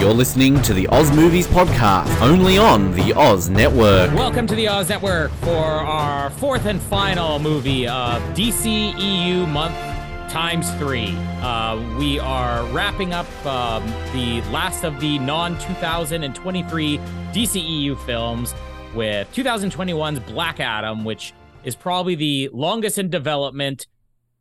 You're listening to the Oz Movies Podcast, only on the Oz Network. Welcome to the Oz Network for our fourth and final movie of DC EU month times three. Uh, we are wrapping up um, the last of the non 2023 DC EU films with 2021's Black Adam, which is probably the longest in development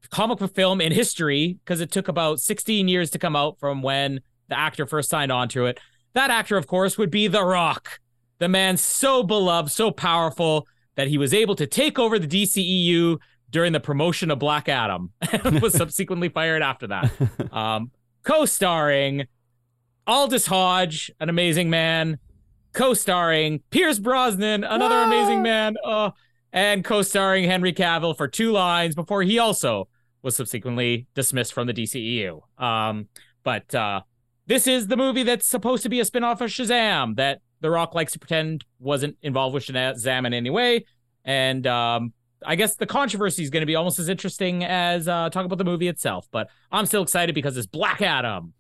comic book film in history because it took about 16 years to come out from when the actor first signed on to it. That actor, of course, would be The Rock, the man so beloved, so powerful that he was able to take over the DCEU during the promotion of Black Adam and was subsequently fired after that. Um, co-starring Aldis Hodge, an amazing man, co-starring Pierce Brosnan, another amazing man, uh, and co-starring Henry Cavill for two lines before he also was subsequently dismissed from the DCEU. Um, but uh, this is the movie that's supposed to be a spin-off of Shazam that The Rock likes to pretend wasn't involved with Shazam in any way. And um, I guess the controversy is going to be almost as interesting as uh, talk about the movie itself. But I'm still excited because it's Black Adam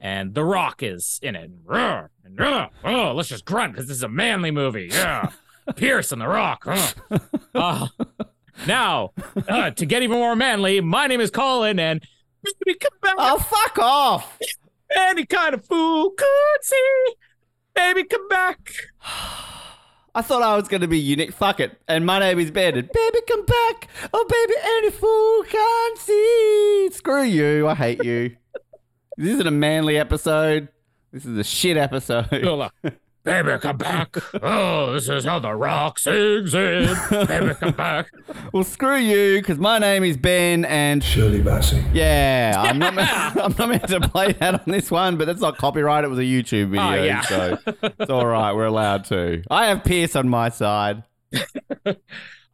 and The Rock is in it. And, and, oh, let's just grunt because this is a manly movie. Yeah. Pierce and The Rock. Uh. Uh, now, uh, to get even more manly, my name is Colin and baby, come back. Oh, fuck off! Any kind of fool could see. Baby, come back. I thought I was going to be unique. Fuck it. And my name is Ben. Baby, come back. Oh, baby, any fool can see. Screw you. I hate you. this isn't a manly episode. This is a shit episode. Lola, Baby, come back. Oh, this is how the rock sings it. Baby, come back. well, screw you, because my name is Ben and. Shirley Bassey. Yeah, I'm not, meant, I'm not meant to play that on this one, but that's not copyright. It was a YouTube video, Oh, yeah. so it's all right. We're allowed to. I have Pierce on my side.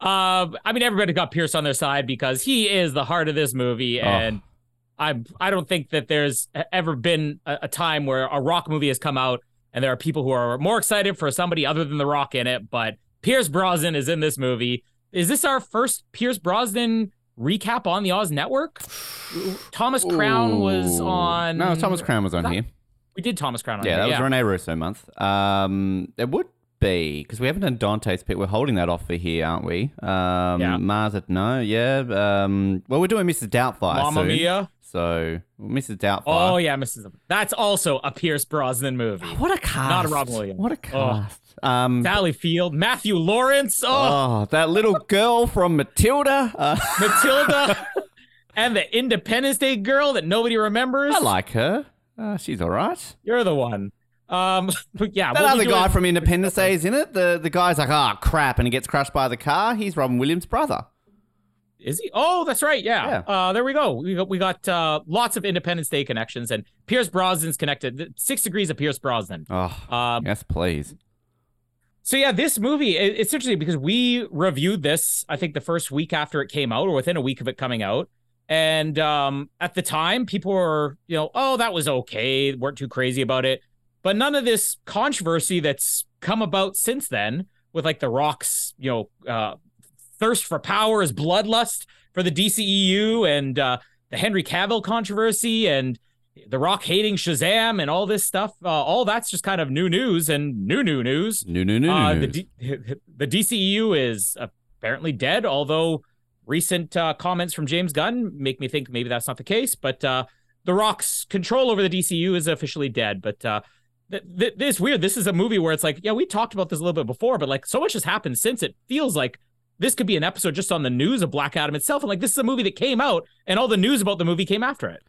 Um, I mean, everybody got Pierce on their side because he is the heart of this movie, and I I don't think that there's ever been a, a time where a rock movie has come out and there are people who are more excited for somebody other than the Rock in it. But Pierce Brosnan is in this movie. Is this our first Pierce Brosnan recap on the Oz Network? Thomas Crown was on. No, Thomas Crown was on That- here. We did Thomas Crown on Yeah, here, that was Rene Russo month. Um, it would be because we haven't done Dante's Pit. We're holding that off for here, aren't we? Um, Yeah. Mars at no, yeah. Um, well, we're doing Mrs. Doubtfire. Mamma. Mia. So Mrs. Doubtfire. Oh yeah, Mrs. That's also a Pierce Brosnan movie. What a cast! Not a Robin Williams. What a Oh. cast! Um, Sally Field, Matthew Lawrence, oh, oh, that little girl from Matilda. Uh, Matilda, and the Independence Day girl that nobody remembers. I like her. Uh, she's all right. You're the one. Um, yeah, That other guy from Independence Day is in it. The the guy's like, oh crap, and he gets crushed by the car. He's Robin Williams' brother. Is he? Oh, that's right. Yeah. Uh, there we go. We got we got uh, lots of Independence Day connections, and Pierce Brosnan's connected. Six Degrees of Pierce Brosnan. Oh, Um, yes, please. So yeah, this movie it- it's interesting because we reviewed this I think the first week after it came out or within a week of it coming out. And um at the time people were, you know, oh that was okay, weren't too crazy about it. But none of this controversy that's come about since then with like the Rock's, you know, uh thirst for power is bloodlust for the DCEU and uh the Henry Cavill controversy and the Rock hating Shazam and all this stuff, uh, all that's just kind of new news and new new news. No, no, no, Uh, the, D- the DCEU is apparently dead, although recent uh, comments from James Gunn make me think maybe that's not the case. But uh, The Rock's control over the DCU is officially dead. But uh, th- th- this is weird. This is a movie where it's like, yeah, we talked about this a little bit before, but like so much has happened since. It feels like this could be an episode just on the news of Black Adam itself. And like, this is a movie that came out, and all the news about the movie came after it.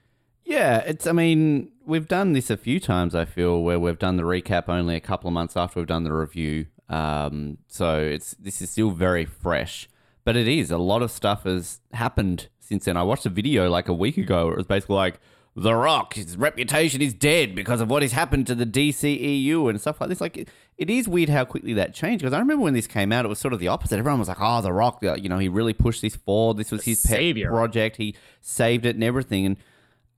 Yeah, it's. I mean, we've done this a few times. I feel where we've done the recap only a couple of months after we've done the review. Um, so it's this is still very fresh, but it is a lot of stuff has happened since then. I watched a video like a week ago. Where it was basically like The Rock, his reputation is dead because of what has happened to the DCEU and stuff like this. Like it, is weird how quickly that changed. Because I remember when this came out, it was sort of the opposite. Everyone was like, "Oh, The Rock, uh, you know, he really pushed this forward. This was his pet project. He saved it and everything." And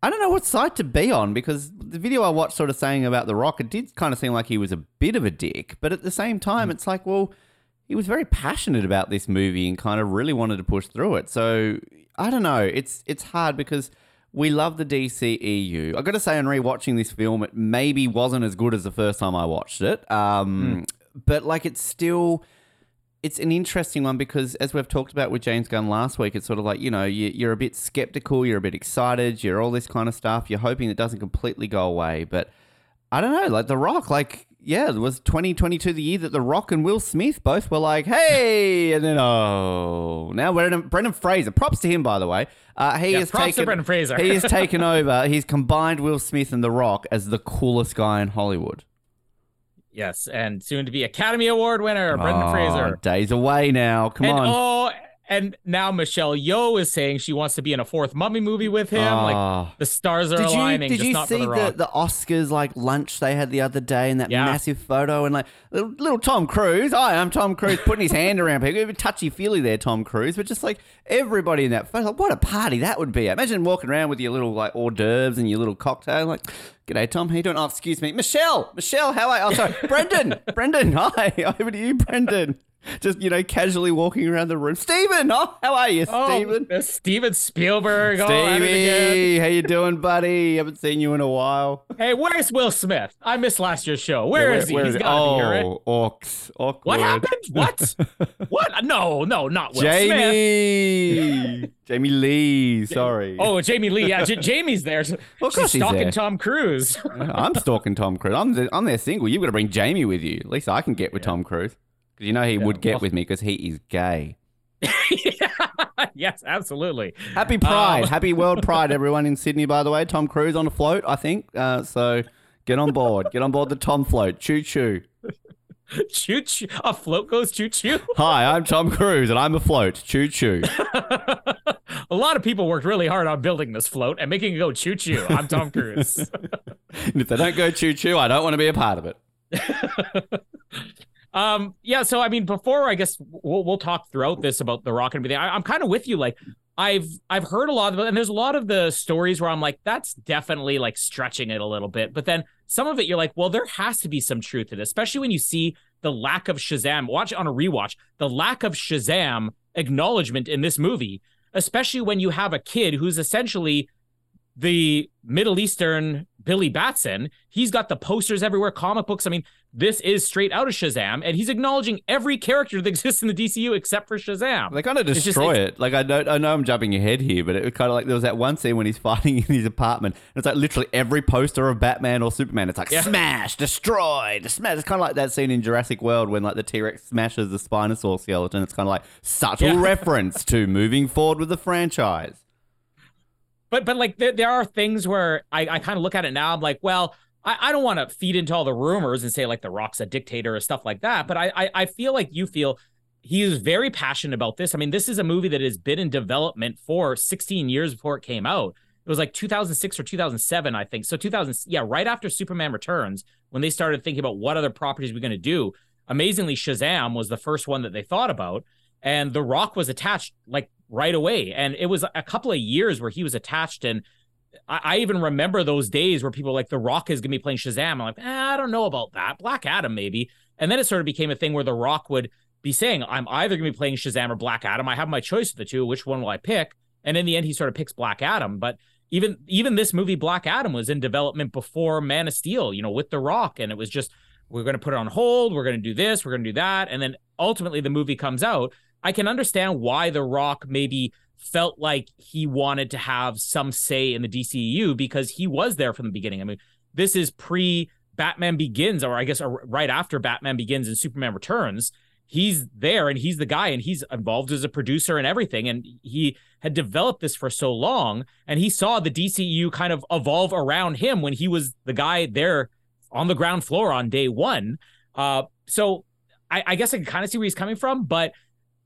I don't know what side to be on because the video I watched sort of saying about The Rock, it did kind of seem like he was a bit of a dick. But at the same time, mm. it's like, well, he was very passionate about this movie and kind of really wanted to push through it. So I don't know. It's it's hard because we love the DCEU. I got to say, on rewatching this film, it maybe wasn't as good as the first time I watched it. Um, But like, it's still it's an interesting one because as we've talked about with James Gunn last week, it's sort of like, you know, you, you're a bit skeptical, you're a bit excited, you're all this kind of stuff. You're hoping it doesn't completely go away. But I don't know, like The Rock, like, yeah, it was 2022 the year that The Rock and Will Smith both were like, hey, and then, oh, now Brendan, Brendan Fraser, props to him, by the way. Uh, he Yeah, has props to taken, Brendan Fraser. he has taken over. He's combined Will Smith and The Rock as the coolest guy in Hollywood. Yes, and soon to be Academy Award winner, Brendan Oh, Fraser. Days away now. Come and on. oh, and now Michelle Yeoh is saying she wants to be in a fourth Mummy movie with him. Like Oh. the stars are Did you aligning. did just you not see for the, the, rock. the Oscars like lunch they had the other day and that Yeah. massive photo and like little, little Tom Cruise? Hi, I'm Tom Cruise putting his hand around people. A bit touchy feely there, Tom Cruise, but just like everybody in that photo, like, what a party that would be! Imagine walking around with your little like hors d'oeuvres and your little cocktail, like. G'day, Tom. How you doing? Oh, excuse me, Michelle. Michelle, how are you? Oh, sorry, Brendan. Brendan, hi. Over to you, Brendan. Just you know, casually walking around the room. Stephen, oh, how are you, Oh, Stephen? uh, Steven Spielberg. Oh, at it again. Stevie, how you doing, buddy? Haven't seen you in a while. Hey, where's Will Smith? I missed last year's show. Where Yeah, is he? where He's is got to here. right? Oh, orcs. Awkward. What happened? What? what? No, no, not Will Smith. Jamie. Jamie Lee. Sorry. Oh, Jamie Lee. Yeah, J- Jamie's there. Well, She's stalking there. Tom Cruise. I'm stalking Tom Cruise. I'm, the, I'm their single. You've got to bring Jamie with you. At least I can get with Tom Cruise. Because you know he would get well- with me because he is gay. yes, absolutely. Happy Pride. Um, Happy World Pride, everyone in Sydney, by the way. Tom Cruise on a float, I think. Uh, so get on board. Get on board the Tom float. Choo choo. Choo choo. A float goes choo choo. Hi, I'm Tom Cruise and I'm afloat. Choo choo. A lot of people worked really hard on building this float and making it go choo choo. I'm Tom Cruise. If they don't go choo choo, I don't want to be a part of it. Um, yeah. So I mean, before I guess we'll we'll talk throughout this about the rock and everything. I, I'm kind of with you. Like I've I've heard a lot of and there's a lot of the stories where I'm like, that's definitely like stretching it a little bit. But then some of it, you're like, well, there has to be some truth to this, especially when you see the lack of Shazam. Watch on a rewatch. The lack of Shazam acknowledgement in this movie, especially when you have a kid who's essentially the Middle Eastern Billy Batson. He's got the posters everywhere, comic books. I mean, this is straight out of Shazam, and he's acknowledging every character that exists in the DCU except for Shazam. They kind of It's just- destroy it. Like I know, I know I'm jumping ahead here, but it was kind of like there was that one scene when he's fighting in his apartment. And it's like literally every poster of Batman or Superman. It's like Yeah. smash, destroy, smash. It's kind of like that scene in Jurassic World when like the T Rex smashes the Spinosaur skeleton. It's kind of like subtle Yeah. reference to moving forward with the franchise. But but like there, there are things where I, I kind of look at it now. I'm like, well, I, I don't want to feed into all the rumors and say like the Rock's a dictator or stuff like that. But I, I I feel like you feel he is very passionate about this. I mean, this is a movie that has been in development for 16 years before it came out. It was like 2006 or 2007, I think. So 2000, yeah, right after Superman Returns, when they started thinking about what other properties we're going to do. Amazingly, Shazam was the first one that they thought about, and The Rock was attached like right away. And it was a couple of years where he was attached. And I, I even remember those days where people like, The Rock is going to be playing Shazam. I'm like, eh, I don't know about that. Black Adam, maybe. And then it sort of became a thing where The Rock would be saying, I'm either going to be playing Shazam or Black Adam. I have my choice of the two. Which one will I pick? And in the end, he sort of picks Black Adam. But even even this movie, Black Adam, was in development before Man of Steel, you know, with The Rock. And it was just, we're going to put it on hold. We're going to do this. We're going to do that. And then ultimately the movie comes out. I can understand why The Rock maybe felt like he wanted to have some say in the DCEU because he was there from the beginning. I mean, this is pre Batman Begins, or I guess right after Batman Begins and Superman Returns. he's there and he's the guy and he's involved as a producer and everything. And he had developed this for so long and he saw the DCU kind of evolve around him when he was the guy there on the ground floor on day one. Uh, so I, I guess I can kind of see where he's coming from, but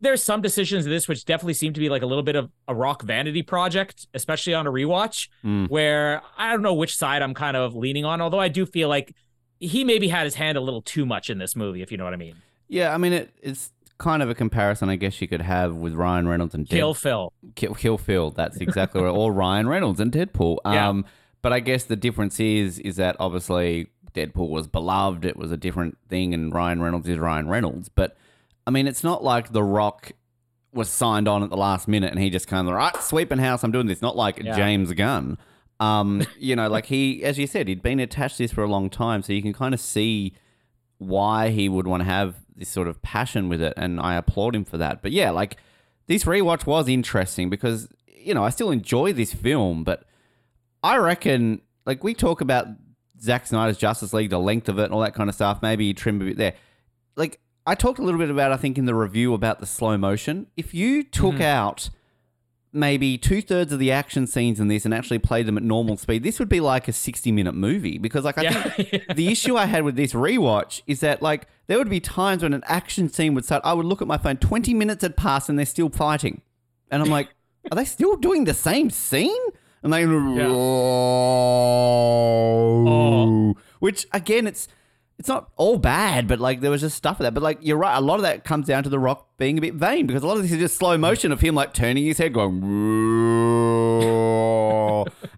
there's some decisions in this which definitely seem to be like a little bit of a rock vanity project, especially on a rewatch, Mm. where I don't know which side I'm kind of leaning on, although I do feel like he maybe had his hand a little too much in this movie, if you know what I mean. Yeah, I mean it, it's kind of a comparison I guess you could have with Ryan Reynolds and Kill Dead- Phil. Kill, Kill Phil. That's exactly right. Or Ryan Reynolds and Deadpool. Yeah. Um, but I guess the difference is is that obviously Deadpool was beloved. It was a different thing, and Ryan Reynolds is Ryan Reynolds. But I mean, it's not like The Rock was signed on at the last minute and he just kind of right sweeping house. I'm doing this. Not like Yeah. James Gunn. Um, you know, like he, as you said, he'd been attached to this for a long time, so you can kind of see why he would want to have this sort of passion with it, and I applaud him for that. But yeah, like this rewatch was interesting because you know I still enjoy this film, but I reckon like we talk about Zack Snyder's Justice League, the length of it, and all that kind of stuff. Maybe you trim a bit there. Like I talked a little bit about, I think in the review about the slow motion. If you took mm-hmm. out maybe two thirds of the action scenes in this and actually played them at normal speed, this would be like a sixty-minute movie. Because like I Yeah. think the issue I had with this rewatch is that like there would be times when an action scene would start. I would look at my phone. Twenty minutes had passed and they're still fighting, and I'm like, are they still doing the same scene? And they, Oh. which again, it's it's not all bad, but like there was just stuff of that. But like you're right, a lot of that comes down to the Rock being a bit vain because a lot of this is just slow motion of him like turning his head, going,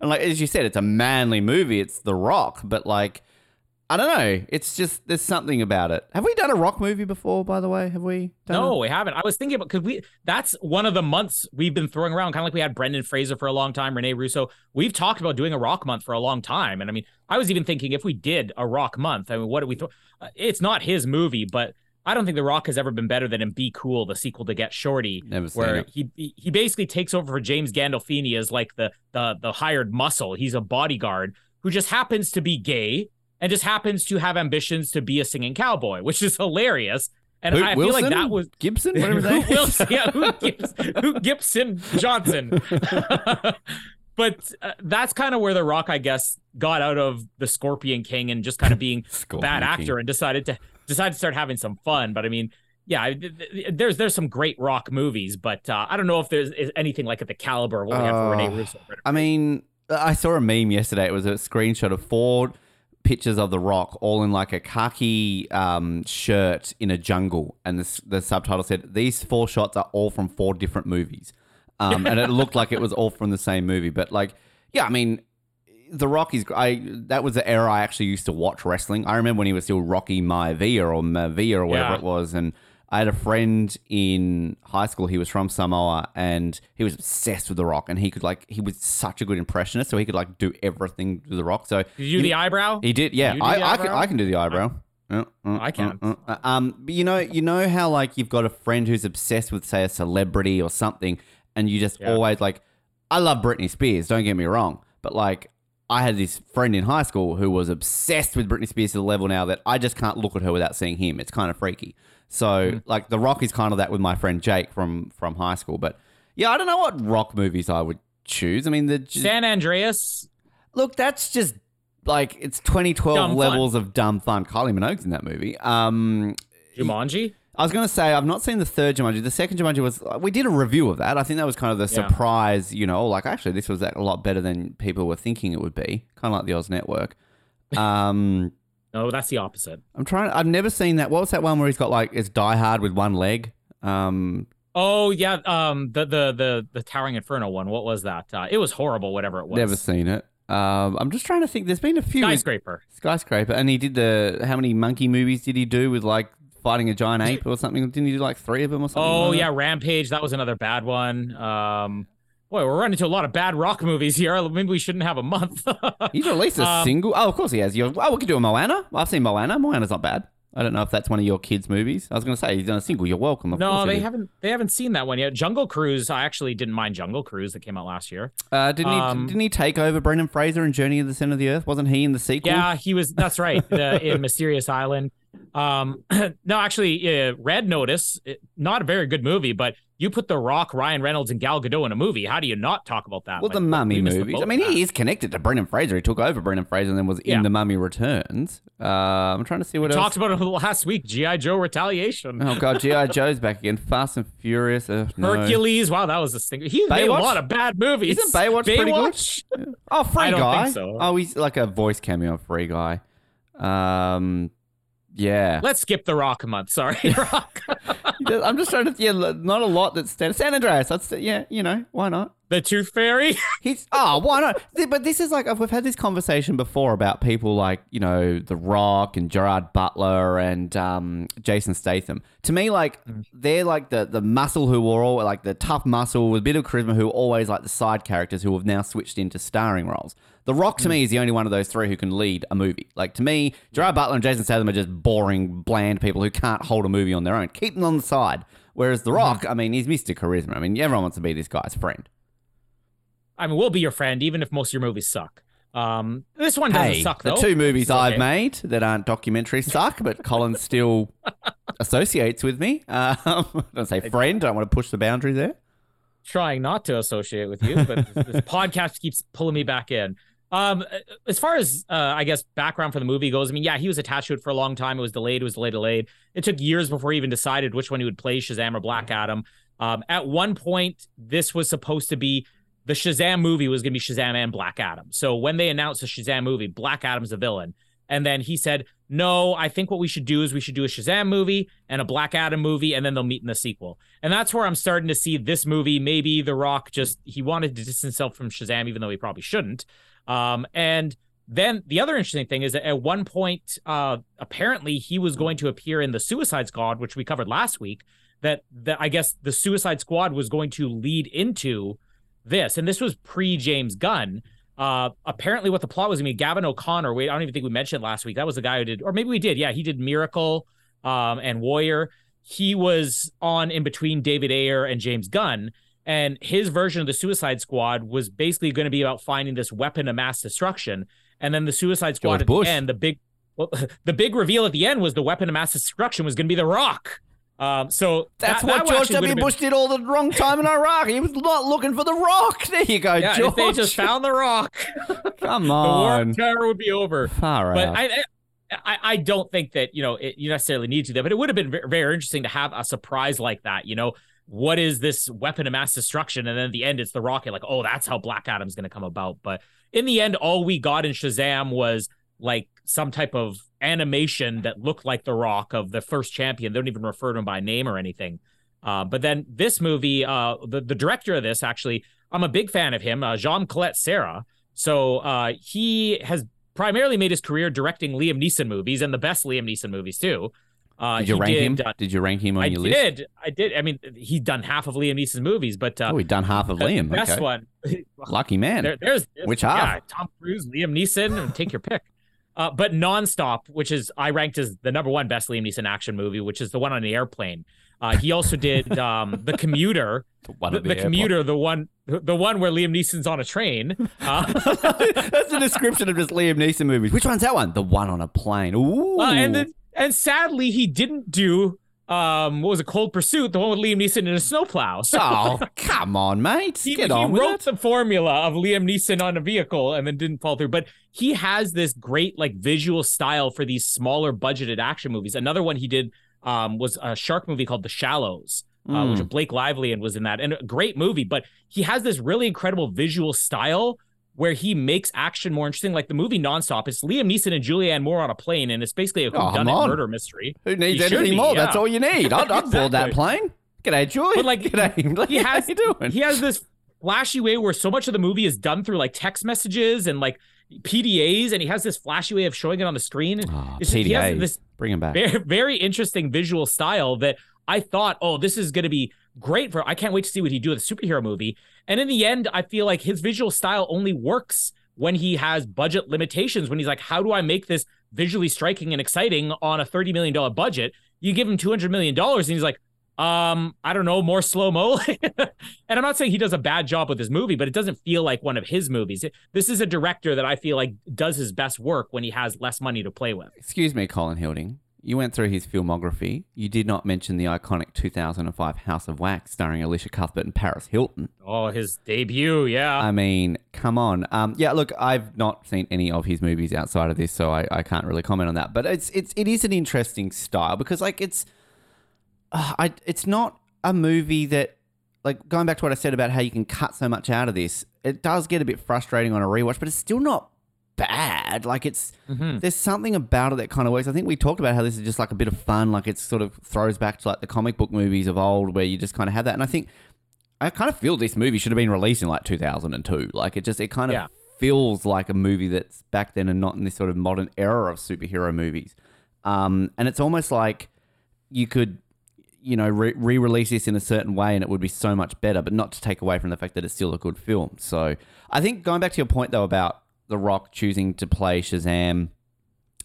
and like as you said, it's a manly movie. It's The Rock, but like I don't know, it's just there's something about it. Have we done a Rock movie before? By the way, have we? Done No, a- we haven't. I was thinking about because we that's one of the months we've been throwing around, kind of like we had Brendan Fraser for a long time, Rene Russo. We've talked about doing a rock month for a long time. And I mean, I was even thinking if we did a rock month, I mean, what do we throw? Uh, it's not his movie, but I don't think The Rock has ever been better than in Be Cool, the sequel to Get Shorty, where he- he basically takes over for James Gandolfini as like the the the hired muscle. He's a bodyguard who just happens to be gay and just happens to have ambitions to be a singing cowboy, which is hilarious. And Who- I Wilson? feel like that was Gibson, whatever name who is. Wilson, yeah, who, Gibbs, who Gibson Johnson. but uh, that's kind of where The Rock, I guess, got out of the Scorpion King and just kind of being bad King. actor and decided to decided to start having some fun. But I mean, yeah, I- th- th- there's there's some great rock movies, but uh, I don't know if there's is anything like at the caliber of what we have for Rene Russo. I mean, I saw a meme yesterday. It was a screenshot of four pictures of The Rock, all in like a khaki um, shirt in a jungle, and the, the subtitle said, "These four shots are all from four different movies," um, and it looked like it was all from the same movie. But like, yeah, I mean. The Rock is. I that was the era I actually used to watch wrestling. I remember when he was still Rocky Maivia or Maivia or whatever Yeah. it was, and I had a friend in high school. He was from Samoa, and he was obsessed with The Rock. And he could like he was such a good impressionist, so he could like do everything to The Rock. So Did you do the eyebrow? he did, yeah. I, I, can. I can do the eyebrow. Uh, uh, I can't. uh, uh, um, but you know, you know how like you've got a friend who's obsessed with say a celebrity or something, and you just Yeah. always like, I love Britney Spears. Don't get me wrong, but like. I had this friend in high school who was obsessed with Britney Spears to the level now that I just can't look at her without seeing him. It's kind of freaky. So, Hmm. like, The Rock is kind of that with my friend Jake from from high school. But yeah, I don't know what rock movies I would choose. I mean, the San Andreas. Look, that's just like it's 2012 Dumb fun. levels of dumb fun. Kylie Minogue's in that movie. Um, Jumanji. I was going to say I've not seen the third Jumanji. The second Jumanji was we did a review of that. I think that was kind of the Yeah. surprise. You know, like actually this was a lot better than people were thinking it would be. Kind of like the Oz Network. Um, No, that's the opposite. I'm trying. I've never seen that. What was that one where he's got like it's Die Hard with one leg? Um, Oh yeah, um, the the the the Towering Inferno one. What was that? Uh, it was horrible. Whatever it was. never seen it. Um, I'm just trying to think. There's been a few. Skyscraper. Skyscraper, and he did the how many monkey movies did he do with like fighting a giant ape or something? Didn't he do like three of them or something? Oh like yeah? Rampage. That was another bad one. Um, boy, we're running into a lot of bad rock movies here. Maybe we shouldn't have a month. He's released a Um, single. Oh, of course he has. You're, oh, we could do a Moana. I've seen Moana. Moana's not bad. I don't know if that's one of your kids' movies. I was going to say he's done a single. You're welcome. Of no, they haven't. They haven't seen that one yet. Jungle Cruise. I actually didn't mind Jungle Cruise that came out last year. Uh, didn't um, he? Didn't he take over Brendan Fraser in Journey to the Center of the Earth? Wasn't he in the sequel? Yeah, he was. That's right. The, in Mysterious Island. Um, no, actually, uh, Red Notice, it- not a very good movie, but you put The Rock, Ryan Reynolds, and Gal Gadot in a movie. How do you not talk about that? Well, Like, the Mummy we missed the movies. I mean, he is connected to Brendan Fraser. He took over Brendan Fraser and then was in Yeah. The Mummy Returns. Uh, I'm trying to see what else. talked about it last week. GI Joe Retaliation. Oh god, GI Joe's back again. Fast and Furious. Uh, no. Hercules. Wow, that was a stinker. He's made a lot of bad movies. Isn't Baywatch pretty good? Baywatch? Oh, Free I don't Guy. think so. Oh, he's like a voice cameo of Free Guy. Um, yeah. Let's skip the Rock a month. Sorry, Rock. I'm just trying to. Yeah, not a lot that's San Andreas. That's yeah. You know why not? The Tooth Fairy. He's oh why not? But this is like we've had this conversation before about people like you know The Rock and Gerard Butler and um, Jason Statham. To me, like hmm. they're like the the muscle who are all like the tough muscle with a bit of charisma who always like the side characters who have now switched into starring roles. The Rock to hmm. me is the only one of those three who can lead a movie. Like to me, Gerard Butler and Jason Statham are just boring, bland people who can't hold a movie on their own. Keep them on the side. Whereas The hmm. Rock, I mean, he's Mr. Charisma. I mean, everyone wants to be this guy's friend. I mean, we'll be your friend, even if most of your movies suck. Um, this one doesn't Hey, suck the two movies It's I've made that aren't documentaries suck, but Colin still associates with me. Um, don't say friend. I don't want to push the boundary there. trying not to associate with you, but this, this podcast keeps pulling me back in. Um, as far as uh, I guess background for the movie goes, I mean, yeah, he was attached to it for a long time. It was delayed, it was delayed, delayed. It took years before he even decided which one he would play, Shazam or Black Adam. Um, at one point, this was supposed to be the Shazam movie was going to be Shazam and Black Adam. So when they announced the Shazam movie, Black Adam's the villain. And then he said, No, I think what we should do is we should do a Shazam movie and a Black Adam movie, and then they'll meet in the sequel. And that's where I'm starting to see this movie. Maybe The Rock just, he wanted to distance himself from Shazam, even though he probably shouldn't. Um, and then the other interesting thing is that at one point, uh, apparently he was going to appear in the Suicide Squad, which we covered last week. That that I guess the Suicide Squad was going to lead into this, and this was pre James Gunn. Uh, apparently, what the plot was going to be Gavin O'Connor. Wait, I don't even think we mentioned last week. That was the guy who did, or maybe we did. Yeah, he did Miracle um, and Warrior. He was on in between David Ayer and James Gunn, and his version of the Suicide Squad was basically going to be about finding this weapon of mass destruction. And then the Suicide Squad George at Bush. the end, the big, well, the big reveal at the end was the weapon of mass destruction was going to be the Rock. Um, so That's that- what that George W. would've been- Bush did all the wrong time in Iraq. He was not looking for the rock. There you go, Yeah, George. if they just found the Rock, Come on, the war terror would be over. Far But out. I, I, I don't think that you know it, you necessarily need to. That, but it would have been ve- very interesting to have a surprise like that. You know, what is this weapon of mass destruction? And then at the end, it's the rocket. Like, oh, that's how Black Adam's going to come about. But in the end, all we got in Shazam was like some type of animation that looked like the Rock of the first champion. They don't even refer to him by name or anything. Uh, but then this movie, uh, the the director of this actually, I'm a big fan of him, uh, Jean Collet-Serra. So uh, he has primarily made his career directing Liam Neeson movies and the best Liam Neeson movies too. Uh, did you rank him? did, uh, did you rank him on I your list? I did. I did. I mean, he's done half of Liam Neeson's movies, but uh, Oh, we've done half of Liam. best Okay. one. Lucky man. There, there's, there's Which yeah, half? Tom Cruise, Liam Neeson, take your pick. Uh, but nonstop, which is I ranked as the number one best Liam Neeson action movie, which is the one on the airplane. Uh, he also did um, the commuter, One the, of the commuter, the one, the one where Liam Neeson's on a train. Uh, That's the description of just Liam Neeson movies. Which one's that one? The one on a plane. Ooh. Uh, and then, and sadly, he didn't do um, what was it, Cold Pursuit, the one with Liam Neeson in a snowplow. So oh, come on, mate. he, Get he on with wrote the formula of Liam Neeson on a vehicle and then didn't fall through. But he has this great like visual style for these smaller budgeted action movies. Another one he did um, was a shark movie called The Shallows. Uh, which Mm. Blake Lively and was in that, and a great movie. But he has this really incredible visual style where he makes action more interesting. Like the movie Nonstop, it's Liam Neeson and Julianne Moore on a plane, and it's basically a Oh, whodunit murder mystery. Who needs anything be, more? yeah. That's all you need. I'd board that plane. G'day, Julie. But, like, G'day. he has How you doing? he has this flashy way where so much of the movie is done through like text messages and like PDAs, and he has this flashy way of showing it on the screen. Oh, It's just- has this Bring him back. very, very interesting visual style that I thought, oh, this is going to be great for. I can't wait to see what he do with a superhero movie. And in the end, I feel like his visual style only works when he has budget limitations. When he's like, how do I make this visually striking and exciting on a thirty million dollar budget? You give him two hundred million dollars, and he's like. Um, I don't know, more slow mo. and I'm not saying he does a bad job with his movie, but it doesn't feel like one of his movies. This is a director that I feel like does his best work when he has less money to play with. Excuse me, Colin Hilding. You went through his filmography. You did not mention the iconic 2005 House of Wax starring Elisha Cuthbert and Paris Hilton. Oh, his debut, yeah. I mean, come on. Um, yeah, look, I've not seen any of his movies outside of this, so I, I can't really comment on that. But it's it's it is an interesting style because like it's uh, I it's not a movie that like going back to what I said about how you can cut so much out of this. It does get a bit frustrating on a rewatch, but it's still not bad. Like it's there's something about it that kind of works. I think we talked about how this is just like a bit of fun. Like it sort of throws back to like the comic book movies of old, where you just kind of have that. And I think I kind of feel this movie should have been released in like 2002. Like it just it kind of Yeah. feels like a movie that's back then and not in this sort of modern era of superhero movies. Um, and it's almost like you could you know re-release this in a certain way and it would be so much better but not to take away from the fact that it's still a good film so i think going back to your point though about the rock choosing to play shazam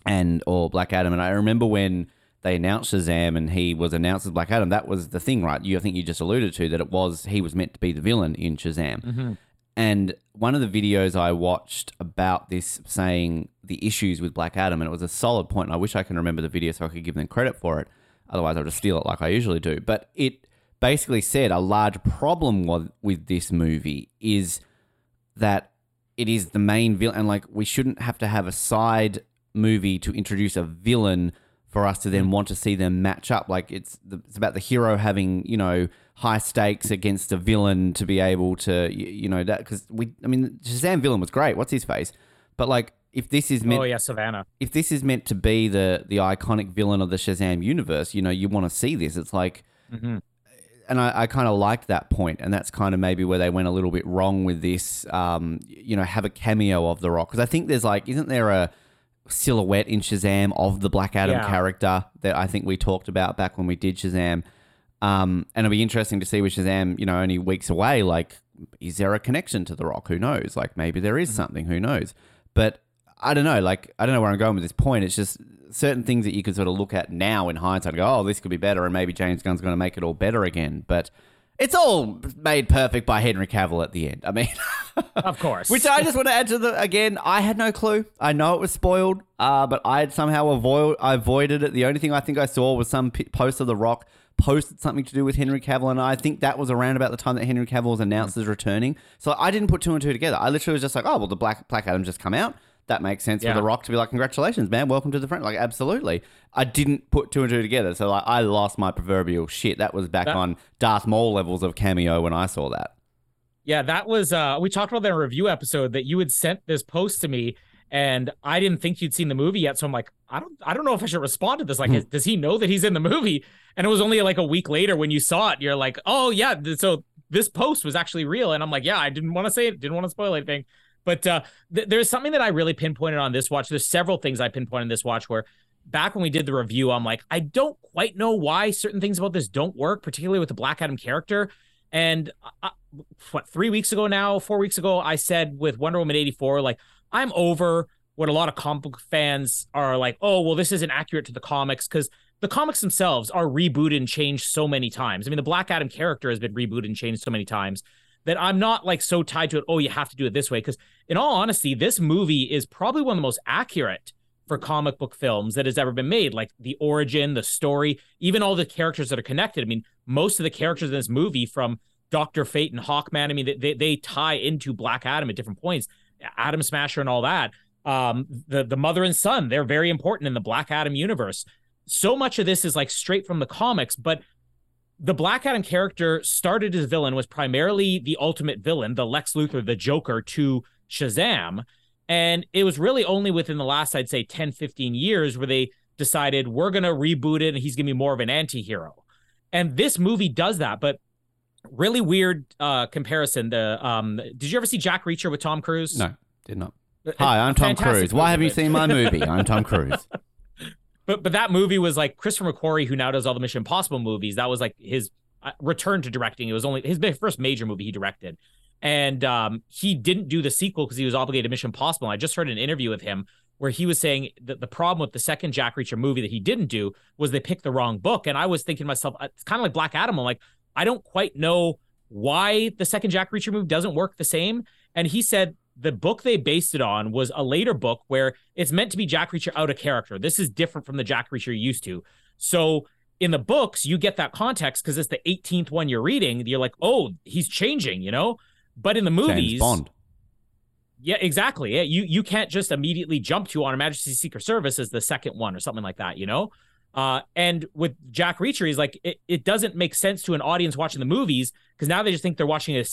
and or black adam and i remember when they announced shazam and he was announced as black adam that was the thing right you i think you just alluded to that it was he was meant to be the villain in shazam mm-hmm. and one of the videos I watched about this saying the issues with Black Adam, and it was a solid point. And I wish I can remember the video so I could give them credit for it. Otherwise, I'll just steal it like I usually do. But it basically said a large problem with this movie is that it is the main villain. And like, we shouldn't have to have a side movie to introduce a villain for us to then want to see them match up. Like, it's, the, it's about the hero having, you know, high stakes against a villain to be able to, you, you know, that because we, I mean, Shazam villain was great. What's his face? But like, if this is meant oh yeah, Sivana. if this is meant to be the the iconic villain of the Shazam universe, you know, you want to see this. It's like, Mm-hmm. And I, I kind of liked that point, and that's kind of maybe where they went a little bit wrong with this. Um, you know, have a cameo of the Rock because I think there's like, isn't there a silhouette in Shazam of the Black Adam Yeah. character that I think we talked about back when we did Shazam. Um, and it'll be interesting to see with Shazam, you know, only weeks away. Like, is there a connection to The Rock? Who knows? Like, maybe there is something. Who knows? But I don't know. Like, I don't know where I'm going with this point. It's just certain things that you could sort of look at now in hindsight and go, oh, this could be better. And maybe James Gunn's going to make it all better again. But it's all made perfect by Henry Cavill at the end. I mean, Of course. which I just want to add to the again. I had no clue. I know it was spoiled, uh, but I had somehow avoid I avoided it. The only thing I think I saw was some p- post of The Rock posted something to do with Henry Cavill, and I think that was around about the time that Henry Cavill was announced as returning. So I didn't put two and two together. I literally was just like, oh well, the Black Black Adam just come out. That makes sense Yeah. for The Rock to be like, congratulations, man, welcome to the front. Like, absolutely. I didn't put two and two together, so like, I lost my proverbial shit. That was back That- on Darth Maul levels of cameo when I saw that. Yeah, that was uh we talked about that in a review episode that you had sent this post to me and I didn't think you'd seen the movie yet. So I'm like, I don't I don't know if I should respond to this. Like, is, does he know that he's in the movie? And it was only like a week later when you saw it, you're like, oh yeah, so this post was actually real. And I'm like, yeah, I didn't want to say it, didn't want to spoil anything. But uh th- there's something that I really pinpointed on this watch. There's several things I pinpointed in this watch where back when we did the review, I'm like, I don't quite know why certain things about this don't work, particularly with the Black Adam character. And I, what three weeks ago now, four weeks ago, I said with Wonder Woman 84, like, I'm over what a lot of comic book fans are like, oh, well, this isn't accurate to the comics because the comics themselves are rebooted and changed so many times. I mean, the Black Adam character has been rebooted and changed so many times that I'm not like so tied to it. Oh, you have to do it this way. Because in all honesty, this movie is probably one of the most accurate for comic book films that has ever been made. Like the origin, the story, even all the characters that are connected. I mean, most of the characters in this movie from Doctor Fate and Hawkman. I mean, they, they they tie into Black Adam at different points. Atom Smasher and all that. Um, the the mother and son, they're very important in the Black Adam universe. So much of this is like straight from the comics, but the Black Adam character started as villain was primarily the ultimate villain, the Lex Luthor, the Joker to Shazam. And it was really only within the last, I'd say, 10, 15 years where they decided we're going to reboot it and he's going to be more of an anti hero. And this movie does that. But really weird uh comparison. The um did you ever see Jack Reacher with Tom Cruise? No, did not. Uh, Hi, I'm Tom fantastic Cruise. Why haven't you seen my movie? I'm Tom Cruise. But but that movie was like Christopher McQuarrie, who now does all the Mission Impossible movies. That was like his uh, return to directing. It was only his first major movie he directed, and um, he didn't do the sequel because he was obligated to Mission Impossible. I just heard an interview with him where he was saying that the problem with the second Jack Reacher movie that he didn't do was they picked the wrong book. And I was thinking to myself, uh, it's kind of like Black Adam. I'm like, I don't quite know why the second Jack Reacher movie doesn't work the same. And he said the book they based it on was a later book where it's meant to be Jack Reacher out of character. This is different from the Jack Reacher you're used to. So in the books, you get that context because it's the 18th one you're reading. You're like, oh, he's changing, you know? But in the movies, James Bond. yeah, exactly. You you can't just immediately jump to on Her Majesty's Secret Service as the second one or something like that, you know. Uh, and with Jack Reacher, he's like, it, it doesn't make sense to an audience watching the movies because now they just think they're watching a,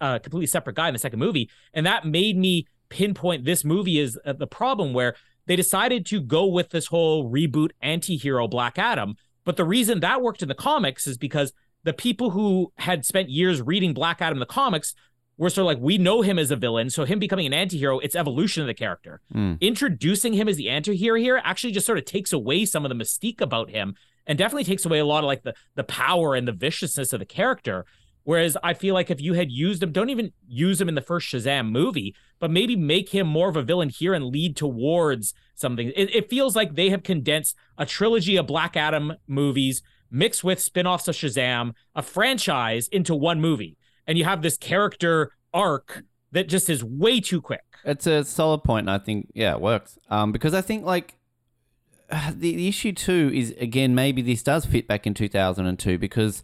uh, completely separate guy in the second movie, and that made me pinpoint this movie is uh, the problem where they decided to go with this whole reboot anti-hero Black Adam. But the reason that worked in the comics is because the people who had spent years reading Black Adam the comics were sort of like, we know him as a villain, so him becoming an anti-hero, it's evolution of the character. Mm. Introducing him as the anti-hero here actually just sort of takes away some of the mystique about him and definitely takes away a lot of like the the power and the viciousness of the character. Whereas I feel like if you had used him, don't even use him in the first Shazam movie, but maybe make him more of a villain here and lead towards something. It, it feels like they have condensed a trilogy of Black Adam movies mixed with spin-offs of Shazam, a franchise into one movie. And you have this character arc that just is way too quick. It's a solid point, and I think yeah, it works. Um, because I think like the, the issue too is again maybe this does fit back in two thousand and two because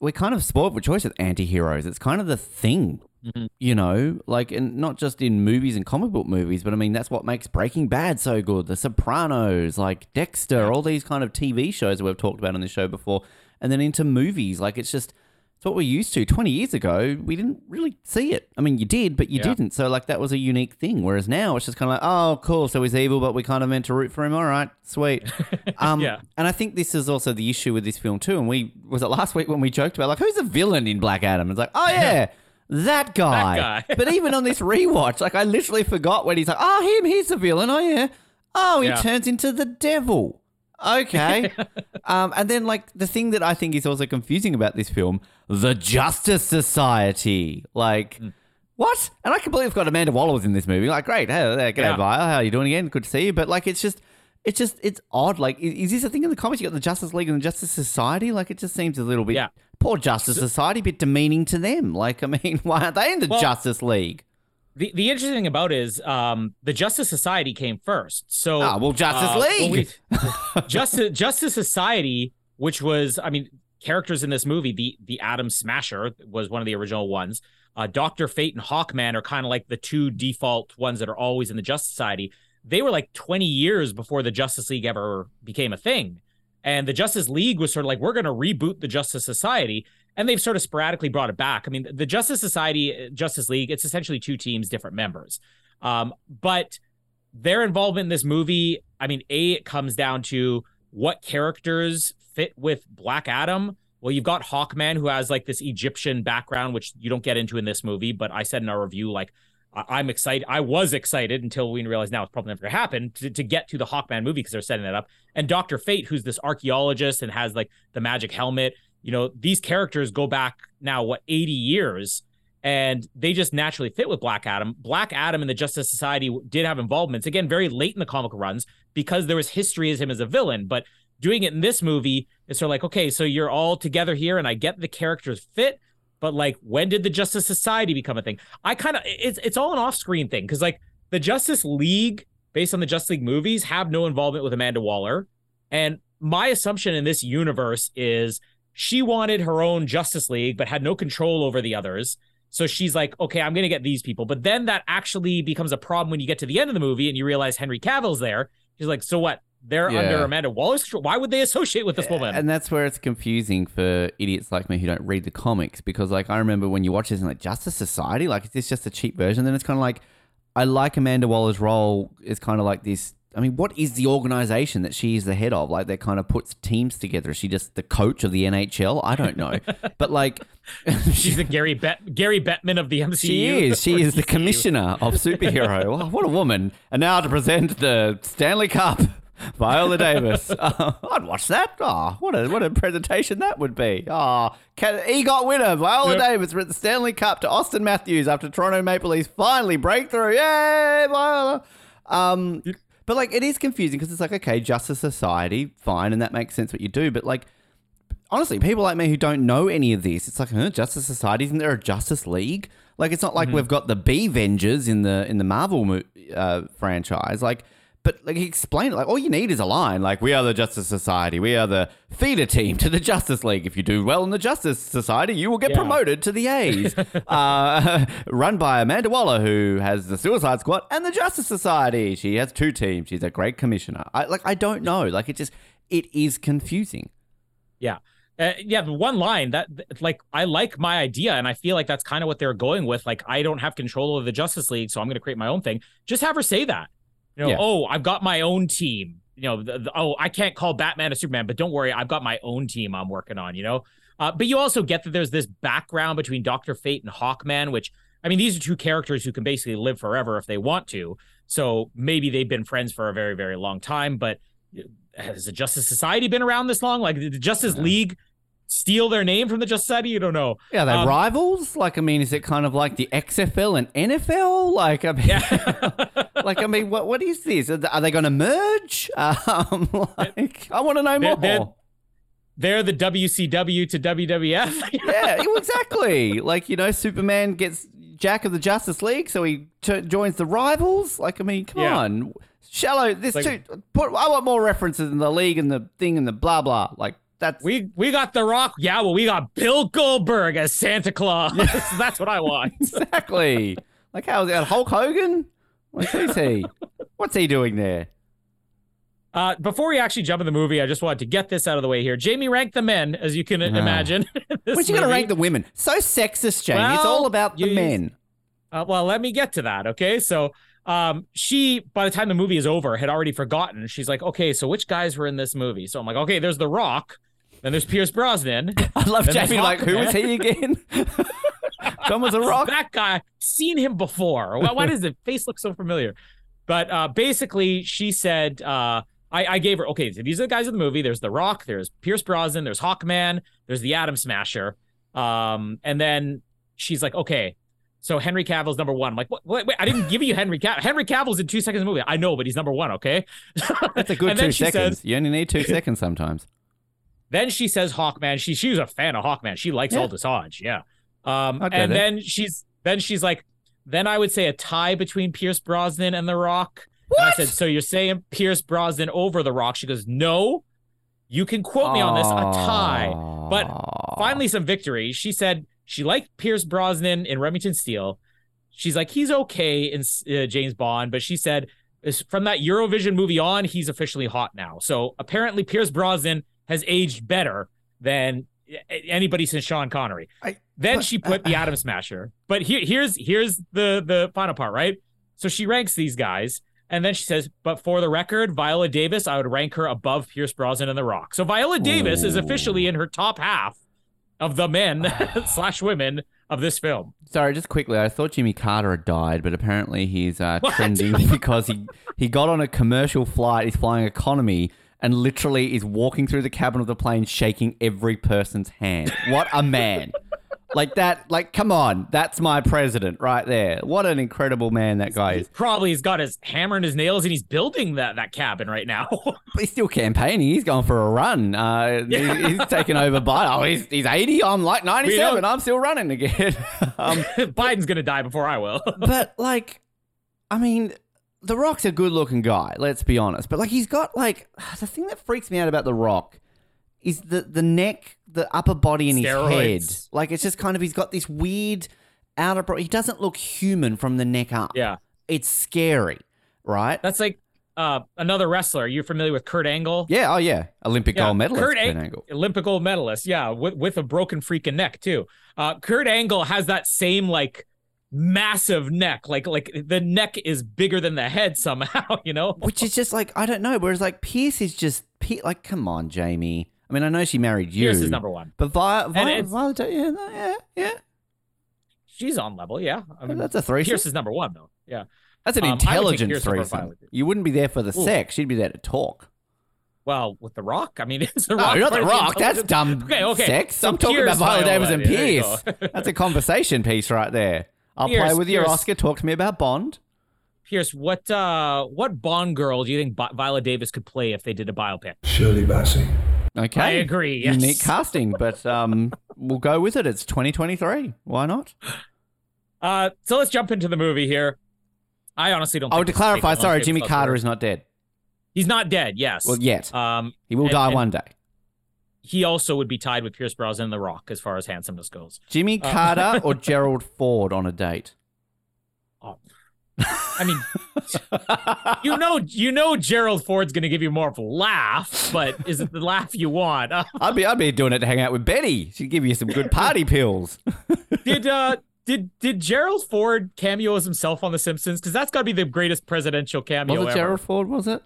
we're kind of spoiled for choice with anti-heroes. It's kind of the thing, Mhm. you know, like and not just in movies and comic book movies, but I mean that's what makes Breaking Bad so good. The Sopranos, like Dexter, all these kind of TV shows that we've talked about on this show before, and then into movies, like it's just. It's what we're used to. 20 years ago, we didn't really see it. I mean, you did, but you Yeah. didn't. So, like, that was a unique thing. Whereas now it's just kind of like, oh, cool. So he's evil, but we kind of meant to root for him. All right, sweet. Um, Yeah. And I think this is also the issue with this film, too. And we, was it last week when we joked about, like, who's the villain in Black Adam? It's like, oh, yeah. That guy. guy. but even on this rewatch, like I literally forgot when he's like, "Oh, him, he's the villain." Oh yeah. Oh, he Yeah. turns into the devil. Okay. um, and then like the thing that I think is also confusing about this film, the Justice Society. Like, Hmm. what? And I completely forgot Amanda Waller was in this movie. Like, great. Hey, there, g'day, Yeah. Vile. How are you doing again? Good to see you. But like, it's just. It's just it's odd. Like, i- is this a thing in the comics? You got the Justice League and the Justice Society. Like, it just seems a little bit Yeah. poor Justice Society, a bit demeaning to them. Like, I mean, why aren't they in the Well- Justice League? The the interesting thing about it is um the Justice Society came first. So Ah, well, Justice uh, League. we- Justice Justice Society, which was I mean characters in this movie, the the Atom Smasher was one of the original ones. Uh, Doctor Fate and Hawkman are kind of like the two default ones that are always in the Justice Society. They were like 20 years before the Justice League ever became a thing. And the Justice League was sort of like, we're going to reboot the Justice Society. And they've sort of sporadically brought it back. I mean, the Justice Society, uh, Justice League, it's essentially two teams, different members. Um, but their involvement in this movie, I mean, A, it comes down to what characters fit with Black Adam. Well, you've got Hawkman, who has like this Egyptian background, which you don't get into in this movie. But I said in our review, like, I- I'm excited. I was excited until we realized now it's probably never going to happen to, to get to the Hawkman movie because they're setting that up. And Dr. Fate, who's this archaeologist and has like the magic helmet. You know, these characters go back now, what, 80 years, and they just naturally fit with Black Adam. Black Adam and the Justice Society did have involvements, again, very late in the comic runs because there was history as him as a villain. But doing it in this movie, it's sort of like, okay, so you're all together here, and I get the characters fit, but like, when did the Justice Society become a thing? I kind of, it's, it's all an off screen thing because like the Justice League, based on the Justice League movies, have no involvement with Amanda Waller. And my assumption in this universe is she wanted her own Justice League, but had no control over the others. So she's like, okay, I'm going to get these people. But then that actually becomes a problem when you get to the end of the movie and you realize Henry Cavill's there. She's like, so what? They're Yeah. under Amanda Waller's control. Why would they associate with this woman? And that's where it's confusing for idiots like me who don't read the comics because, like, I remember when you watch this and like Justice Society, like, is this just a cheap version? Then it's kind of like, I like Amanda Waller's role is kind of like this. I mean, what is the organization that she is the head of? Like, that kind of puts teams together. Is she just the coach of the NHL? I don't know, but like, She's the Gary Bet Gary Bettman of the MCU. She is. She is the commissioner of superhero. Oh, what a woman! And now to present the Stanley Cup, Viola Davis. Uh, I'd watch that. Oh, what a what a presentation that would be. Oh, can, EGOT winner Viola Yep. Davis with the Stanley Cup to Auston Matthews after Toronto Maple Leafs finally breakthrough. Yay, Viola! Um, but like it is confusing because it's like okay, Justice Society, fine, and that makes sense what you do, but like honestly, people like me who don't know any of this, it's like, huh, Justice Society, isn't there a Justice League? Like it's not Mm-hmm. like we've got the B Vengers in the in the Marvel uh, franchise. Like, but like explain it. Like all you need is a line. Like we are the Justice Society. We are the feeder team to the Justice League. If you do well in the Justice Society, you will get Yeah. promoted to the A's. uh, run by Amanda Waller, who has the Suicide Squad and the Justice Society. She has two teams. She's a great commissioner. I like. I don't know. Like it just it is confusing. Yeah. Uh, yeah, the one line that like I like my idea and I feel like that's kind of what they're going with like I don't have control of the Justice League so I'm going to create my own thing. Just have her say that. You know, Yeah. oh, I've got my own team. You know, the, the- oh, I can't call Batman a Superman, but don't worry, I've got my own team I'm working on, you know. Uh, but you also get that there's this background between Doctor Fate and Hawkman, which I mean, these are two characters who can basically live forever if they want to. So maybe they've been friends for a very, very long time. But has the Justice Society been around this long? Like, the Justice League steal their name from the Justice Society? You don't know. Yeah, they Um, rivals? Like, I mean, is it kind of like the XFL and NFL? Like, I mean, Yeah. like, I mean, what what is this? Are they, they going to merge? Um, like, I want to know They're- more. they're- They're the WCW to WWF. yeah, exactly. Like, you know, Superman gets Jack of the Justice League, so he t- joins the rivals. Like, I mean, come Yeah. on, shallow. This Like- too. Put. I want more references in the league and the thing and the blah blah. Like, that's we we got The Rock. Yeah, well, we got Bill Goldberg as Santa Claus. That's what I want. exactly. like, how is that Hulk Hogan? Who's he? What's he doing there? Uh, before we actually jump in the movie, I just wanted to get this out of the way here. Jamie ranked the men, as you can imagine. When's you going to rank the women? So sexist, Jamie. it's all about the you- men. Uh, well, let me get to that. Okay. So um, she, by the time the movie is over, had already forgotten. She's like, okay, so which guys were in this movie? So I'm like, okay, there's The Rock. Then there's Pierce Brosnan. I love And Jamie. Like, who was he again? John was a rock. that guy, seen him before. Why, why does the face look so familiar? But uh, basically, she said, uh, I, I gave her, okay, so these are the guys in the movie. There's The Rock, there's Pierce Brosnan, there's Hawkman, there's the Atom Smasher. Um, and then she's like, okay, so Henry Cavill's number one. I'm like, what, wait, wait, I didn't give you Henry Cavill. Henry Cavill's in two seconds of the movie. I know, but he's number one, okay? That's a good two seconds. says- you only need two seconds sometimes. Then she says Hawkman. She she was a fan of Hawkman. She likes Yeah. Aldis Hodge. Yeah. Um, and then. then she's then she's like, then I would say a tie between Pierce Brosnan and The Rock. And I said, so you're saying Pierce Brosnan over The Rock? She goes, no. You can quote me on this, a tie. But finally, some victory. She said she liked Pierce Brosnan in Remington Steele. She's like, he's okay in uh, James Bond, but she said from that Eurovision movie on, he's officially hot now. So apparently, Pierce Brosnan has aged better than anybody since Sean Connery. I- then but- she put the Atom Smasher. But here, here's here's the the final part, right? So she ranks these guys, and then she says, "But for the record, Viola Davis, I would rank her above Pierce Brosnan and The Rock." So Viola Davis is officially in her top half of the men slash women of this film. Sorry, just quickly, I thought Jimmy Carter had died, but apparently he's uh, trending because he, he got on a commercial flight. He's flying economy and literally is walking through the cabin of the plane, shaking every person's hand. What a man! like that, like come on, that's my president right there. What an incredible man that guy is. Probably he's got his hammer and his nails, and he's building that that cabin right now. But he's still campaigning. He's going for a run. Uh, he- he's taken over by. Oh, he's, he's 80. I'm like 97. I'm still running again. um, Biden's gonna die before I will. but like, I mean, The Rock's a good looking guy. Let's be honest. But like, he's got like the thing that freaks me out about The Rock is the the neck, the upper body, and his head. Like, it's just kind of he's got this weird outer. Bro- he doesn't look human from the neck up. yeah, it's scary, right? that's like uh, another wrestler. You're familiar with Kurt Angle? yeah. Oh yeah. Olympic Yeah, gold medalist. Kurt Kurt Angle. Olympic gold medalist, yeah, with with a broken freaking neck too. Uh, Kurt Angle has that same like massive neck, like like the neck is bigger than the head somehow, you know. Which is just like I don't know. Whereas like Pierce is just like, come on, Jamie. I mean, I know she married you. Pierce is number one. But Vi- Vi- it's- Viola, yeah, yeah, yeah. She's on level, yeah. I mean, That's a threesome. Pierce is number one though. Yeah. That's an Um, I would take intelligent threesome. You wouldn't be there for the Ooh. sex. She'd be there to talk. Well, with the Rock, I mean, it's the No, Rock. not the Rock. That's dumb Okay, okay. sex. So I'm talking about Viola Davis and Pierce. That's a conversation piece right there. I'll play Pierce, with your Oscar. Talk to me about Bond. Pierce, what uh, what Bond girl do you think Viola Davis could play if they did a biopic? Shirley Bassey. Okay. I agree, yes. Unique casting, but um, we'll go with it. It's 2023. Why not? Uh, so let's jump into the movie here. I honestly don't. Oh, think to this is taking clarify, sorry, Jimmy Carter is not dead. He's not dead. Yes. Well, yet. Um, He will and- die and- one day. He also would be tied with Pierce Brosnan and The Rock as far as handsomeness goes. Jimmy Uh, Carter or Gerald Ford on a date? Oh. I mean, you know, you know, Gerald Ford's going to give you more of a laugh, but is it the laugh you want? Uh, I'd be I'd be doing it to hang out with Betty. She'd give you some good party pills. did uh, did did Gerald Ford cameo as himself on The Simpsons? Because that's got to be the greatest presidential cameo Was it ever. Gerald Ford? Was it?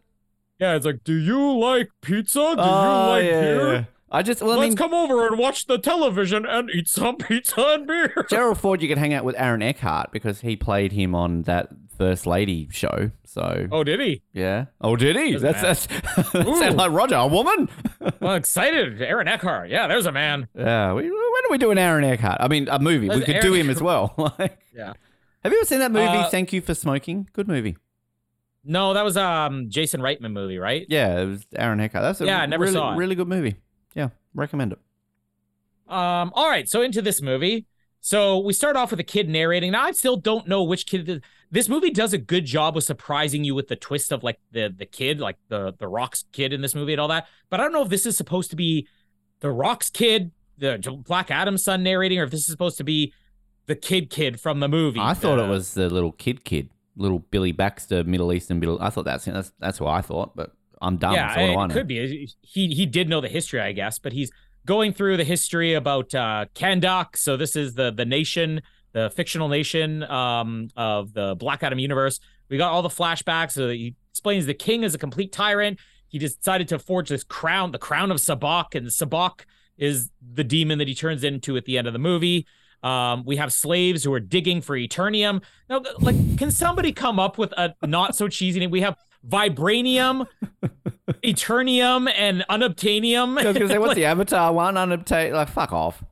Yeah, it's like, do you like pizza? Do oh you like yeah. beer? I just well, I Let's mean, come over and watch the television and eat some pizza and beer. Gerald Ford, you could hang out with Aaron Eckhart because he played him on that First Lady show. So Oh, did he? yeah. Oh, did he? That's that's that sounds like Roger, a woman. Well, excited. Aaron Eckhart. Yeah, there's a man. Yeah. We, when are we doing Aaron Eckhart? I mean, a movie. We could do him as well. like, Yeah. have you ever seen that movie? Uh, Thank you for smoking. Good movie. No, that was um Jason Reitman movie, right? Yeah, it was Aaron Eckhart. That's a Yeah, I never really, saw it. really good movie. Recommend it. Um, all right, so into this movie. So we start off with a kid narrating. Now I still don't know which kid. This, this movie does a good job of surprising you with the twist of like the the kid, like the the Rock's kid in this movie and all that. But I don't know if this is supposed to be the Rock's kid, the Black Adam's son narrating, or if this is supposed to be the kid kid from the movie. I thought it was the little kid kid, little Billy Baxter, Middle Eastern Middle. I thought that's that's that's what I thought, but I'm dumb. Yeah, do it could be. He he did know the history, I guess, but he's going through the history about uh Kahndaq. So this is the the nation, the fictional nation um of the Black Adam universe. We got all the flashbacks. So he explains the king is a complete tyrant. He decided to forge this crown, the crown of Sabbac, and Sabbac is the demon that he turns into at the end of the movie. Um, we have slaves who are digging for Eternium. Now, like, can somebody come up with a not so cheesy name? We have Vibranium, Eternium, and Unobtainium. I was gonna say, what's the Avatar one? Unobtained. Like, fuck off.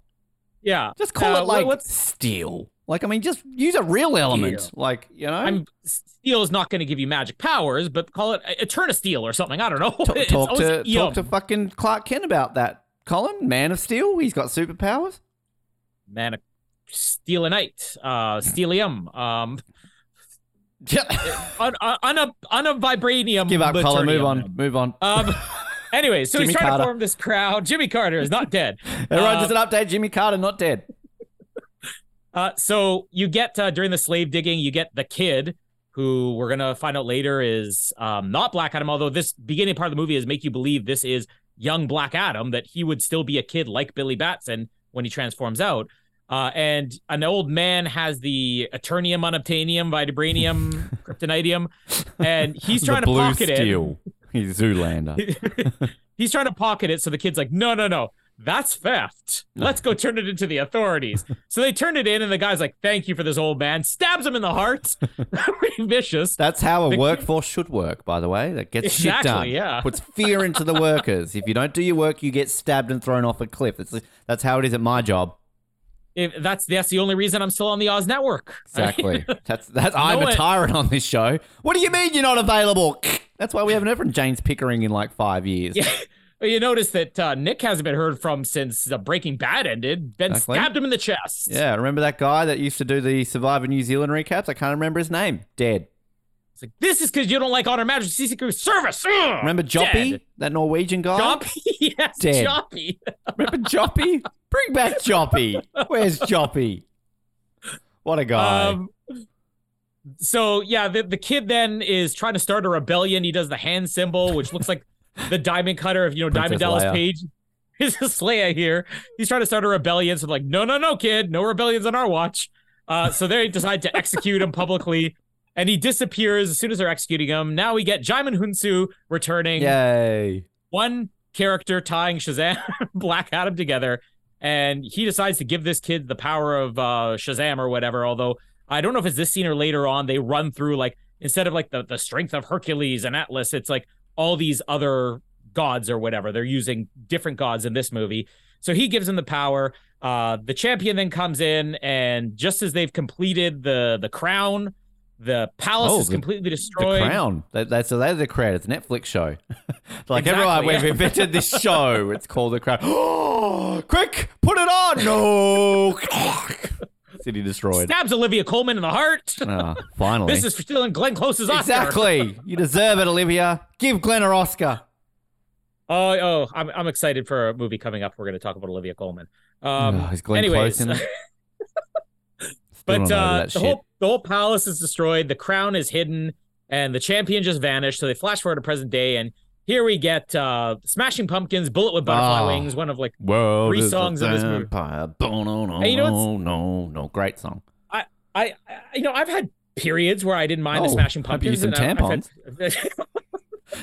yeah, Just call Uh, it like what's steel. Like, I mean, just use a real element. Like, you know, I'm steel is not going to give you magic powers, but call it Eterna Steel or something. I don't know. talk, talk to talk to fucking Clark Kent about that. Colin, Man of Steel. He's got superpowers. man, of Steelinite, uh, Steelium, um, Yeah. on, un, un, un, un vibranium. Give up, Colin. Move on. Move on. Um. Anyway, so Jimmy he's trying Carter. to form this crowd. Jimmy Carter is not dead. Everyone, uh, just an update. Jimmy Carter not dead. Uh, so you get uh, during the slave digging, you get the kid who we're gonna find out later is um, not Black Adam. Although this beginning part of the movie is make you believe this is young Black Adam, that he would still be a kid like Billy Batson when he transforms out. Uh, and an old man has the Eternium, Unobtainium, Vibranium, Kryptonitium, and he's trying to pocket it. steel. He's Zoolander. he's trying to pocket it. So the kid's like, no, no, no, that's theft. Let's go turn it into the authorities. so they turn it in, and the guy's like, thank you for this old man. Stabs him in the heart. Pretty vicious. That's how a The- workforce should work, by the way. That gets shit done. yeah. Puts fear into the workers. If you don't do your work, you get stabbed and thrown off a cliff. That's that's how it is at my job. If that's that's the only reason I'm still on the Oz network. Exactly. that's that's I'm a it. tyrant on this show. What do you mean you're not available? That's why we haven't heard from James Pickering in like five years. Yeah. Well, You notice that uh, Nick hasn't been heard from since uh, Breaking Bad ended. Ben Exactly. stabbed him in the chest. Yeah, remember that guy that used to do the Survivor New Zealand recaps? I can't remember his name. Dead. It's like, this is because you don't like On Her Majesty Secret Service. Ugh, Remember Joppy, dead. that Norwegian guy? Joppy? yes, Dead. Joppy. Remember Joppy? Bring back Joppy. Where's Joppy? What a guy. Um, so yeah, the, the kid then is trying to start a rebellion. He does the hand symbol, which looks like the diamond cutter of you know Diamond Dallas Leia. Page. Princess Leia here. He's trying to start a rebellion. So I'm like, no, no, no, kid, no rebellions on our watch. Uh, so they decide to execute him publicly, and he disappears as soon as they're executing him. Now we get Djimon Hounsou returning Yay. one character tying Shazam Black Adam together, and he decides to give this kid the power of uh, Shazam or whatever. Although I don't know if it's this scene or later on, they run through like instead of like the the strength of Hercules and Atlas, it's like all these other gods or whatever. They're using different gods in this movie. So he gives him the power. Uh, the champion then comes in, and just as they've completed the the crown, the palace Oh, is the- completely The. Crown. That, that's so they're the creators. It's a Netflix show. like Exactly, everyone, we've invented this show. It's called The Crown. Oh, quick, put it on. No. City Destroyed. Stabs Olivia Colman in the heart. Ah, finally. this is for stealing Glenn Close's Oscar. exactly. You deserve it, Olivia. Give Glenn an Oscar. Oh, oh, I'm, I'm excited for a movie coming up. We're going to talk about Olivia Colman. Um, Oh, is Glenn anyways, Close in it? But uh, the shit. whole the whole palace is destroyed. The crown is hidden, and the champion just vanished. So they flash forward to present day, and here we get uh, Smashing Pumpkins, "Bullet with Butterfly Oh. Wings," one of like World three songs of this movie. no, no, you know no, no, no. Great song. I, I, you know, I've had periods where I didn't mind the Oh, Smashing hope you Pumpkins. some and I- I've had-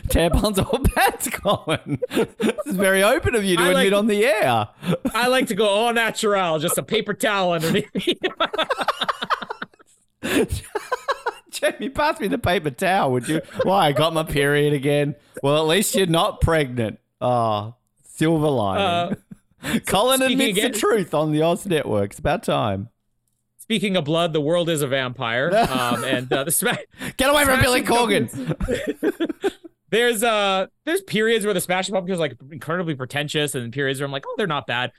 Tampons or pads, Colin. this is very open of you to I like- admit on the air. I like to go all natural, just a paper towel underneath me. Jamie, pass me the paper towel, would you? Why? I got my period again. Well, at least you're not pregnant. Oh, silver lining. Colin admits again- the truth on the Oz Network. It's about time. Speaking of blood, the world is a vampire, um, and uh, the sma- Get away from Billy Corgan. there's uh there's periods where the Smashing Pumpkins like incredibly pretentious, and periods where I'm like, oh, they're not bad.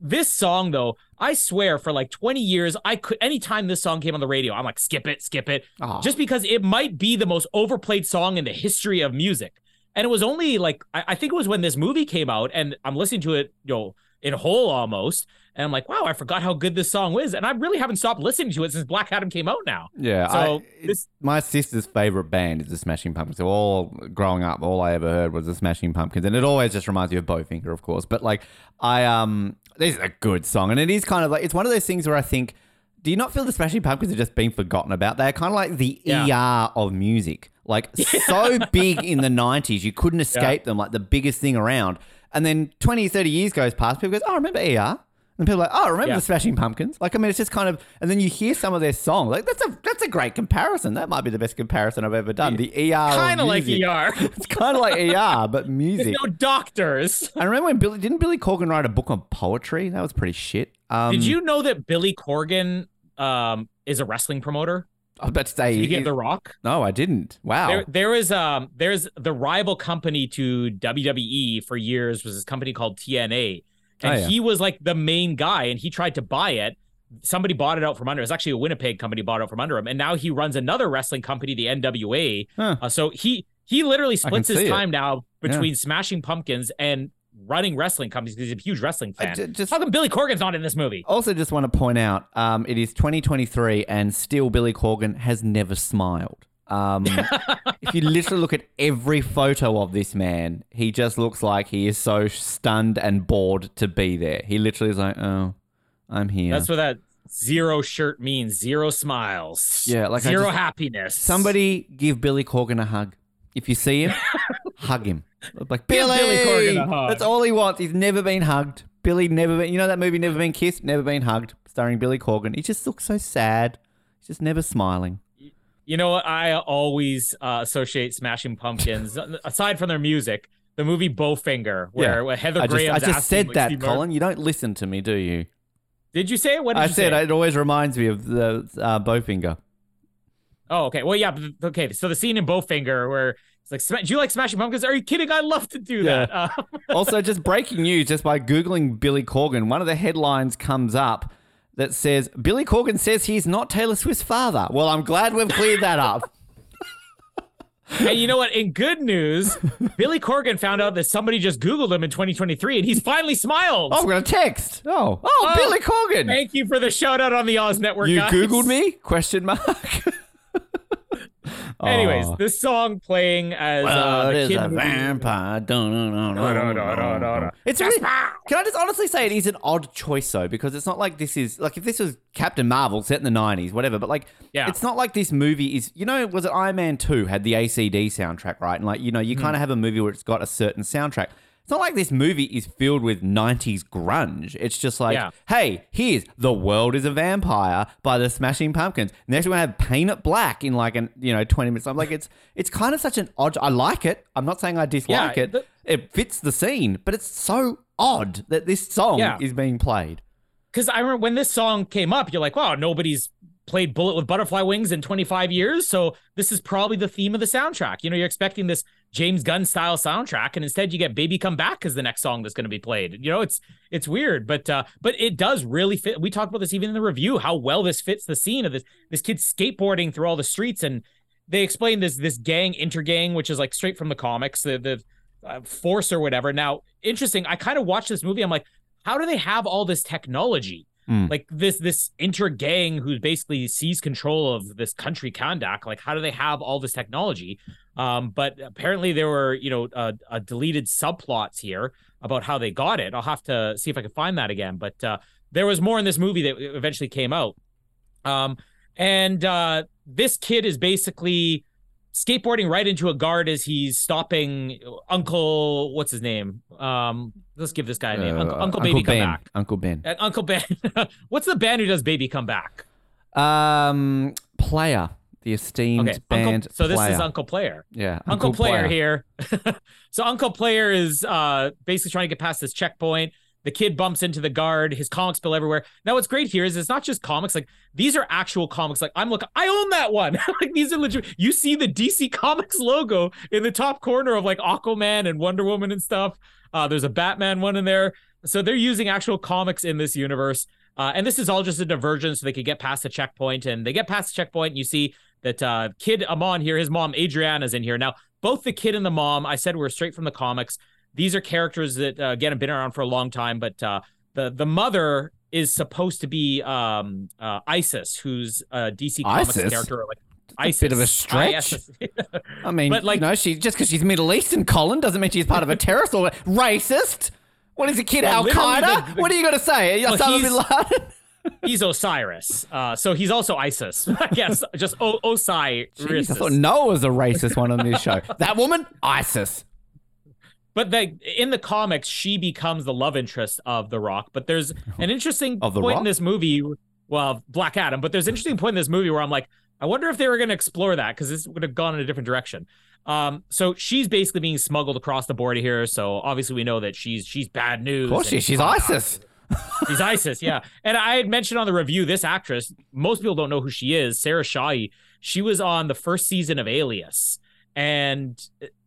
This song though, I swear, for like 20 years, I could anytime this song came on the radio, I'm like, skip it, skip it, Oh. just because it might be the most overplayed song in the history of music. And it was only like I, I think it was when this movie came out, and I'm listening to it, you know, in whole almost, and I'm like, wow, I forgot how good this song was, and I really haven't stopped listening to it since Black Adam came out. Now, Yeah, So, I, this- my sister's favorite band is the Smashing Pumpkins. So all growing up, all I ever heard was the Smashing Pumpkins, and it always just reminds me of Bowfinger, of course. But like, I um, this is a good song, and it is kind of like it's one of those things where I think, do you not feel the Smashing Pumpkins are just being forgotten about? They're kind of like the Yeah. ER of music, like so big in the '90s, you couldn't escape them, like the biggest thing around. And then 20, 30 years goes past, people goes, oh, I remember ER. And people are like, oh, remember Yeah. the Smashing Pumpkins? Like, I mean, it's just kind of, and then you hear some of their songs. Like, that's a that's a great comparison. That might be the best comparison I've ever done. The ER, kind of like. ER. It's kind of like ER, but music. no doctors. I remember when Billy didn't Billy Corgan write a book on poetry? That was pretty shit. Um, Did you know that Billy Corgan um, is a wrestling promoter? I was about to say. Did you get The Rock? no, I didn't. Wow. There, there is um, there's the rival company to WWE for years was this company called TNA, and Oh, yeah. he was like the main guy, and he tried to buy it. Somebody bought it out from under. It was actually a Winnipeg company bought it out from under him, and now he runs another wrestling company, the NWA. Huh. Uh, so he he literally splits his see it. time now Yeah. between Smashing Pumpkins and running wrestling companies because he's a huge wrestling fan. ju- just- How come Billy Corgan's not in this movie? also, just want to point out, um, it is 2023, and still Billy Corgan has never smiled. Um, if you literally look at every photo of this man, he just looks like he is so stunned and bored to be there. He literally is like, "Oh, I'm here." That's what that zero shirt means. Zero smiles. Yeah, like zero just- happiness. Somebody give Billy Corgan a hug. If you see him, hug him. Like Billy. Billy Corgan a hug. That's all he wants. He's never been hugged. Billy never been. You know that movie, Never Been Kissed, Never Been Hugged, starring Billy Corgan. He just looks so sad. He's just never smiling. You know what? I always uh, associate Smashing Pumpkins, aside from their music, the movie Bowfinger, where, Yeah. Heather I just, I just said that, Steve Colin. You don't listen to me, do you? Did you say it? What did you I said say? it always reminds me of the uh, Bowfinger. Oh, okay. Well, yeah. but- Okay. So the scene in Bowfinger where it's like, "Sma- do you like Smashing Pumpkins? Are you kidding? I love to do Yeah. that. Uh, also, just breaking news, just by Googling Billy Corgan, one of the headlines comes up that says, Billy Corgan says he's not Taylor Swift's father. Well, I'm glad we've cleared that up. and you know what? In good news, Billy Corgan found out that somebody just Googled him in 2023, and he's finally smiled. Oh, I've got a text. Oh, oh, Oh, Billy Corgan. Thank you for the shout out on the Oz Network. you guys. Googled me? Question mark. Anyways, Aww. this song playing as well, uh, it is a vampire. It's really. Can I just honestly say it is an odd choice though, because it's not like this is like if this was Captain Marvel set in the nineties, whatever. But like, yeah. it's not like this movie is. You know, was it Iron Man Two had the ACD soundtrack, right? And like, you know, you kind of have a movie where it's got a certain soundtrack. It's not like this movie is filled with 90s grunge. It's just like, Yeah. hey, here's The World is a Vampire by the Smashing Pumpkins. Next we're gonna have Paint It Black in like an you know, 20 minutes. I'm like, it's it's kind of such an odd I like it. I'm not saying I dislike Yeah, it. the- it fits the scene, but it's so odd that this song Yeah. is being played. because I remember when this song came up, you're like, wow, nobody's played Bullet with Butterfly Wings in 25 years. So this is probably the theme of the soundtrack. You know, you're expecting this James Gunn style soundtrack, and instead you get Baby Come Back as the next song that's going to be played. You know, it's it's weird, but uh, but it does really fit. We talked about this even in the review, how well this fits the scene of this this kid skateboarding through all the streets, and they explain this this gang intergang, which is like straight from the comics, the the uh, force or whatever. Now, interesting. I kind of watched this movie. I'm like, how do they have all this technology? Mm. Like this this inter gang who basically sees control of this country Kahndaq. Like, how do they have all this technology? Um, but apparently there were you know uh, uh, deleted subplots here about how they got it. I'll have to see if I can find that again. But uh, there was more in this movie that eventually came out. Um, and uh, this kid is basically skateboarding right into a guard as he's stopping Uncle. What's his name? Um, let's give this guy a name. Uncle, Uh, Uncle Baby ben. Come Back. Uncle Ben. Uh, Uncle Ben. what's the band who does Baby Come Back? Um, player, the esteemed Okay, band. Uncle, so this player. is Uncle Player. yeah, Uncle, Player, here. so Uncle Player is uh basically trying to get past this checkpoint. The kid bumps into the guard. His comics spill everywhere. Now, what's great here is it's not just comics. Like these are actual comics. Like I'm looking, I own that one. like these are legit. You see the DC Comics logo in the top corner of like Aquaman and Wonder Woman and stuff. Uh, there's a Batman one in there. So they're using actual comics in this universe. Uh, and this is all just a diversion so they could get past the checkpoint. And they get past the checkpoint. And you see that uh, kid Amon here, his mom Adriana's in here. Now, both the kid and the mom, I said were straight from the comics. These are characters that uh, again have been around for a long time, but uh, the the mother is supposed to be um, uh, Isis, who's a DC Comics Isis? character. Or like a bit of a stretch. ISIS. I mean, But, like- you know, she just because she's Middle Eastern, Colin, doesn't mean she's part of a terrorist or racist. What is a kid Well, Al Qaeda? what are you going to say? Osama he's- bin Laden? he's Osiris, uh, so he's also ISIS. I guess just o- Osiris. Jeez, I thought Noah was a racist one on this show. That woman, ISIS. But they, in the comics, she becomes the love interest of The Rock. But there's an interesting point Rock? in this movie. Well, Black Adam. But there's an interesting point in this movie where I'm like, I wonder if they were going to explore that because this would have gone in a different direction. Um, so she's basically being smuggled across the border here. So obviously we know that she's she's bad news. Of course, she, she's ISIS. She's ISIS, yeah. And I had mentioned on the review this actress. Most people don't know who she is. Sarah Shahi. She was on the first season of Alias, and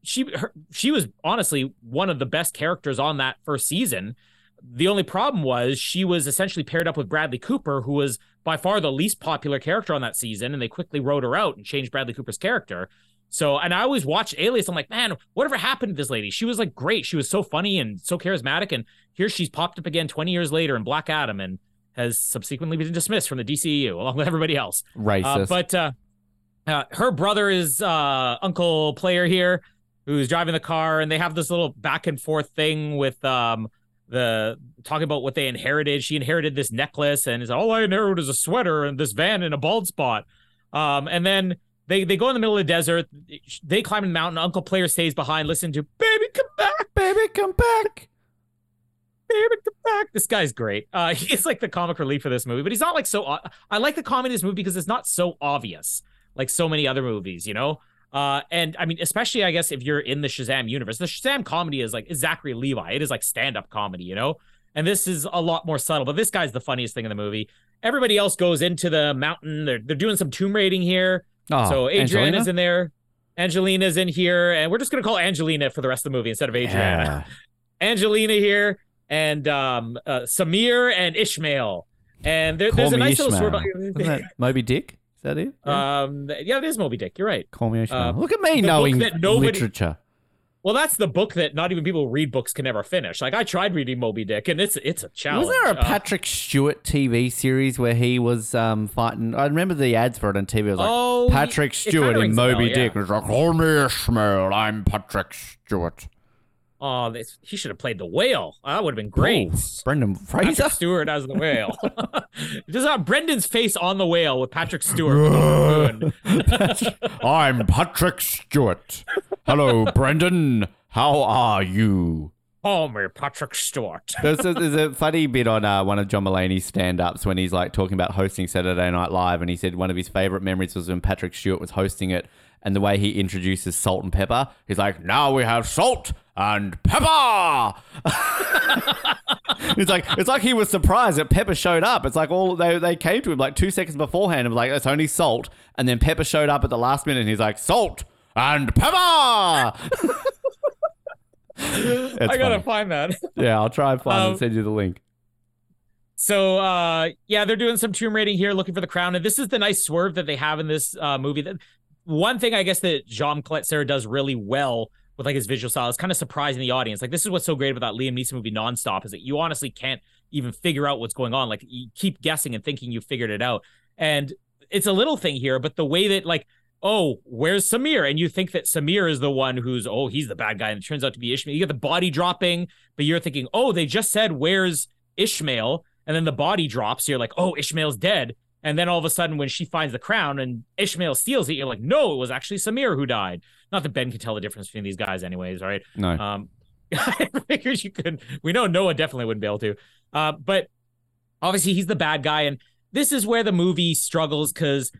she her, she was honestly one of the best characters on that first season. The only problem was she was essentially paired up with Bradley Cooper, who was by far the least popular character on that season, and they quickly wrote her out and changed Bradley Cooper's character. So, and I always watched Alias. I'm like, man, whatever happened to this lady? She was like great. She was so funny and so charismatic. And here she's popped up again 20 years later in Black Adam and has subsequently been dismissed from the DCEU along with everybody else. Right. Uh, but uh, uh, her brother is uh, Uncle Player here, who's driving the car, and they have this little back and forth thing with um, the talking about what they inherited. She inherited this necklace, and is all I inherited is a sweater and this van and a bald spot. Um, and then they they go in the middle of the desert. They climb the mountain. Uncle Player stays behind, listen to "Baby Come Back." Baby, come back. Baby, come back. This guy's great. Uh, he's like the comic relief for this movie, but he's not like so. o- I like the comedy in this movie because it's not so obvious like so many other movies, you know. Uh, and I mean, especially I guess if you're in the Shazam universe, the Shazam comedy is like Zachary Levi. It is like stand up comedy, you know. And this is a lot more subtle. But this guy's the funniest thing in the movie. Everybody else goes into the mountain. They're they're doing some tomb raiding here. Oh, so Adriana's Angelina? in there. Angelina's in here, and we're just gonna call Angelina for the rest of the movie instead of Adriana. Yeah. Angelina here and um uh, Samir and Ishmael. And there, there's a nice Ishmael. little Isn't that Moby Dick? That it? Yeah. um yeah, it is Moby Dick. You're right. Call me Ishmael. uh, Look at me knowing that nobody- literature. Well, that's the book that not even people who read books can ever finish. Like I tried reading Moby Dick, and it's it's a challenge. Was there a Uh, Patrick Stewart TV series where he was um, fighting? I remember the ads for it on TV. It was like Oh, Patrick Stewart in a bell, Moby yeah. Dick. It was like, call me Ishmael. I'm Patrick Stewart. Oh, this, he should have played the whale. That would have been great. Ooh, Brendan Fraser. Patrick Stewart as the whale. Just have Brendan's face on the whale with Patrick Stewart. I'm Patrick Stewart. Hello, Brendan. How are you? Call me Patrick Stewart. There's a, there's a funny bit on uh, one of John Mulaney's stand-ups when he's like talking about hosting Saturday Night Live, and he said one of his favorite memories was when Patrick Stewart was hosting it, and the way he introduces salt and pepper. He's like, "Now we have salt and pepper." it's like it's like he was surprised that Pepper showed up. It's like all they they came to him like two seconds beforehand and was like, "It's only salt," and then Pepper showed up at the last minute, and he's like, "Salt and pepper." I gotta funny. find that. Yeah, I'll try and find Um, and send you the link. So uh yeah, they're doing some tomb raiding here, looking for the crown, and this is the nice swerve that they have in this uh movie. That one thing I guess that Jaume Collet-Serra does really well with like his visual style is kind of surprising the audience. Like this is what's so great about that Liam Neeson movie Nonstop is that you honestly can't even figure out what's going on. Like you keep guessing and thinking you figured it out. And it's a little thing here, but the way that like oh, where's Samir? And you think that Samir is the one who's, oh, he's the bad guy. And it turns out to be Ishmael. You get the body dropping, but you're thinking, oh, they just said, where's Ishmael? And then the body drops. You're like, oh, Ishmael's dead. And then all of a sudden, when she finds the crown and Ishmael steals it, you're like, no, it was actually Samir who died. Not that Ben can tell the difference between these guys, anyways, right? No. Um, I figured you could. We know Noah definitely wouldn't be able to. Uh, but obviously he's the bad guy, and this is where the movie struggles because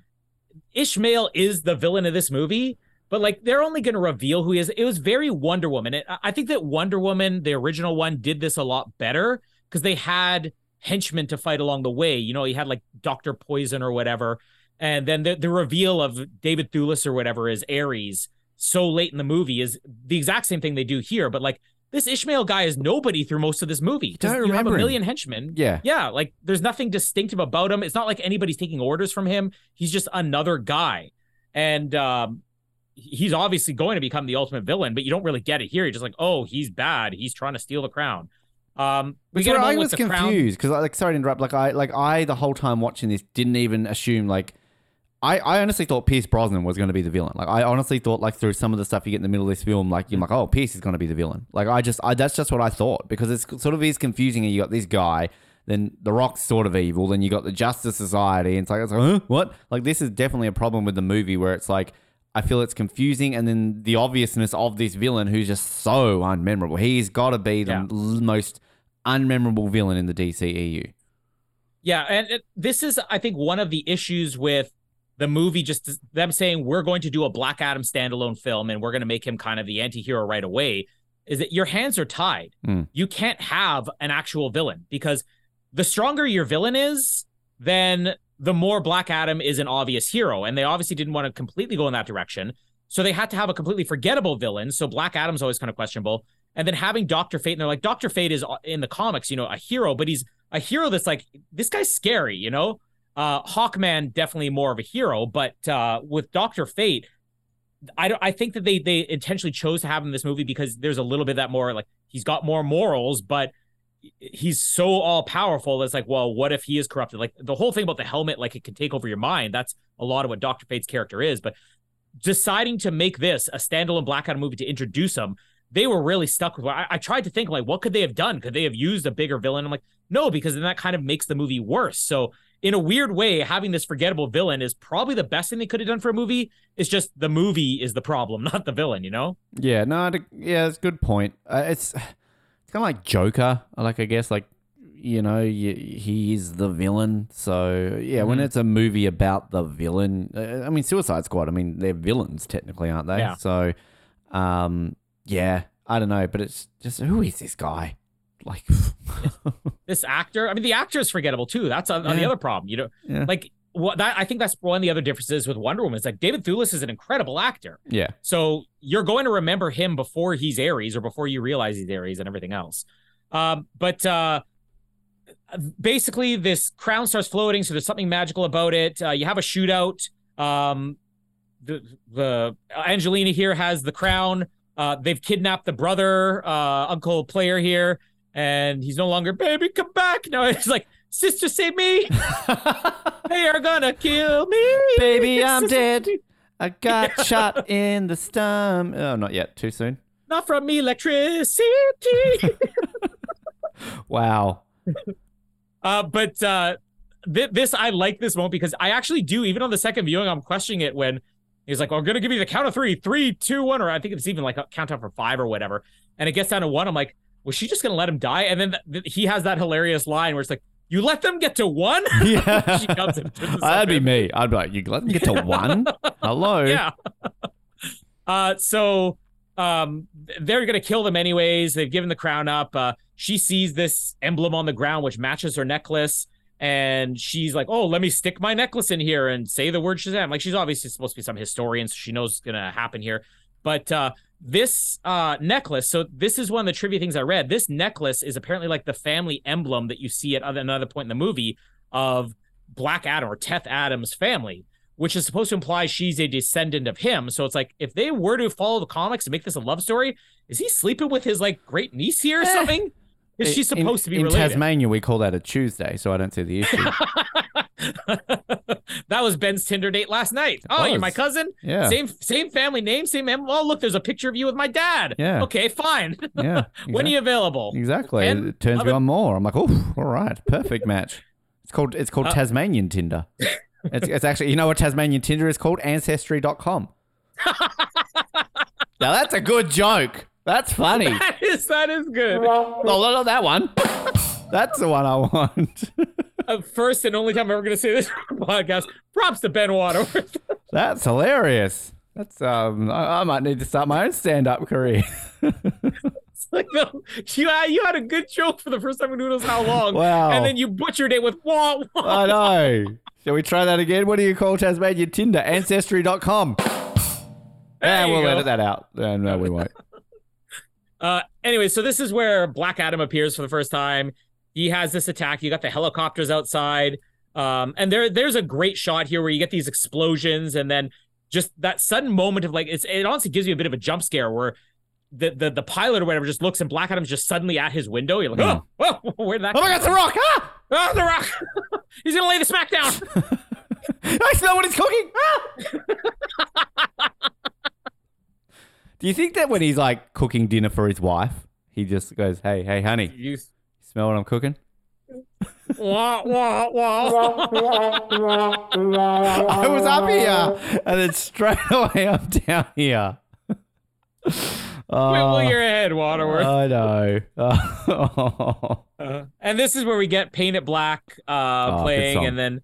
Ishmael is the villain of this movie. But like they're only going to reveal who he is. It was very Wonder Woman. It, I think that Wonder Woman, the original one, did this a lot better because they had henchmen to fight along the way. You know, he had like Doctor Poison or whatever, and then the the reveal of David Thewlis or whatever is Ares so late in the movie is the exact same thing they do here. But like this Ishmael guy is nobody through most of this movie. Don't you have a him. million henchmen. Yeah. Yeah, like there's nothing distinctive about him. It's not like anybody's taking orders from him. He's just another guy. And um he's obviously going to become the ultimate villain, but you don't really get it here. You're just like, oh, he's bad. He's trying to steal the crown. Um we That's get I was with the crown. confused because, like, sorry to interrupt. Like, I, like, I the whole time watching this didn't even assume like, I, I honestly thought Pierce Brosnan was going to be the villain. Like, I honestly thought like through some of the stuff you get in the middle of this film, like you're like, oh, Pierce is going to be the villain. Like, I just, I that's just what I thought because it's sort of is confusing. And you got this guy, then the Rock's sort of evil, then you got the Justice Society, and it's like, it's like, huh, what? Like, this is definitely a problem with the movie where it's like. I feel it's confusing, and then the obviousness of this villain who's just so unmemorable. He's got to be the Yeah. most unmemorable villain in the DCEU. Yeah, and it, this is, I think, one of the issues with the movie. Just them saying we're going to do a Black Adam standalone film and we're going to make him kind of the anti-hero right away. Is that your hands are tied? Mm. You can't have an actual villain because the stronger your villain is, then the more Black Adam is an obvious hero. And they obviously didn't want to completely go in that direction. So they had to have a completely forgettable villain. So Black Adam's always kind of questionable. And then having Dr. Fate, and they're like, Dr. Fate is uh, in the comics, you know, a hero, but he's a hero that's like, this guy's scary, you know? Uh, Hawkman, definitely more of a hero, but uh, with Dr. Fate, I don't. I think that they they intentionally chose to have him in this movie because there's a little bit that more like he's got more morals, but he's so all powerful. It's like, well, what if he is corrupted? Like the whole thing about the helmet, like it can take over your mind. That's a lot of what Doctor Fate's character is. But deciding to make this a standalone Black Adam movie to introduce him, they were really stuck with. I, I tried to think like, what could they have done? Could they have used a bigger villain? I'm like, no, because then that kind of makes the movie worse. So in a weird way, having this forgettable villain is probably the best thing they could have done for a movie. It's just the movie is the problem, not the villain. You know? Yeah, no, yeah, it's a good point. Uh, it's it's kind of like Joker. Like I guess, like you know, y he is the villain. So yeah, when Mhm. it's a movie about the villain, uh, I mean, Suicide Squad. I mean, they're villains technically, aren't they? Yeah. So, um, yeah, I don't know, but it's just who is this guy? Like, This actor, I mean, the actor is forgettable too. That's on, on the other problem. You know, Yeah. like what that I think that's one of the other differences with Wonder Woman. Is like David Thewlis is an incredible actor. yeah, So you're going to remember him before he's Ares or before you realize he's Ares and everything else. Um, but uh, basically, this crown starts floating, so there's something magical about it. Uh, you have a shootout. Um, the the Angelina here has the crown. Uh, they've kidnapped the brother, uh, Uncle Player here, and he's no longer baby. Come back! No, it's like sister, save me! they are gonna kill me, baby, I'm Sister, dead. I got shot in the stomach. Oh, not yet. Too soon. Not from me, electricity. Wow. Uh, but uh, th- this I like this moment because I actually do. Even on the second viewing, I'm questioning it when he's like, well, "I'm gonna give you the count of three, three, two, one," or I think it's even like a countdown for five or whatever. And it gets down to one. I'm like, was she just gonna let him die? And then th- th- he has that hilarious line where it's like, "You let them get to one." Yeah. she comes and turns That'd be me. I'd be like, you let them get to one? Hello. Yeah. uh, so um, they're gonna kill them anyways. They've given the crown up. Uh, she sees this emblem on the ground which matches her necklace. And she's like, "Oh, let me stick my necklace in here and say the word Shazam." Like she's obviously supposed to be some historian, so she knows what's gonna happen here. But uh, this uh, necklace, so this is one of the trivia things I read. This necklace is apparently like the family emblem that you see at other- another point in the movie of Black Adam or Teth Adams' family, which is supposed to imply she's a descendant of him. So it's like if they were to follow the comics and make this a love story, is he sleeping with his like great niece here or Eh. something? Is she In- supposed to be in related? Tasmania? We call that a Tuesday, so I don't see the issue. that was Ben's Tinder date last night. Oh, you're my cousin. Yeah. Same same family name, same emblem. Oh, look, there's a picture of you with my dad. Yeah. Okay, fine. Yeah. when are you available? Exactly. And it turns me on more. I'm like, oh, all right, perfect match. It's called it's called Uh, Tasmanian Tinder. It's, it's actually you know what Tasmanian Tinder is called? Ancestry.com. now that's a good joke. That's funny. That is that is good. Oh, no, not that one. That's the one I want. Uh, first and only time I'm ever going to say this on the podcast. Props to Ben Waterworth. That's hilarious. That's um. I, I might need to start my own stand-up career. It's like no, you had, you had a good joke for the first time in who knows how long, Wow. and then you butchered it with wah wah. I know. Shall we try that again? What do you call Tasmanian Tinder? Ancestry.com. Yeah, you we'll go. edit that out. Uh, no, we won't. Uh, anyway, so this is where Black Adam appears for the first time. He has this attack. You got the helicopters outside, um, and there there's a great shot here where you get these explosions, and then just that sudden moment of like it's it honestly gives you a bit of a jump scare where the the, the pilot or whatever just looks and Black Adam's just suddenly at his window. You're like, oh, oh, where did that? Oh my God, it's a rock! Ah! Oh, the rock! He's gonna lay the smack down. I smell what he's cooking. Ah! Do you think that when he's like cooking dinner for his wife, he just goes, "Hey, hey, honey, you You smell what I'm cooking?" wah wah wah. I was up here, and then straight away I'm down here. Wiggle Oh, your head, Waterworth. I know. Oh. Uh, and this is where we get Paint It Black uh, Oh, good playing, song. and then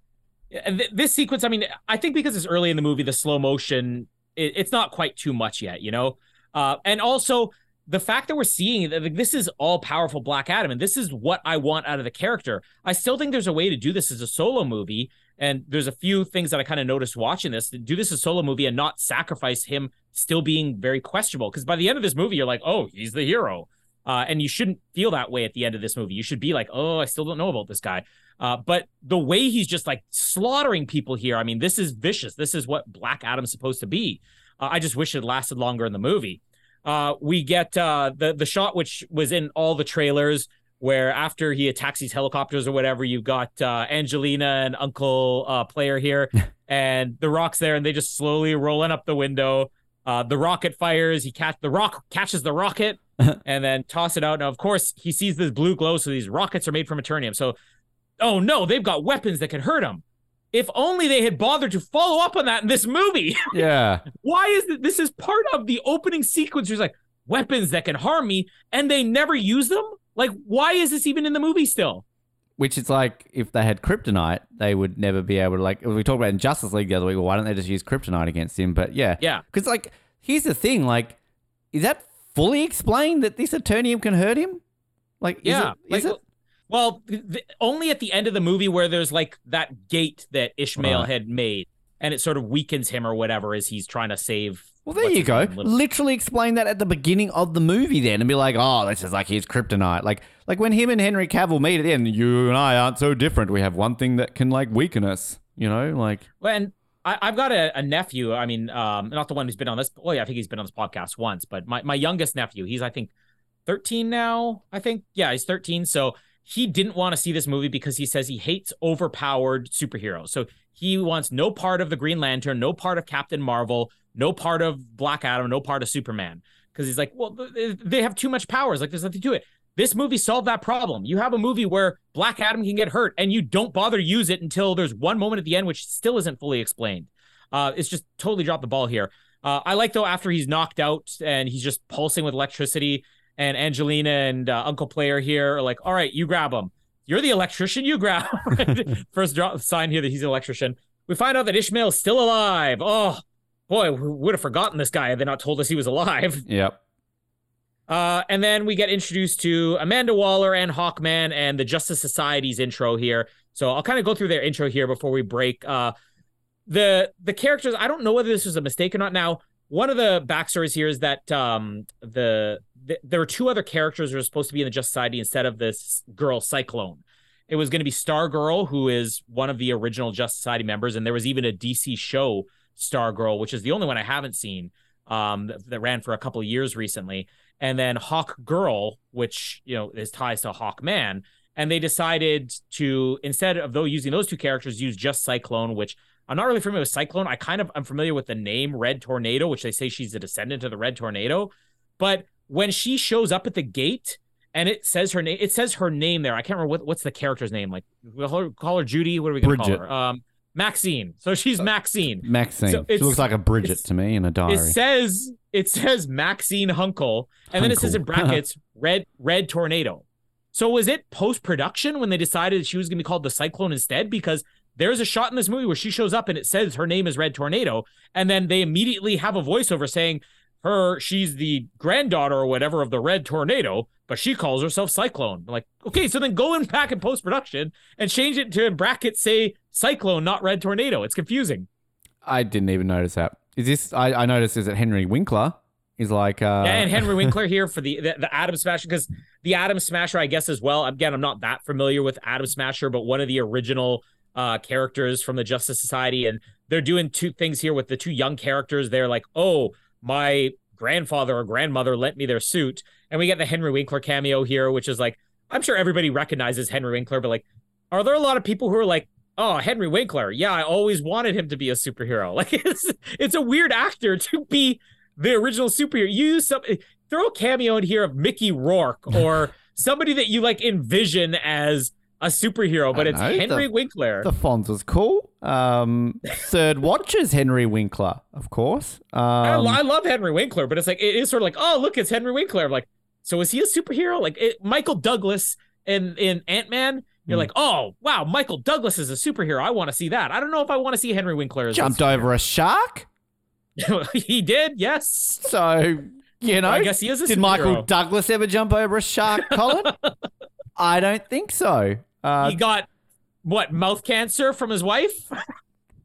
and th- this sequence. I mean, I think because it's early in the movie, the slow motion, it, it's not quite too much yet, you know. Uh, and also the fact that we're seeing that like, this is all powerful Black Adam, and this is what I want out of the character. I still think there's a way to do this as a solo movie, and there's a few things that I kind of noticed watching this. Do this as a solo movie and not sacrifice him still being very questionable. Because by the end of this movie, you're like, oh, he's the hero. Uh, and you shouldn't feel that way at the end of this movie. You should be like, oh, I still don't know about this guy. Uh, but the way he's just like slaughtering people here, I mean, this is vicious. This is what Black Adam's supposed to be. Uh, I just wish it lasted longer in the movie. Uh, we get uh, the the shot which was in all the trailers, where after he attacks these helicopters or whatever, you've got uh, Angelina and Uncle uh, Player here, and the Rock's there, and they just slowly rolling up the window. Uh, the rocket fires. He catch the rock catches the rocket and then toss it out. Now, of course, he sees this blue glow, so these rockets are made from Eternium. So, oh no, they've got weapons that can hurt him. If only they had bothered to follow up on that in this movie. yeah. Why is it, this is part of the opening sequence? There's like weapons that can harm me, and they never use them. Like, why is this even in the movie still? Which is like if they had kryptonite, they would never be able to like. We talked about in Justice League the other week. Well, why don't they just use kryptonite against him? But yeah, Yeah, because like here's the thing: like, is that fully explained that this Eternium can hurt him? Like, is yeah. it, is like, it? Well, th- th- only at the end of the movie where there's like that gate that Ishmael Right. had made, and it sort of weakens him or whatever as he's trying to save. Well, there you go. Little- Literally explain that at the beginning of the movie, then, and be like, "Oh, this is like his kryptonite." Like, like when him and Henry Cavill meet at the end, you and I aren't so different. We have one thing that can like weaken us. You know, like Well, and I, I've got a, a nephew. I mean, um, not the one who's been on this. Oh yeah, I think he's been on this podcast once. But my, my youngest nephew, he's I think 13 now. I think yeah, he's 13. So he didn't want to see this movie because he says he hates overpowered superheroes. So he wants no part of the Green Lantern, no part of Captain Marvel, no part of Black Adam, no part of Superman. Because he's like, well, they have too much powers. Like there's nothing to it. This movie solved that problem. You have a movie where Black Adam can get hurt and you don't bother to use it until there's one moment at the end, which still isn't fully explained. Uh, it's just totally dropped the ball here. Uh, I like though after he's knocked out and he's just pulsing with electricity. And Angelina and uh, Uncle Player here are like, all right, you grab him. You're the electrician. You grab. First drop sign here that he's an electrician. We find out that Ishmael is still alive. Oh boy, we would have forgotten this guy had they not told us he was alive. Yep. Uh, and then we get introduced to Amanda Waller and Hawkman and the Justice Society's intro here. So I'll kind of go through their intro here before we break. Uh, the the characters, I don't know whether this was a mistake or not. Now, one of the backstories here is that um, the, the there were two other characters who were supposed to be in the Justice Society instead of this girl Cyclone. It was going to be Stargirl, who is one of the original Justice Society members, and there was even a DC show Stargirl, which is the only one I haven't seen um, that, that ran for a couple of years recently and then Hawk Girl, which you know is ties to Hawk Man, and they decided to instead of though using those two characters, use just Cyclone, which I'm not really familiar with Cyclone. I kind of I'm familiar with the name Red Tornado, which they say she's a descendant of the Red Tornado, but when she shows up at the gate and it says her name, it says her name there. I can't remember what, what's the character's name. Like we'll call her, call her Judy. What are we gonna Bridget. call her? Um, Maxine. So she's Maxine. Maxine. So she looks like a Bridget to me in a diary. It says it says Maxine Hunkel, and then it says in brackets red red tornado. So was it post production when they decided she was going to be called the Cyclone instead? Because there's a shot in this movie where she shows up and it says her name is Red Tornado, and then they immediately have a voiceover saying her she's the granddaughter or whatever of the Red Tornado, but she calls herself Cyclone. I'm like, okay, so then go in back in post production and change it to in brackets say Cyclone, not Red Tornado. It's confusing. I didn't even notice that. Is this? I, I noticed is that Henry Winkler is like. Uh, Yeah, and Henry Winkler here for the the, the Atom Smasher because the Atom Smasher, I guess as well. Again, I'm not that familiar with Atom Smasher, but one of the original uh, characters from the Justice Society, and they're doing two things here with the two young characters. They're like, oh, my grandfather or grandmother lent me their suit, and we get the Henry Winkler cameo here, which is like, I'm sure everybody recognizes Henry Winkler, but like, are there a lot of people who are like? Oh, Henry Winkler. Yeah, I always wanted him to be a superhero. Like it's it's a weird actor to be the original superhero. You use some throw a cameo in here of Mickey Rourke or somebody that you like envision as a superhero, but it's know, Henry the- Winkler. The Fonz was cool. Um, third watches Henry Winkler, of course. Um, I, I love Henry Winkler, but it's like it is sort of like, oh, look, it's Henry Winkler. I'm like, so is he a superhero? Like it, Michael Douglas in in Ant Man. You're Hmm. like, oh wow, Michael Douglas is a superhero. I want to see that. I don't know if I want to see Henry Winkler as a jumped over a shark. he did, yes. So you know, I guess he is a did Michael. Douglas ever jump over a shark, Colin? I don't think so. Uh, he got what mouth cancer from his wife.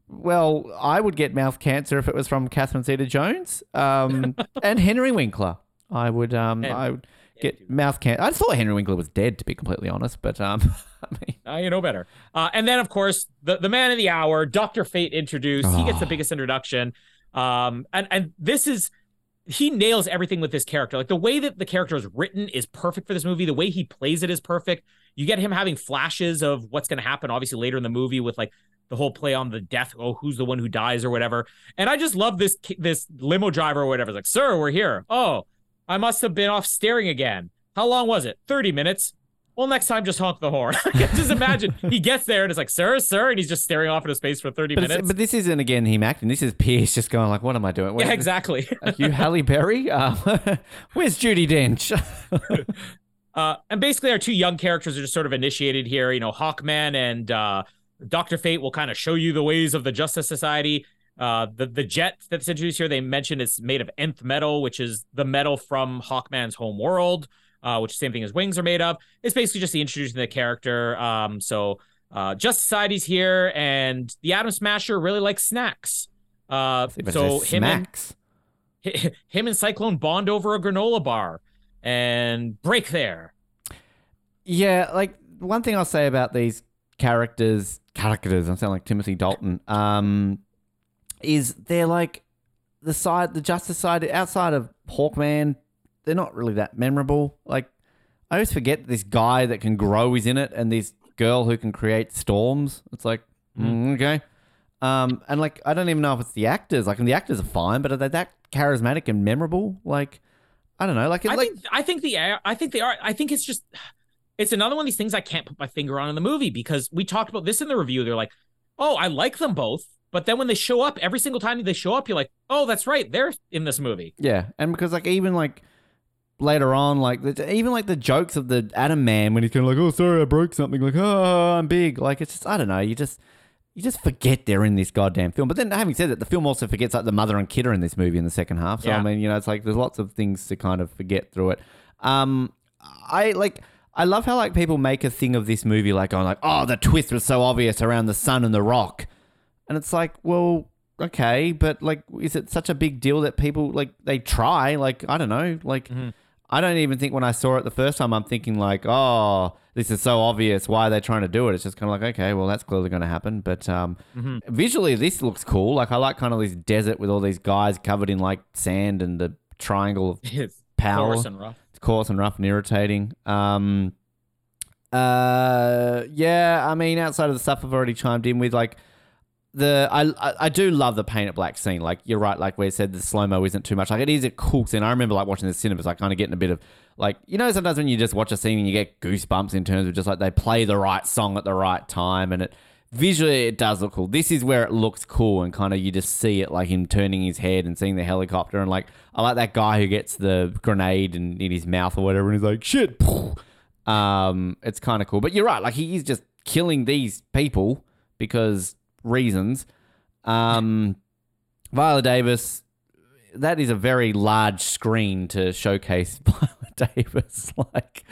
well, I would get mouth cancer if it was from Catherine Zeta-Jones um, and Henry Winkler. I would, um, And- I would get mouth cancer. I thought Henry Winkler was dead, to be completely honest. But um, I mean, Uh, you know better. Uh, and then, of course, the, the man of the hour, Dr. Fate introduced. He gets the Oh. biggest introduction. Um, and, and this is, he nails everything with this character. Like the way that the character is written is perfect for this movie. The way he plays it is perfect. You get him having flashes of what's going to happen, obviously, later in the movie with like the whole play on the death. Oh, who's the one who dies or whatever. And I just love this, this limo driver or whatever. It's like, sir, we're here. Oh, I must have been off staring again. How long was it? 30 minutes. Well, next time, just honk the horn. just imagine he gets there and it's like, sir, sir, and he's just staring off into space for 30 but, minutes. but this isn't again him acting. This is Pierce just going like, "What am I doing?" What yeah, exactly. Are you Halle Berry? Uh, where's Judi Dench? Uh, and basically, our two young characters are just sort of initiated here. You know, Hawkman and uh, Doctor Fate will kind of show you the ways of the Justice Society. Uh, the the jet that's introduced here, they mentioned it's made of nth metal, which is the metal from Hawkman's home world, uh, which same thing as wings are made of. It's basically just the introducing the character. Um, so uh, Justice Society's here, and the Atom Smasher really likes snacks. Uh, so him and him and Cyclone bond over a granola bar and break there. Yeah, like one thing I'll say about these characters, characters, I sound like Timothy Dalton, um, is they're like the side, the Justice side, outside of Hawkman, they're not really that memorable. Like, I always forget this guy that can grow is in it and this girl who can create storms. It's like, mm, okay. Um, and like, I don't even know if it's the actors. Like, the actors are fine, but are they that charismatic and memorable? Like, I don't know. Like, it's I like, think I think the I think they are. I think it's just it's another one of these things I can't put my finger on in the movie because we talked about this in the review. They're like, oh, I like them both, but then when they show up, every single time they show up, you're like, oh, that's right, they're in this movie. Yeah, and because like even like later on, like the, even like the jokes of the Adam Man when he's kind of like, "Oh, sorry, I broke something," like, "Oh, I'm big." Like it's just I don't know. You just you just forget they're in this goddamn film. But then, having said that, the film also forgets like the mother and kid are in this movie in the second half. So Yeah. I mean, you know, it's like there's lots of things to kind of forget through it. Um, I like. I love how like people make a thing of this movie, like going like, "Oh, the twist was so obvious around the sun and the rock," and it's like, well, okay, but like, is it such a big deal that people like they try? Like, I don't know, like. I don't even think when I saw it the first time, I'm thinking like, oh, this is so obvious. Why are they trying to do it? It's just kind of like, okay, well, that's clearly going to happen. But um, visually, this looks cool. Like, I like kind of this desert with all these guys covered in like sand and the triangle of It's Power. coarse and rough. it's coarse and rough and irritating. Um, uh, yeah, I mean, outside of the stuff I've already chimed in with, like the I I, do love the paint it black scene. Like you're right, like we said, the slow mo isn't too much. Like it is a cool scene. I remember like watching the cinemas, like kind of getting a bit of like you know sometimes when you just watch a scene and you get goosebumps in terms of just like they play the right song at the right time and it. Visually, it does look cool. This is where it looks cool, and kind of you just see it like him turning his head and seeing the helicopter, and like I like that guy who gets the grenade in, in his mouth or whatever, and he's like shit. Um, it's kind of cool, but you're right. Like he is just killing these people because reasons. Um, Viola Davis, that is a very large screen to showcase Viola Davis. Like,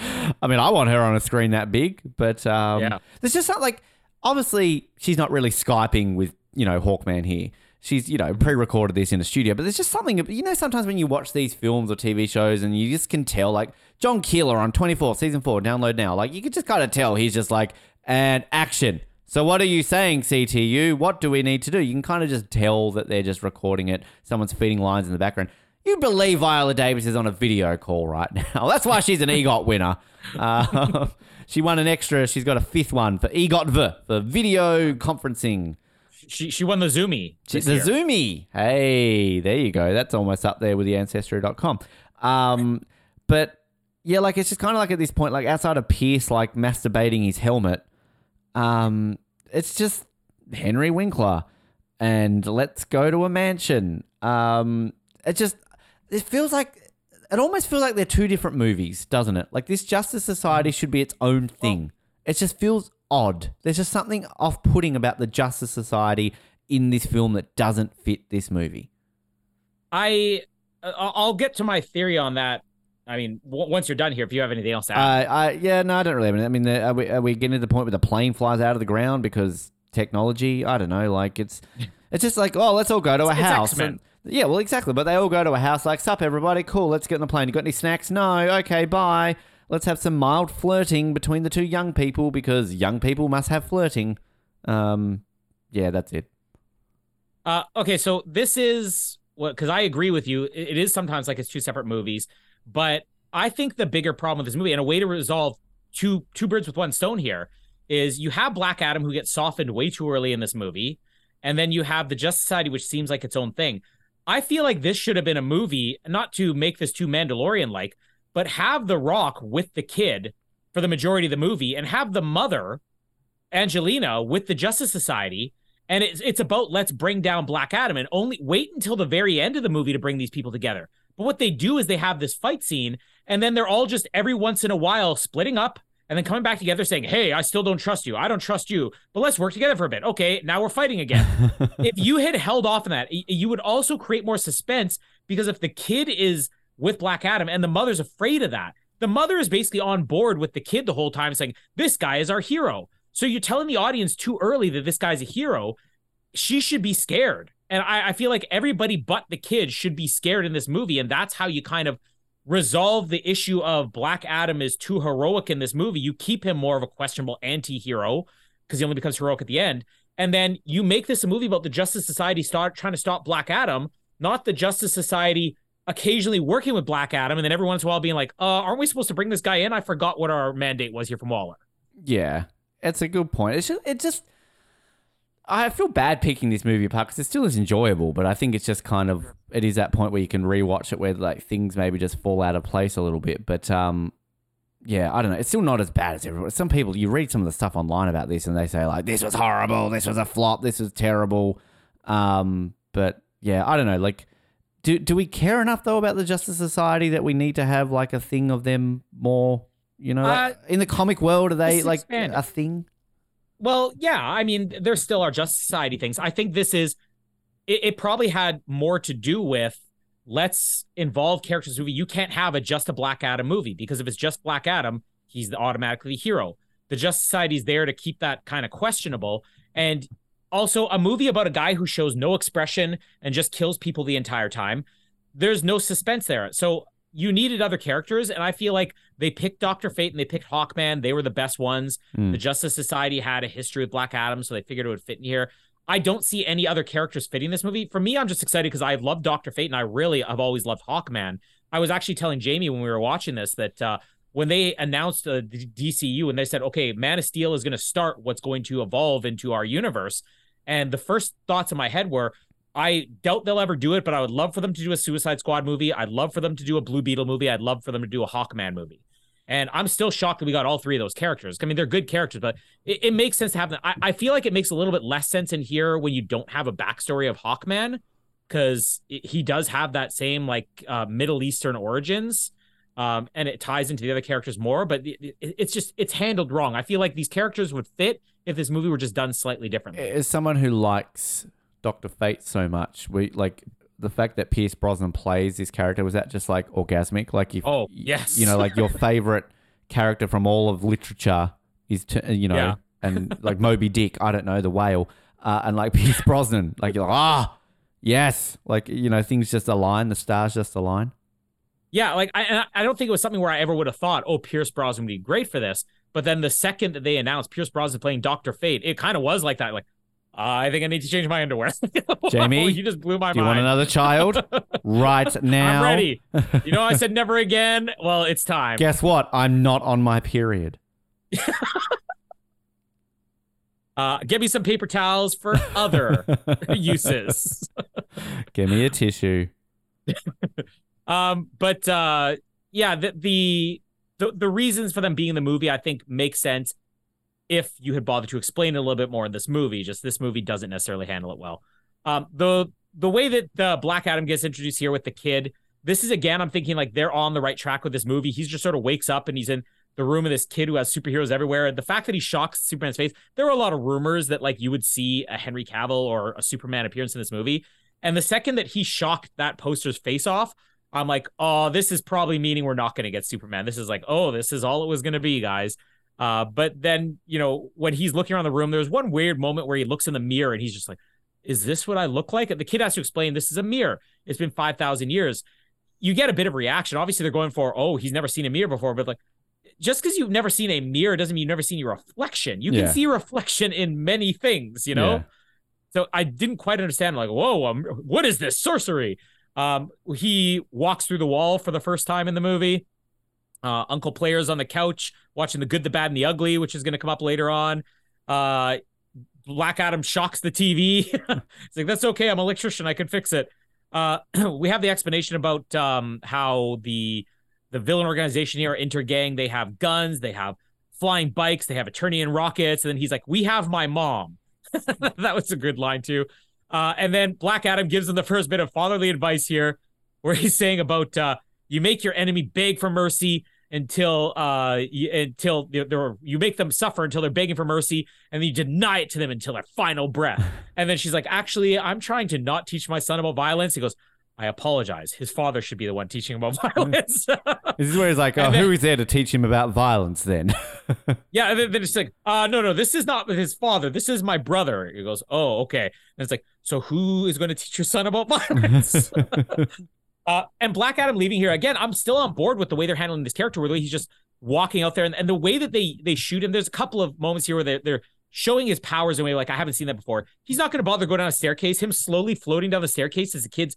I mean, I want her on a screen that big, but um, Yeah. there's just not like obviously she's not really skyping with you know Hawkman here. She's you know pre-recorded this in a studio, but there's just something you know sometimes when you watch these films or TV shows and you just can tell like John Keeler on 24 season four download now like you can just kind of tell he's just like and action. So what are you saying, CTU? What do we need to do? You can kind of just tell that they're just recording it. Someone's feeding lines in the background. You believe Viola Davis is on a video call right now. That's why she's an EGOT winner. Uh, she won an extra. She's got a fifth one for EGOT V for video conferencing. She she won the Zoomy. the year. Zoomy. Hey, there you go. That's almost up there with the ancestry.com. Um, but yeah, like it's just kind of like at this point, like outside of Pierce, like masturbating his helmet, um, it's just Henry Winkler and let's go to a mansion. Um, it just it feels like it almost feels like they're two different movies, doesn't it? Like this Justice Society should be its own thing. It just feels odd. There's just something off-putting about the Justice Society in this film that doesn't fit this movie. I I'll get to my theory on that. I mean, w- once you're done here, if you have anything else to add. Uh, I yeah, no, I don't really. Have any- I mean, the, are, we, are we getting to the point where the plane flies out of the ground because technology? I don't know. Like it's it's just like oh, let's all go to a It's house. And- yeah, well, exactly. But they all go to a house. Like, sup, everybody? Cool. Let's get on the plane. You got any snacks? No. Okay, bye. Let's have some mild flirting between the two young people because young people must have flirting. Um, yeah, that's it. Uh, okay, so this is what because I agree with you. It is sometimes like it's two separate movies, but I think the bigger problem with this movie and a way to resolve two two birds with one stone here is you have Black Adam who gets softened way too early in this movie, and then you have the Justice Society which seems like its own thing. I feel like this should have been a movie, not to make this too Mandalorian like, but have The Rock with the kid for the majority of the movie and have the mother, Angelina, with the Justice Society. And it's it's about let's bring down Black Adam and only wait until the very end of the movie to bring these people together. But what they do is they have this fight scene, and then they're all just every once in a while splitting up and then coming back together saying, Hey, I still don't trust you. I don't trust you, but let's work together for a bit. Okay, now we're fighting again. if you had held off on that, you would also create more suspense because if the kid is with Black Adam and the mother's afraid of that, the mother is basically on board with the kid the whole time saying, This guy is our hero. So you're telling the audience too early that this guy's a hero. She should be scared. And I, I feel like everybody but the kid should be scared in this movie. And that's how you kind of resolve the issue of Black Adam is too heroic in this movie. You keep him more of a questionable anti hero because he only becomes heroic at the end. And then you make this a movie about the Justice Society start trying to stop Black Adam, not the Justice Society occasionally working with Black Adam, and then every once in a while being like, uh, aren't we supposed to bring this guy in? I forgot what our mandate was here from Waller. Yeah, it's a good point. It's just, it just, I feel bad picking this movie apart because it still is enjoyable, but I think it's just kind of, it is that point where you can rewatch it where like things maybe just fall out of place a little bit. But um, yeah, I don't know. It's still not as bad as everyone. Some people, you read some of the stuff online about this and they say like, this was horrible, this was a flop, this was terrible. Um, but yeah, I don't know. Like, do do we care enough though about the Justice Society that we need to have like a thing of them more? You know, Uh, in the comic world, are they like expanded. a thing? Well, yeah. I mean, there still are just Society things. I think this is. It, it probably had more to do with let's involve characters in the movie. You can't have a just a Black Adam movie because if it's just Black Adam, he's the automatically the hero. The Justice Society is there to keep that kind of questionable. And also, a movie about a guy who shows no expression and just kills people the entire time. There's no suspense there. So you needed other characters, and I feel like they picked Doctor Fate and they picked Hawkman. They were the best ones. Hmm. The Justice Society had a history with Black Adam, so they figured it would fit in here. I don't see any other characters fitting this movie. For me, I'm just excited because I love Doctor Fate and I really have always loved Hawkman. I was actually telling Jamie when we were watching this that uh, when they announced uh, the DCU and they said, okay, Man of Steel is going to start what's going to evolve into our universe. And the first thoughts in my head were, I doubt they'll ever do it, but I would love for them to do a Suicide Squad movie. I'd love for them to do a Blue Beetle movie. I'd love for them to do a Hawkman movie. And I'm still shocked that we got all three of those characters. I mean, they're good characters, but it, it makes sense to have them. I, I feel like it makes a little bit less sense in here when you don't have a backstory of Hawkman, because he does have that same like uh, Middle Eastern origins. Um, and it ties into the other characters more, but it, it- it's just it's handled wrong. I feel like these characters would fit if this movie were just done slightly differently. As someone who likes Doctor Fate so much, we like the fact that Pierce Brosnan plays this character. Was that just like orgasmic? Like if Oh, yes. you know, like your favorite character from all of literature is to you know, Yeah. and like Moby Dick. I don't know the whale, uh, and like Pierce Brosnan. Like you're like ah. Yes, like you know, things just align. The stars just align. Yeah, like I I don't think it was something where I ever would have thought, oh, Pierce Brosnan would be great for this. But then the second that they announced Pierce Brosnan playing Doctor Fate, it kind of was like that. Like, I think I need to change my underwear. Jamie, you just blew my mind. Do you want another child? right now. I'm ready. You know, I said never again. Well, it's time. Guess what? I'm not on my period. Uh, get me some paper towels for other uses. Give me a tissue. Um, but uh, yeah, the, the the the reasons for them being in the movie, I think, make sense if you had bothered to explain it a little bit more in this movie. Just this movie doesn't necessarily handle it well. Um, the the way that the Black Adam gets introduced here with the kid, this is again, I'm thinking like they're on the right track with this movie. He's just sort of wakes up and he's in the room of this kid who has superheroes everywhere. And the fact that he shocks Superman's face, there were a lot of rumors that like you would see a Henry Cavill or a Superman appearance in this movie. And the second that he shocked that poster's face off, I'm like, oh, this is probably meaning we're not going to get Superman. This is like, oh, this is all it was going to be, guys. Uh, but then, you know, when he's looking around the room, there's one weird moment where he looks in the mirror and he's just like, is this what I look like? The kid has to explain this is a mirror. It's been 5,000 years. You get a bit of reaction. Obviously, they're going for, oh, he's never seen a mirror before, but like, just because you've never seen a mirror doesn't mean you've never seen your reflection. You Yeah. can see reflection in many things, you know? Yeah. So I didn't quite understand, like, whoa, um, what is this sorcery? Um, he walks through the wall for the first time in the movie. Uh, Uncle Player's on the couch watching The Good, the Bad, and the Ugly, which is going to come up later on. Uh, Black Adam shocks the TV. it's like, that's okay. I'm an electrician. I can fix it. Uh, we have the explanation about um, how the the villain organization here, Intergang, they have guns, they have flying bikes, they have Eternium rockets. And then he's like, we have my mom. that was a good line, too. Uh, and then Black Adam gives him the first bit of fatherly advice here, where he's saying about uh, you make your enemy beg for mercy until uh you, until they're, they're you make them suffer until they're begging for mercy, and then you deny it to them until their final breath. and then she's like, actually, I'm trying to not teach my son about violence. He goes. I apologize. His father should be the one teaching him about violence. This is where he's like, oh, then- who is there to teach him about violence then? Yeah, and then, then it's like, uh, no, no, this is not his father. This is my brother. He goes, oh, okay. And it's like, so who is going to teach your son about violence? Uh, and Black Adam leaving here again. I'm still on board with the way they're handling this character. Where he's just walking out there, and, and the way that they they shoot him. There's a couple of moments here where they're, they're showing his powers in a way like I haven't seen that before. He's not going to bother to go down a staircase. Him slowly floating down the staircase as the kids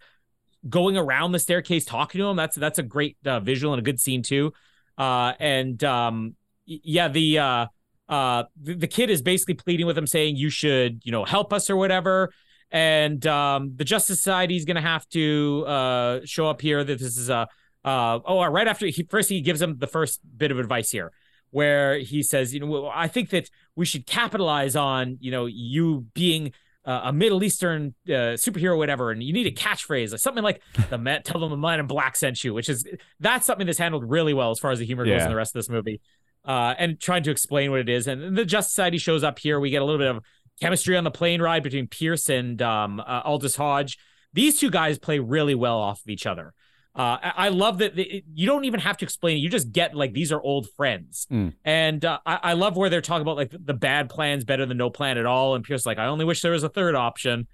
going around the staircase talking to him. That's that's a great uh, visual and a good scene too. Uh, and um, yeah, the uh, uh, the, the kid is basically pleading with him, saying you should you know help us or whatever. And um, the Justice Society is going to have to uh, show up here. That this is a uh, oh right after he first he gives him the first bit of advice here where he says, you know, I think that we should capitalize on, you know, you being uh, a Middle Eastern uh, superhero, whatever, and you need a catchphrase, like something like the man, tell them the man in black sent you, which is that's something that's handled really well as far as the humor goes in the rest of this movie. Uh, and trying to explain what it is. And the Justice Society shows up here. We get a little bit of chemistry on the plane ride between Pierce and um, uh, Aldis Hodge. These two guys play really well off of each other. Uh, I I love that the, you don't even have to explain it. You just get like these are old friends, Mm. and uh, I, I love where they're talking about like the bad plan's better than no plan at all. And Pierce like, I only wish there was a third option.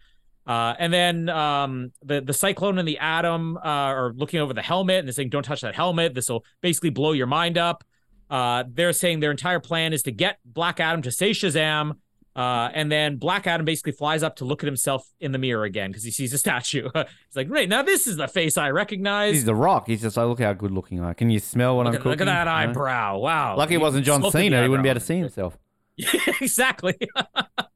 Uh, and then um, the the Cyclone and the Atom uh, are looking over the helmet and they're saying, "Don't touch that helmet. This will basically blow your mind up." Uh, they're saying their entire plan is to get Black Adam to say Shazam, uh, and then Black Adam basically flies up to look at himself in the mirror again because he sees a statue. He's like, "Right now, this is the face I recognize." He's the Rock. He's just like, look how good looking I. Can you smell what Look I'm at, cooking? look at that eyebrow! Wow. Lucky it wasn't John Cena. He wouldn't be able to see himself. exactly.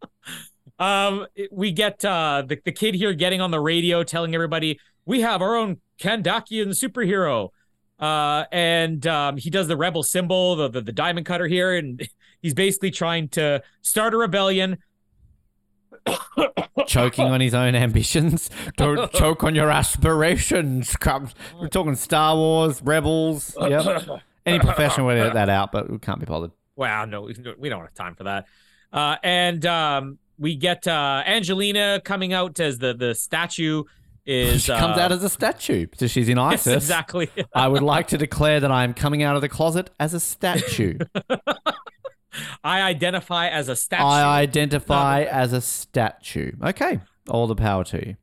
um, we get uh the, the kid here getting on the radio telling everybody we have our own Kandakian superhero. Uh, and um, he does the rebel symbol, the, the the diamond cutter here, and he's basically trying to start a rebellion. Choking on his own ambitions. Don't choke on your aspirations. We're talking Star Wars, Rebels. Yep. Any professional would edit that out, but we can't be bothered. Wow, no, we don't have time for that. Uh, and um, we get uh, Angelina coming out as the the statue is She comes uh, out as a statue. So she's in yes, ISIS. exactly. I would like to declare that I am coming out of the closet as a statue. I identify as a statue. I identify as a statue. Okay. All the power to you.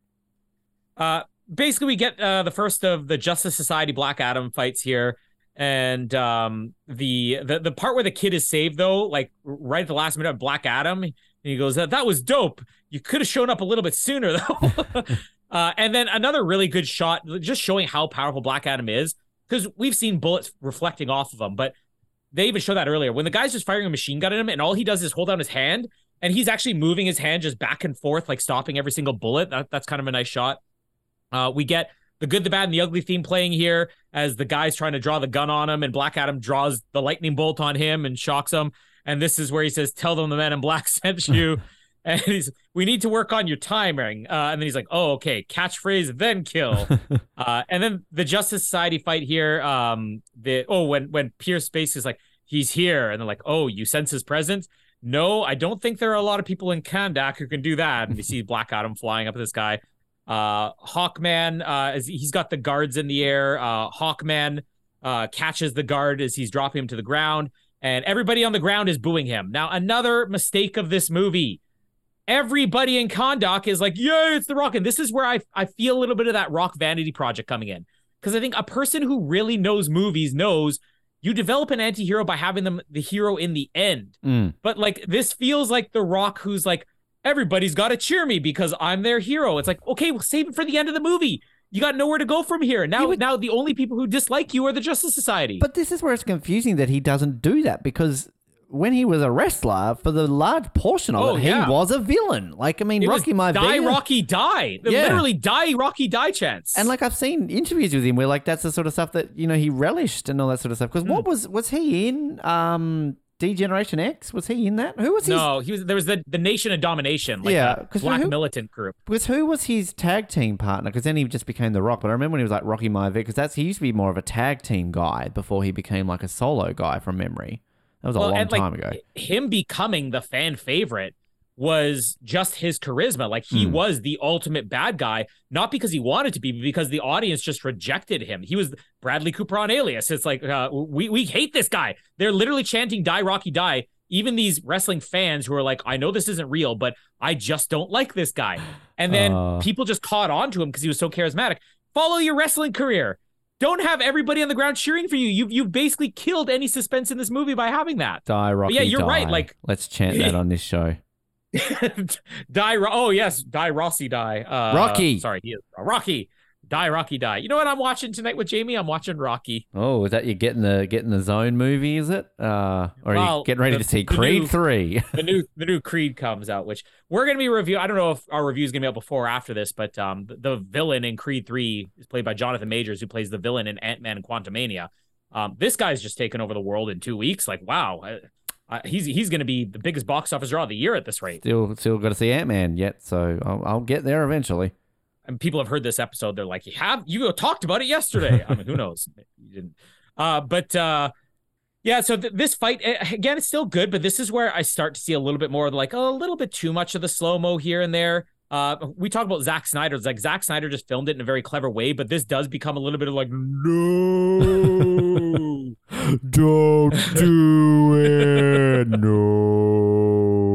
Uh, basically, we get uh, the first of the Justice Society Black Adam fights here, and um, the the the part where the kid is saved though, like right at the last minute, of Black Adam, and he goes, "That that was dope. You could have shown up a little bit sooner though." uh, and then another really good shot, just showing how powerful Black Adam is, because we've seen bullets reflecting off of him, but they even show that earlier when the guy's just firing a machine gun at him, and all he does is hold down his hand. And he's actually moving his hand just back and forth, like stopping every single bullet. That, that's kind of a nice shot. Uh, we get the good, the bad, and the ugly theme playing here as the guy's trying to draw the gun on him, and Black Adam draws the lightning bolt on him and shocks him. And this is where he says, "Tell them the man in black sent you." and he's, "We need to work on your timing." Uh, and then he's like, "Oh, okay, catchphrase, then kill." uh, and then the Justice Society fight here. Um, the oh, when when Pierce Space is like, "He's here," and they're like, "Oh, you sense his presence." No, I don't think there are a lot of people in Kahndaq who can do that. And you see Black Adam flying up at this guy. Uh, Hawkman, uh, as he's got the guards in the air. Uh, Hawkman uh, catches the guard as he's dropping him to the ground, and everybody on the ground is booing him. Now, another mistake of this movie. Everybody in Kahndaq is like, "Yeah, it's the Rock," and this is where I I feel a little bit of that Rock vanity project coming in because I think a person who really knows movies knows you develop an anti-hero by having them the hero in the end. Mm. But like this feels like the Rock who's like, everybody's got to cheer me because I'm their hero. It's like, okay, well, save it for the end of the movie. You got nowhere to go from here. Now, would- now the only people who dislike you are the Justice Society. But this is where it's confusing that he doesn't do that because when he was a wrestler, for the large portion of Oh, it, yeah. he was a villain. Like, I mean, it Rocky Maivia. die, Rocky, die. Yeah. Literally die, Rocky, die chance. And like I've seen interviews with him where like that's the sort of stuff that you know he relished and all that sort of stuff. Because Hmm. what was was he in? Um, D-Generation X was he in that? Who was he? no, he was there was the the Nation of Domination, like Yeah, black who- militant group. Because who was his tag team partner? Because then he just became The Rock. But I remember when he was like Rocky Maivia, because that's he used to be more of a tag team guy before he became like a solo guy from memory. That was a long and, like, time ago. Him becoming the fan favorite was just his charisma. Like he Hmm. was the ultimate bad guy, not because he wanted to be, but because the audience just rejected him. He was Bradley Cooper on Alias. It's like uh, we we hate this guy. They're literally chanting "Die Rocky Die." Even these wrestling fans who are like, I know this isn't real, but I just don't like this guy. And then Uh. people just caught on to him because he was so charismatic. Follow your wrestling career. Don't have everybody on the ground cheering for you. You've you've basically killed any suspense in this movie by having that. Die Rocky. yeah, you're right, like- let's chant that on this show. die. Ro- Oh yes, die. Rossi die. Uh, Rocky. Sorry, he is Rocky. Die. Rocky die. You know what I'm watching tonight with Jamie? I'm watching Rocky. Oh, is that you getting the getting the zone movie? Is it? Uh, or are Well, you getting ready the- to see Creed new- three? The new the new Creed comes out, which we're gonna be review. I don't know if our review is gonna be out before or after this, but um, the, the villain in Creed three is played by Jonathan Majors, who plays the villain in Ant Man and Quantumania. Um, this guy's just taken over the world in two weeks. Like, wow. Uh, uh, he's he's going to be the biggest box office draw of the year at this rate. Still, still got to see Ant Man yet, so I'll, I'll get there eventually. And people have heard this episode. They're like, "You have you talked about it yesterday." I mean, who knows? You didn't. Uh, but uh, yeah. So th- this fight again, it's still good, but this is where I start to see a little bit more of like a little bit too much of the slow mo here and there. Uh, we talk about Zack Snyder. It's like Zack Snyder just filmed it in a very clever way, but this does become a little bit of like, no, Don't do it. No.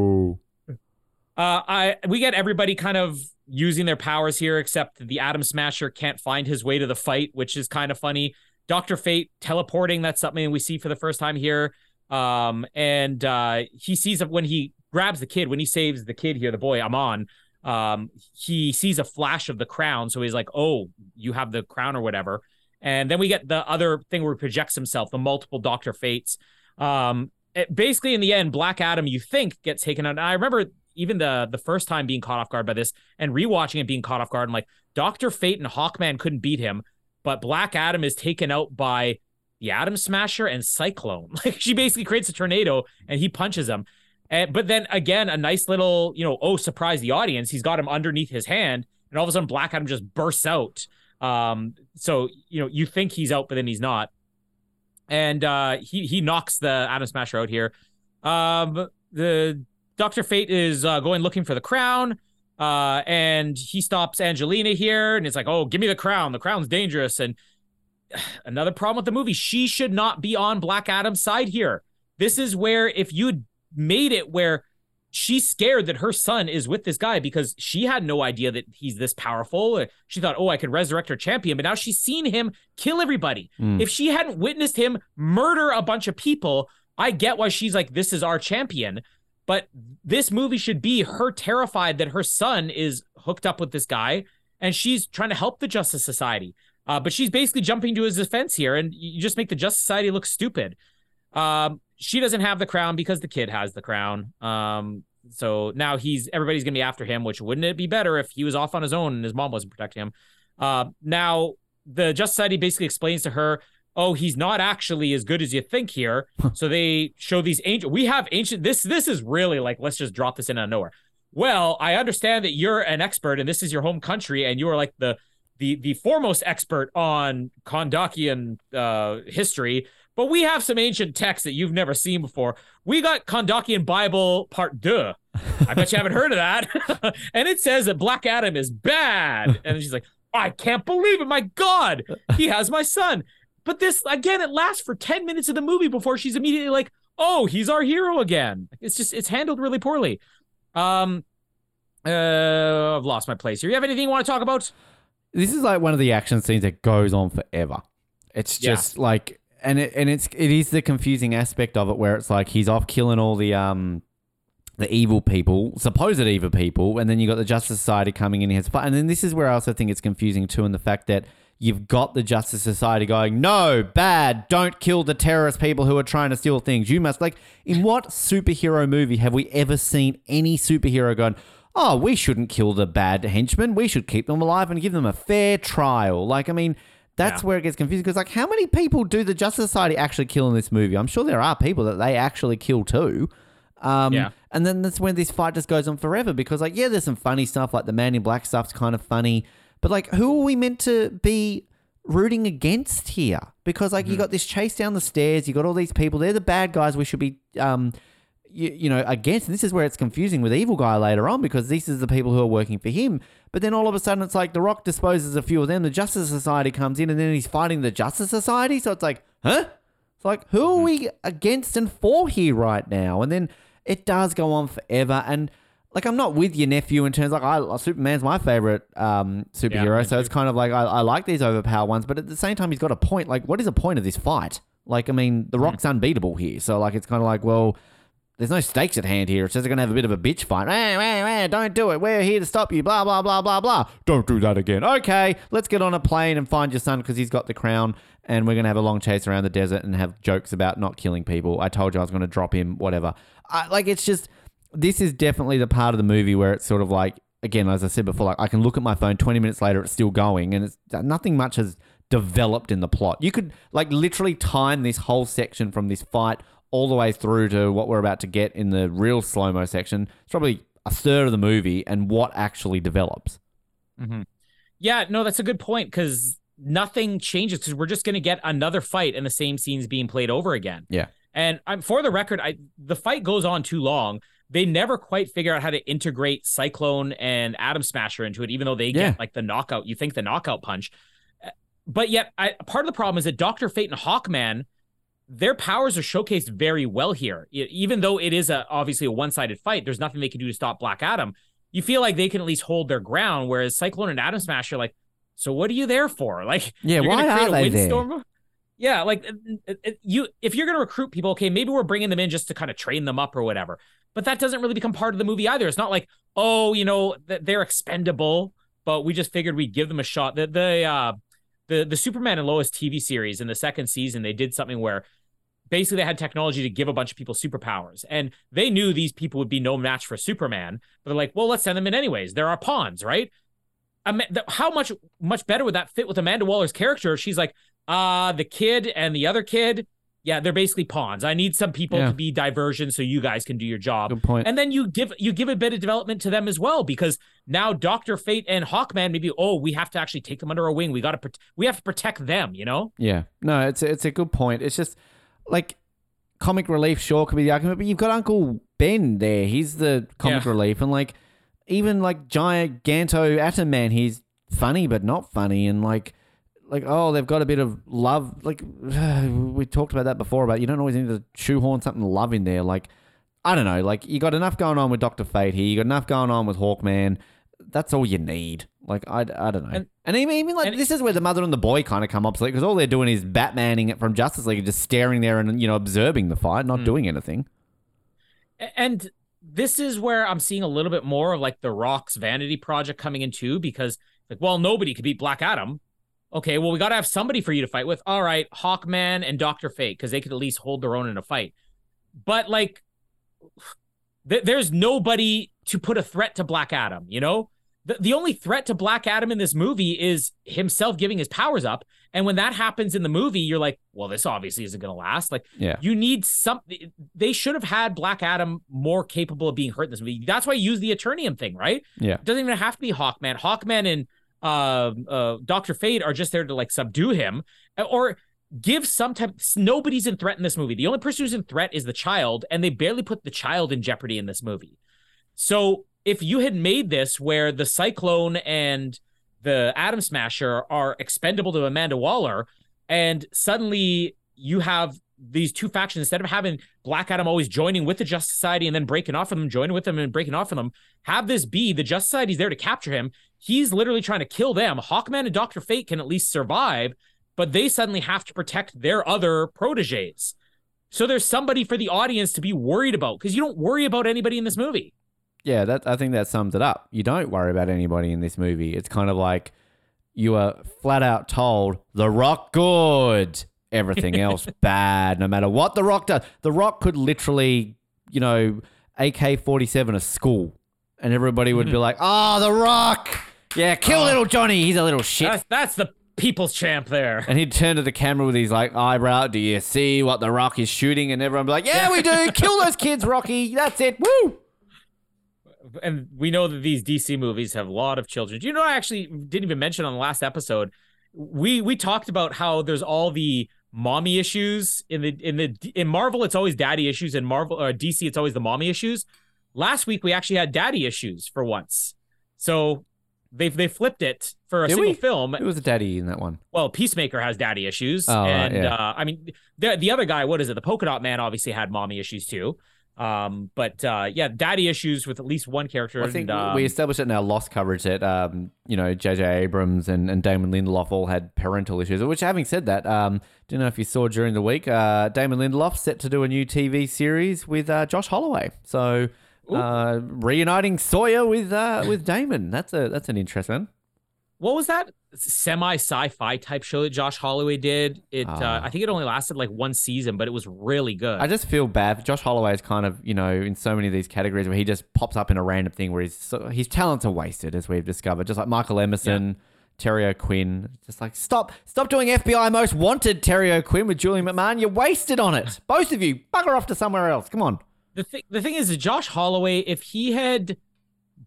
Uh, I we get everybody kind of using their powers here, except the Atom Smasher can't find his way to the fight, which is kind of funny. Doctor Fate teleporting. That's something we see for the first time here. Um, and uh, he sees when he grabs the kid, when he saves the kid here, the boy Amon um, he sees a flash of the crown. So he's like, oh, you have the crown or whatever. And then we get the other thing where he projects himself, the multiple Doctor Fates. Um, it, basically, in the end, Black Adam, you think, gets taken out. And I remember even the the first time being caught off guard by this and rewatching it being caught off guard. And like, Doctor Fate and Hawkman couldn't beat him, but Black Adam is taken out by the Atom Smasher and Cyclone. Like, she basically creates a tornado and he punches him. And but then again, a nice little, you know, oh, surprise the audience. He's got him underneath his hand, and all of a sudden Black Adam just bursts out. Um, so you know, you think he's out, but then he's not. And uh he he knocks the Atom Smasher out here. Um the Doctor Fate is uh, going looking for the crown. Uh, and he stops Angelina here, and it's like, "Oh, give me the crown. The crown's dangerous." And another problem with the movie, she should not be on Black Adam's side here. This is where if you made it where she's scared that her son is with this guy because she had no idea that he's this powerful. She thought, oh, I could resurrect her champion, but now she's seen him kill everybody. Mm. If she hadn't witnessed him murder a bunch of people, I get why she's like, this is our champion. But this movie should be her terrified that her son is hooked up with this guy and she's trying to help the Justice Society. Uh, but she's basically jumping to his defense here, and you just make the Justice Society look stupid. Um, she doesn't have the crown because the kid has the crown. Um, so now he's everybody's gonna be after him. Which wouldn't it be better if he was off on his own and his mom wasn't protecting him? Uh, now the Justice Society basically explains to her, "Oh, he's not actually as good as you think here." so they show these ancient. We have ancient. This this is really like let's just drop this in out of nowhere. Well, I understand that you're an expert and this is your home country and you are like the the the foremost expert on Kondakian uh, history. But we have some ancient texts that you've never seen before. We got Kondakian Bible Part Deux. I bet you haven't heard of that. and it says that Black Adam is bad. And she's like, I can't believe it. My God, he has my son. But this, again, it lasts for 10 minutes of the movie before she's immediately like, oh, he's our hero again. It's just, it's handled really poorly. Um, uh, I've lost my place here. You have anything you want to talk about? This is like one of the action scenes that goes on forever. It's just yeah. like and it and it's it is the confusing aspect of it where it's like he's off killing all the um the evil people, supposed evil people, and then you got the Justice Society coming in his fight. And then this is where I also think it's confusing too, in the fact that you've got the Justice Society going, no, bad, don't kill the terrorist people who are trying to steal things. You must like in what superhero movie have we ever seen any superhero going, Oh, we shouldn't kill the bad henchmen. We should keep them alive and give them a fair trial. Like, I mean, that's yeah. where it gets confusing because, like, how many people do the Justice Society actually kill in this movie? I'm sure there are people that they actually kill too. Um, yeah. And then that's when this fight just goes on forever because, like, yeah, there's some funny stuff, like the Man in Black stuff's kind of funny, but like, who are we meant to be rooting against here? Because like, mm-hmm. you got this chase down the stairs, you got all these people, they're the bad guys. We should be um, you, you know, against. And this is where it's confusing with Evil Guy later on because these are the people who are working for him. But then all of a sudden, it's like The Rock disposes a few of them. The Justice Society comes in, and then he's fighting the Justice Society. So it's like, huh? It's like, who are we against and for here right now? And then it does go on forever. And like, I'm not with your nephew in terms like I Superman's my favorite um, superhero. Yeah, so it's kind of like I, I like these overpowered ones, but at the same time, he's got a point. Like, what is the point of this fight? Like, I mean, The Rock's mm. unbeatable here. So like, it's kind of like, well there's no stakes at hand here. It's just going to have a bit of a bitch fight. Wah, wah, wah, don't do it. We're here to stop you. Blah, blah, blah, blah, blah. Don't do that again. Okay, let's get on a plane and find your son because he's got the crown. And we're going to have a long chase around the desert and have jokes about not killing people. I told you I was going to drop him, whatever. I, like, it's just, this is definitely the part of the movie where it's sort of like, again, as I said before, like I can look at my phone 20 minutes later, it's still going. And it's nothing much has developed in the plot. You could, like, literally time this whole section from this fight all the way through to what we're about to get in the real slow mo section, it's probably a third of the movie and what actually develops. Mm-hmm. Yeah, no, that's a good point because nothing changes because we're just going to get another fight and the same scenes being played over again. Yeah. And I'm for the record, I the fight goes on too long. They never quite figure out how to integrate Cyclone and Atom Smasher into it, even though they Yeah. get like the knockout. You think the knockout punch, eh, but yet I, part of the problem is that Doctor Fate and Hawkman, their powers are showcased very well here. Even though it is a obviously a one sided fight, there's nothing they can do to stop Black Adam. You feel like they can at least hold their ground, whereas Cyclone and Atom Smasher, like, so what are you there for? Like, Yeah, why are they there? Yeah, like it- it- it- you, if you're gonna recruit people, okay, maybe we're bringing them in just to kind of train them up or whatever. But that doesn't really become part of the movie either. It's not like, oh, you know, they're expendable, but we just figured we'd give them a shot. The the uh, the the Superman and Lois TV series in the second season, they did something where basically they had technology to give a bunch of people superpowers, and they knew these people would be no match for Superman. But they're like, well, let's send them in anyways. They're our pawns, right? How much much better would that fit with Amanda Waller's character? She's like, uh, the kid and the other kid, yeah, they're basically pawns. I need some people Yeah. to be diversion so you guys can do your job. Good point. And then you give you give a bit of development to them as well because now Doctor Fate and Hawkman maybe oh we have to actually take them under our wing. We got to we have to protect them. You know. Yeah, no, it's a, it's a good point. It's just like comic relief, sure, could be the argument, but you've got Uncle Ben there. He's the comic Yeah. relief, and like even like Giant Ganto Atom Man, he's funny but not funny, and like like oh they've got a bit of love. Like we talked about that before about you don't always need to shoehorn something love in there. Like I don't know, like you got enough going on with Doctor Fate here. You got enough going on with Hawkman. That's all you need. Like I, I don't know. And, And- even even like and- this is where the mother and the boy kind of come obsolete because all they're doing is Batmaning it from Justice League, and just staring there and you know observing the fight, not Hmm. doing anything. And this is where I'm seeing a little bit more of like the Rock's vanity project coming in too, because like, well, nobody could beat Black Adam. Okay, well, we got to have somebody for you to fight with. All right, Hawkman and Doctor Fate, because they could at least hold their own in a fight. But like, th- there's nobody to put a threat to Black Adam. You know, the the only threat to Black Adam in this movie is himself giving his powers up. And when that happens in the movie, you're like, well, this obviously isn't going to last. Like. Yeah, You need something. They should have had Black Adam more capable of being hurt in this movie. That's why you use the Eternium thing, right? yeah, It doesn't even have to be Hawkman. Hawkman and uh, uh, Doctor Fate are just there to like subdue him or give some type. Nobody's in threat in this movie. The only person who's in threat is the child, and they barely put the child in jeopardy in this movie. So if you had made this where the Cyclone and the Atom Smasher are expendable to Amanda Waller, and suddenly you have these two factions instead of having Black Adam always joining with the Justice Society and then breaking off from them, joining with them and breaking off from them, have this be the Justice Society's there to capture him. He's literally trying to kill them. Hawkman and Doctor Fate can at least survive, but they suddenly have to protect their other proteges. So there's somebody for the audience to be worried about because you don't worry about anybody in this movie. yeah. That I think that sums it up. You don't worry about anybody in this movie. It's kind of like you are flat out told the Rock good, everything else bad. No matter what the Rock does, the Rock could literally, you know, AK forty seven a school, and everybody would be hmm. like, "Oh, the Rock." Yeah, kill Oh. little Johnny. He's a little shit. That's that's the people's champ there. And he'd turn to the camera with his like eyebrow. Do you see what the Rock is shooting? And everyone would be like, "Yeah, we do. Kill those kids, Rocky. That's it. Woo!" and we know that these DC movies have a lot of children. Do you know? I actually didn't even mention on the last episode. We we talked about how there's all the mommy issues in the in the in Marvel. It's always daddy issues. In Marvel or DC, it's always the mommy issues. Last week we actually had daddy issues for once. So they they flipped it for a Did single we? film. It was a daddy in that one. Well, Peacemaker has daddy issues, Oh, right, and yeah. uh, I mean the the other guy, what is it? The Polka Dot Man obviously had mommy issues too. Um, but uh, yeah, daddy issues with at least one character. I think and, um, we established it in our lost coverage that um, you know J.J. Abrams and, and Damon Lindelof all had parental issues. Which, having said that, um, don't know if you saw during the week, uh, Damon Lindelof set to do a new TV series with uh, Josh Holloway. So uh, reuniting Sawyer with uh, with Damon. That's a that's an interesting one. What was that semi sci-fi type show that Josh Holloway did? It uh, Ah. I think it only lasted like one season, but it was really good. I just feel bad. Josh Holloway is kind of, you know, in so many of these categories where he just pops up in a random thing where his so, his talents are wasted, as we've discovered. Just like Michael Emerson Terry O'Quinn. Just like stop, stop doing FBI Most Wanted Terry O'Quinn with Julian McMahon. You're wasted on it. Both of you, bugger off to somewhere else. Come on. the thing the thing is, Josh Holloway, if he had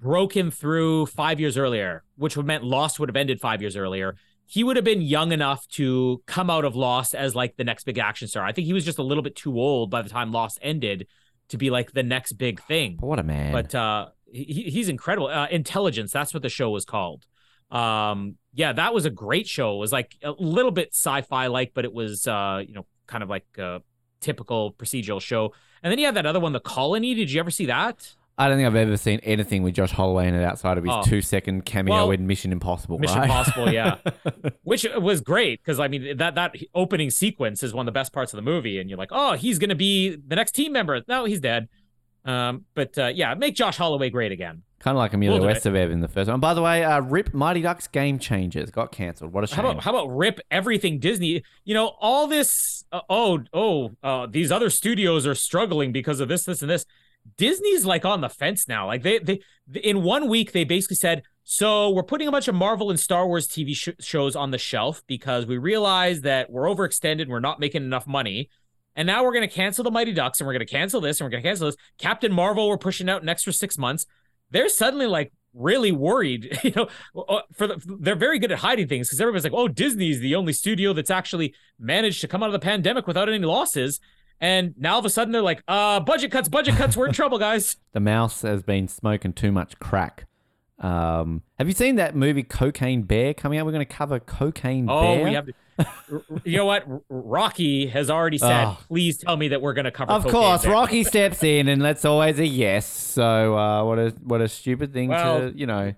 broken through five years earlier, which would meant Lost would have ended five years earlier, he would have been young enough to come out of Lost as like the next big action star. I think he was just a little bit too old by the time Lost ended to be like the next big thing. What a man. But uh, he, he's incredible. Uh, Intelligence, that's what the show was called. Um, yeah, that was a great show. It was like a little bit sci-fi like, but it was uh, you know, kind of like a typical procedural show. And then you had that other one, The Colony. Did you ever see that? I don't think I've ever seen anything with Josh Holloway in it outside of his Oh. two second cameo Well, in Mission Impossible. Mission right? Impossible, yeah. Which was great because I mean that that opening sequence is one of the best parts of the movie, and you're like, oh, he's gonna be the next team member. No, he's dead. Um, but uh, yeah, make Josh Holloway great again. Kind of like Emilio We'll. Estevez in the first one. By the way, uh, Rip Mighty Ducks Game Changers got cancelled. What a shame. How about how about rip everything Disney? You know, all this. Uh, oh, oh, uh, these other studios are struggling because of this, this, and this. Disney's like on the fence now. Like they, they, in one week they basically said, so we're putting a bunch of Marvel and Star Wars TV sh- shows on the shelf because we realize that we're overextended, we're not making enough money. And now we're going to cancel the Mighty Ducks and we're going to cancel this and we're going to cancel this. Captain Marvel, we're pushing out an extra six months. They're suddenly like really worried, you know, for the, they're very good at hiding things because everybody's like, oh, Disney's the only studio that's actually managed to come out of the pandemic without any losses. And now all of a sudden they're like, uh, budget cuts, budget cuts, we're in trouble, guys. the mouse has been smoking too much crack. Um, have you seen that movie Cocaine Bear coming out? We're going to cover Cocaine Oh, Bear. we have to. You know what? Rocky has already said, Oh. please tell me that we're going to cover. Of course, Bear." Rocky steps in, and that's always a yes. So uh, what a what a stupid thing Well, to you know.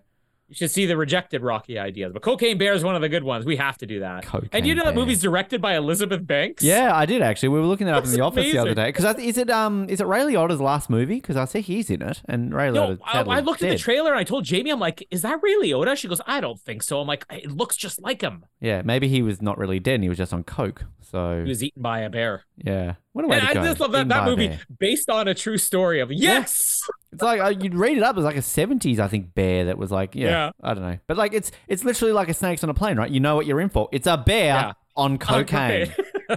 You should see the rejected Rocky ideas, but Cocaine Bear is one of the good ones. We have to do that. Cocaine and you know that movie's directed by Elizabeth Banks. Yeah, I did actually. We were looking that up in the office the other day. Because is it um is it Ray Liotta's last movie? Because I see he's in it, and Ray No, Liotta. I, I looked at the trailer and I told Jamie, I'm like, is that Ray Liotta? She goes, I don't think so. I'm like, it looks just like him. Yeah, maybe he was not really dead. and He was just on coke. So He was eaten by a bear. yeah, what a way And to I go. just love that, that movie bear. based on a true story of yes. It's like uh, you'd read it up as like a seventies, I think, bear that was like, yeah, Yeah. I don't know, but like it's it's literally like a snakes on a plane, right? You know what you're in for. It's a bear Yeah. on cocaine.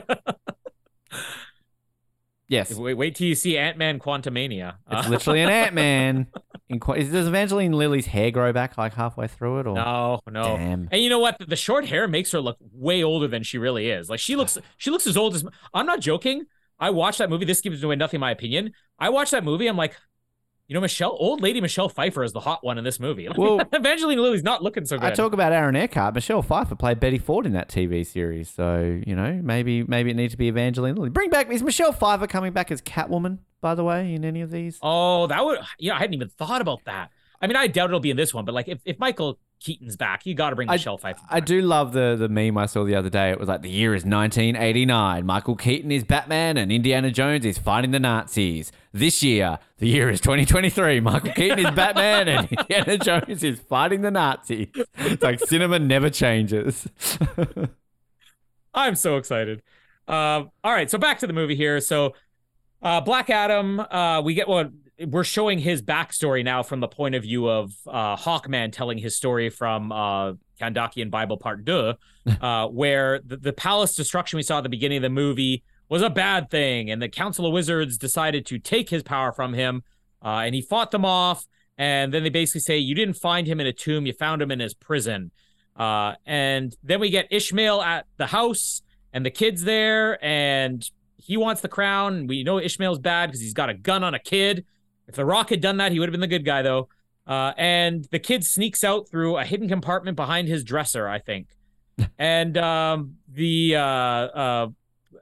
Yes, wait, wait till you see Ant Man Quantumania. it's literally an Ant Man. In qu- does Evangeline Lilly's hair grow back like halfway through it, or no, no. Damn. And you know what? The short hair makes her look way older than she really is. Like she looks, she looks as old as. I'm not joking. I watched that movie. This gives away nothing, in my opinion. I watched that movie. I'm like, you know, Michelle, old lady Michelle Pfeiffer is the hot one in this movie. Well- Evangeline Lilly's not looking so good. I talk about Aaron Eckhart. Michelle Pfeiffer played Betty Ford in that TV series, so you know maybe maybe it needs to be Evangeline Lilly. Bring back is Michelle Pfeiffer coming back as Catwoman? By the way, in any of these? Oh, that would yeah, I hadn't even thought about that. I mean, I doubt it'll be in this one, but like if, if Michael Keaton's back, you got to bring I- Michelle Pfeiffer. I do love the the meme I saw the other day. It was like the year is 1989. Michael Keaton is Batman and Indiana Jones is fighting the Nazis. This year, the year is 2023. Michael Keaton is Batman and Indiana Jones is fighting the Nazis. It's like cinema never changes. I'm so excited. Um, all right, so back to the movie here. So, uh, Black Adam, uh, we get what we're showing his backstory now from the point of view of uh, Hawkman telling his story from uh, Kandakian Bible Part Deux, uh, where the, the palace destruction we saw at the beginning of the movie was a bad thing, and the Council of Wizards decided to take his power from him, uh, and he fought them off. And then they basically say, "You didn't find him in a tomb; you found him in his prison." Uh, and then we get Ishmael at the house and the kid's there and he wants the crown. We know Ishmael's bad because he's got a gun on a kid. If The Rock had done that, he would have been the good guy though. Uh, and the kid sneaks out through a hidden compartment behind his dresser, I think. and um, the uh, uh,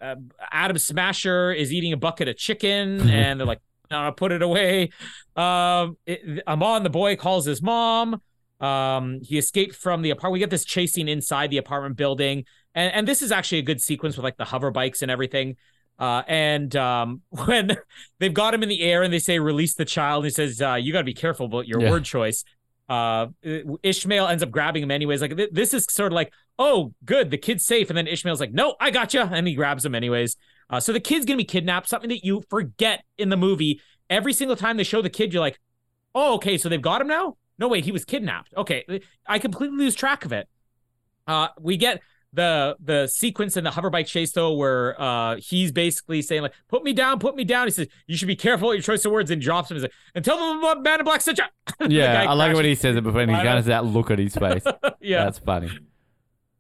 uh, Atom Smasher is eating a bucket of chicken, and they're like, "No, put it away." Um, it, Amon, the boy, calls his mom. Um, he escaped from the apartment. We get this chasing inside the apartment building, and and this is actually a good sequence with like the hover bikes and everything. Uh, and um, when they've got him in the air and they say release the child, and he says, uh, "You got to be careful about your Yeah. word choice." Uh, Ishmael ends up grabbing him anyways. Like th- this is sort of like, oh, good, the kid's safe, and then Ishmael's like, "No, I got you," and he grabs him anyways. Uh, so the kid's gonna be kidnapped. Something that you forget in the movie every single time they show the kid. You're like, oh, okay, so they've got him now. No, wait, he was kidnapped. Okay, I completely lose track of it. Uh, we get the the sequence in the hoverbike chase though, where uh he's basically saying like, "Put me down, put me down." He says, "You should be careful with your choice of words," and drops him. He's like, "And tell the man in black such a." Yeah, I like when he says it before and he kind of that look at his face. yeah. That's funny.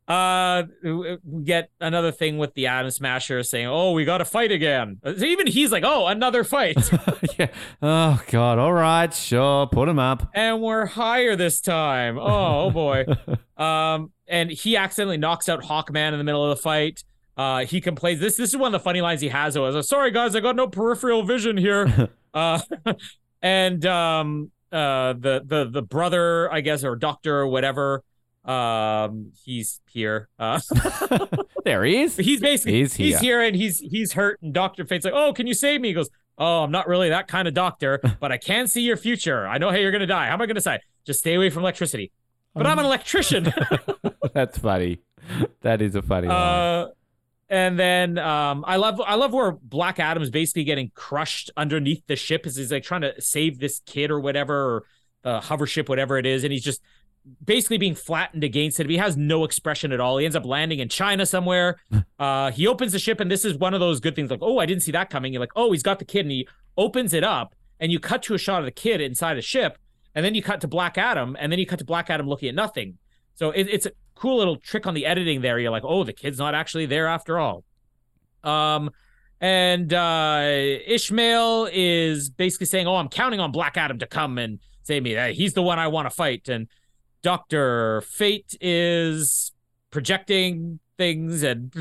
Uh, we get another thing with the Atom Smasher saying, "Oh, we got to fight again." Even he's like, "Oh, another fight." yeah. Oh God. All right. Sure. Put him up. and we're higher this time. Oh, oh boy. um, and he accidentally knocks out Hawkman in the middle of the fight. Uh, he complains. This this is one of the funny lines he has. Though, is, "Sorry guys, I got no peripheral vision here." uh, and um, uh, the the the brother, I guess, or doctor or whatever. Um, he's here. Uh, There he is. he's basically He's he's here. here and he's he's hurt. And Doctor Fate's like, "Oh, can you save me?" He goes, "Oh, I'm not really that kind of doctor, but I can see your future. I know how you're gonna die. How am I gonna die? Just stay away from electricity." But I'm an electrician. That's funny. That is a funny uh, and then um, I love I love where Black Adam's basically getting crushed underneath the ship as he's like trying to save this kid or whatever, or uh, hover ship, whatever it is, and he's just basically being flattened against it. He has no expression at all. He ends up landing in China somewhere. Uh, he opens the ship, and this is one of those good things. Like, oh, I didn't see that coming. You're like, oh, he's got the kid, and he opens it up, and you cut to a shot of the kid inside a ship, and then you cut to Black Adam, and then you cut to Black Adam looking at nothing. So it, it's a cool little trick on the editing there. You're like, oh, the kid's not actually there after all. Um, and uh, Ishmael is basically saying, "Oh, I'm counting on Black Adam to come and save me. He's the one I want to fight." And Doctor Fate is projecting things and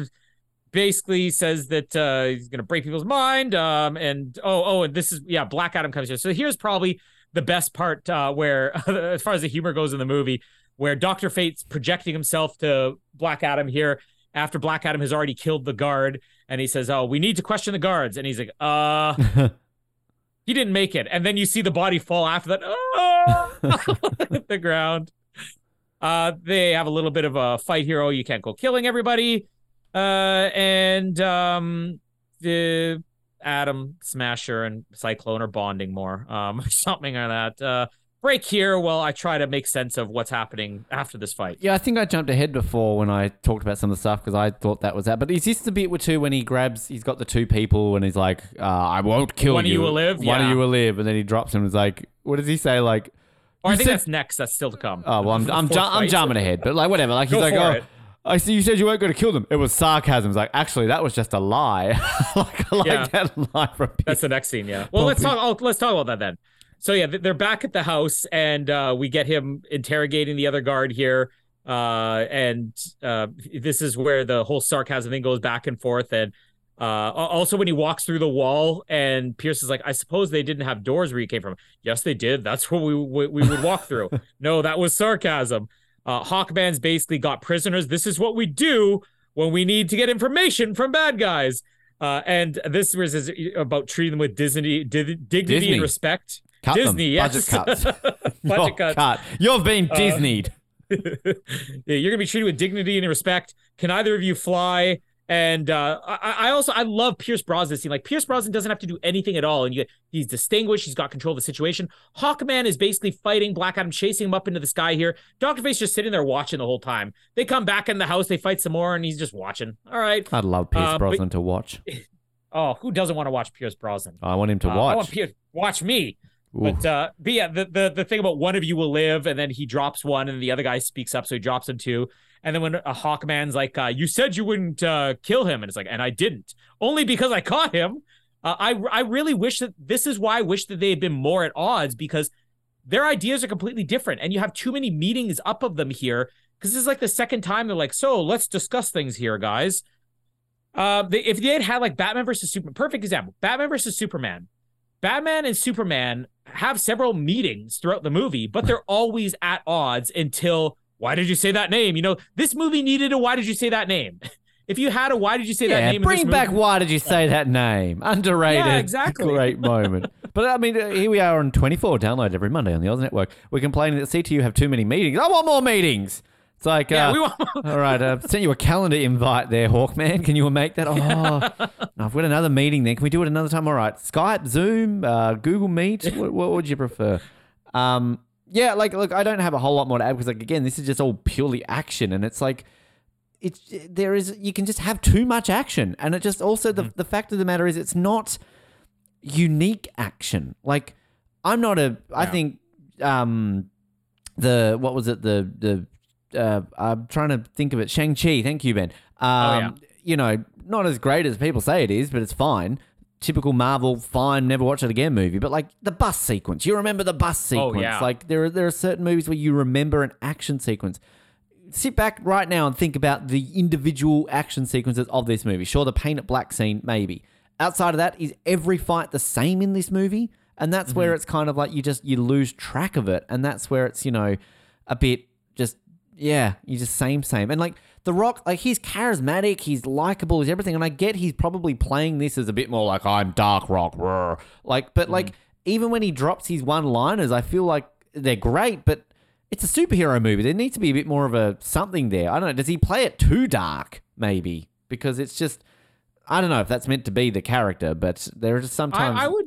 basically says that uh, he's going to break people's mind. Um, and oh, oh, and this is yeah, Black Adam comes here. So here's probably the best part uh, where, as far as the humor goes in the movie, where Doctor Fate's projecting himself to Black Adam here after Black Adam has already killed the guard, and he says, "Oh, we need to question the guards," and he's like, "Uh." He didn't make it, and then you see the body fall after that. Oh, the ground. Uh, they have a little bit of a fight here. Oh, you can't go killing everybody. Uh, and um, the Atom Smasher and Cyclone are bonding more. Um, something like that. Uh, break here while I try to make sense of what's happening after this fight. Yeah, I think I jumped ahead before when I talked about some of the stuff because I thought that was that. But is this the bit where too when he grabs, he's got the two people and he's like, uh, "I won't kill One of you. you will live? One of you will live." And then he drops him. and is like, "What does he say?" Like, Or I you think said- that's next. That's still to come. Oh well, I'm I'm, ju- I'm jumping ahead, but like whatever. Like he's Go like, oh, it. I see. You said you weren't going to kill them. It was sarcasm. It's like actually that was just a lie. like I like Yeah. that lie from That's the next scene, yeah. Well, let's talk. Oh, let's talk about that then. So yeah, they're back at the house, and uh, we get him interrogating the other guard here. Uh, and uh, this is where the whole sarcasm thing goes back and forth. And uh, also when he walks through the wall, and Pierce is like, "I suppose they didn't have doors where you came from." Yes, they did. That's what we we, we would walk through. no, that was sarcasm. Uh, Hawkman's basically got prisoners. This is what we do when we need to get information from bad guys. Uh, and this was is about treating them with Disney, di- dignity Disney. and respect. Cut Disney, them. yes. Budget cuts. Budget cuts. cut. You've been Uh, Disneyed. yeah, you're gonna be treated with dignity and respect. Can either of you fly? And uh, I, I also I love Pierce Brosnan scene. Like Pierce Brosnan doesn't have to do anything at all, and you, he's distinguished. He's got control of the situation. Hawkman is basically fighting Black Adam, chasing him up into the sky here. Doctor Fate just sitting there watching the whole time. They come back in the house, they fight some more, and he's just watching. All right. I'd love Pierce uh, but- Brosnan to watch. Oh, who doesn't want to watch Pierce Brosnan? I want him to Uh, I watch. want Pierce watch me. Ooh. But uh, but yeah, the, the the thing about one of you will live, and then he drops one, and the other guy speaks up, so he drops him two. And then when a Hawkman's like, uh, "You said you wouldn't uh, kill him," and it's like, "And I didn't, only because I caught him." Uh, I I really wish that this is why I wish that they had been more at odds because their ideas are completely different, and you have too many meetings up of them here. Because this is like the second time they're like, "So let's discuss things here, guys." Uh, they, if they had had like Batman versus Superman, perfect example, Batman versus Superman. Batman and Superman have several meetings throughout the movie, but they're always at odds until why did you say that name? You know, this movie needed a why did you say that name? If you had a why did you say that yeah, name? in bring back movie- why did you say that name? Underrated. Yeah, exactly. Great moment. but I mean, here we are on 24, download every Monday on the Oz Network. We're complaining that CTU have too many meetings. I want more meetings. It's like, Yeah, uh, we want. all right, uh, sent you a calendar invite there, Hawkman. Can you make that? Oh, I've got another meeting then. Can we do it another time? All right, Skype, Zoom, uh, Google Meet. What, what would you prefer? Um, yeah, like look, I don't have a whole lot more to add because like again, this is just all purely action, and it's like it's there is you can just have too much action, and it just also the the fact of the matter is it's not unique action. Like I'm not a I Yeah. think um the what was it the the uh, I'm trying to think of it Shang Chi. Thank you, Ben. Um, yeah. You know, not as great as people say it is, but it's fine. Typical Marvel, fine, never watch it again movie. But like the bus sequence, you remember the bus Oh, sequence. yeah. Like there are there are certain movies where you remember an action sequence. Sit back right now and think about the individual action sequences of this movie. Sure, the paint it black scene, maybe. Outside of that, is every fight the same in this movie? And that's Mm-hmm. where it's kind of like you just you lose track of it, and that's where it's you know a bit just yeah, you just same same. And like The Rock, like he's charismatic, he's likable, he's everything. And I get he's probably playing this as a bit more like I'm Dark Rock, rrr. like. But like mm. even when he drops his one liners, I feel like they're great, but. It's a superhero movie. There needs to be a bit more of a something there. I don't know. Does he play it too dark? Maybe because it's just. I don't know if that's meant to be the character, but there are just sometimes. I, I would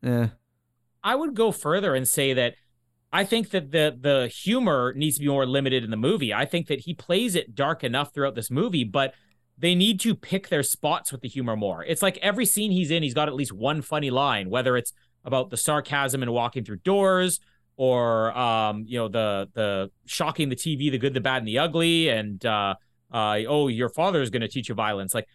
Yeah. I would go further and say that I think that the the humor needs to be more limited in the movie. I think that he plays it dark enough throughout this movie, but they need to pick their spots with the humor more. It's like every scene he's in, he's got at least one funny line, whether it's about the sarcasm and walking through doors or um, you know, the the shocking the TV, the good, the bad, and the ugly, and uh uh oh, your father is gonna teach you violence. Like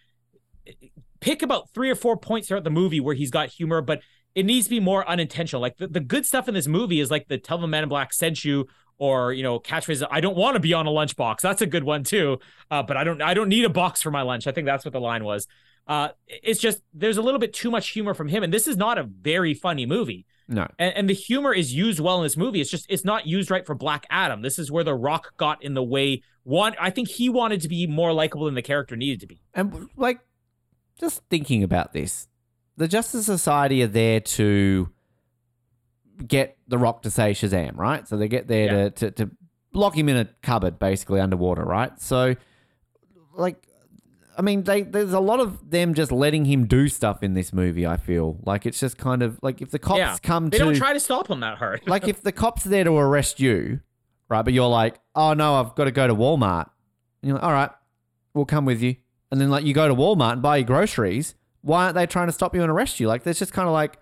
pick about three or four points throughout the movie where he's got humor, but it needs to be more unintentional. Like the, the good stuff in this movie is like the tell the man in black sent you or you know catchphrase I don't want to be on a lunchbox. That's a good one too. Uh, but I don't I don't need a box for my lunch. I think that's what the line was. Uh, it's just there's a little bit too much humor from him, and this is not a very funny movie. No. And, and the humor is used well in this movie. It's just it's not used right for Black Adam. This is where The Rock got in the way. One, I think he wanted to be more likable than the character needed to be. And like, just thinking about this, the Justice Society are there to get the Rock to say Shazam, right? So they get there Yeah. to, to to lock him in a cupboard, basically underwater, right? So, like, I mean, they there's a lot of them just letting him do stuff in this movie. I feel like it's just kind of like if the cops yeah, come they to don't try to stop him that hard. like if the cops are there to arrest you, right? But you're like, oh no, I've got to go to Walmart. And you're like, all right, we'll come with you. And then like you go to Walmart and buy your groceries. Why aren't they trying to stop you and arrest you? Like there's just kind of like,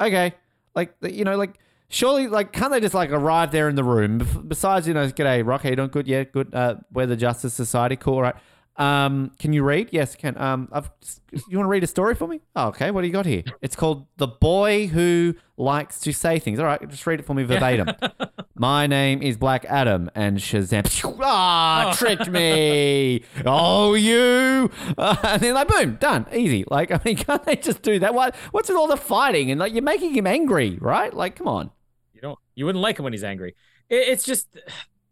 okay, like you know, like surely like can't they just like arrive there in the room? Besides, you know, g'day, Rock, how you doing? Good, yeah, good. Uh, we're the Justice Society, cool, right. Um, can you read? Yes, I can. Um, I've, you want to read a story for me? Oh, okay. What do you got here? It's called "The Boy Who Likes to Say Things." All right, just read it for me verbatim. My name is Black Adam, and Shazam. Ah, tricked me. Oh, you. Uh, and then like, boom, done, easy. Like, I mean, can't they just do that? What? What's with all the fighting and like you're making him angry, right? Like, come on. You don't. You wouldn't like him when he's angry. It, it's just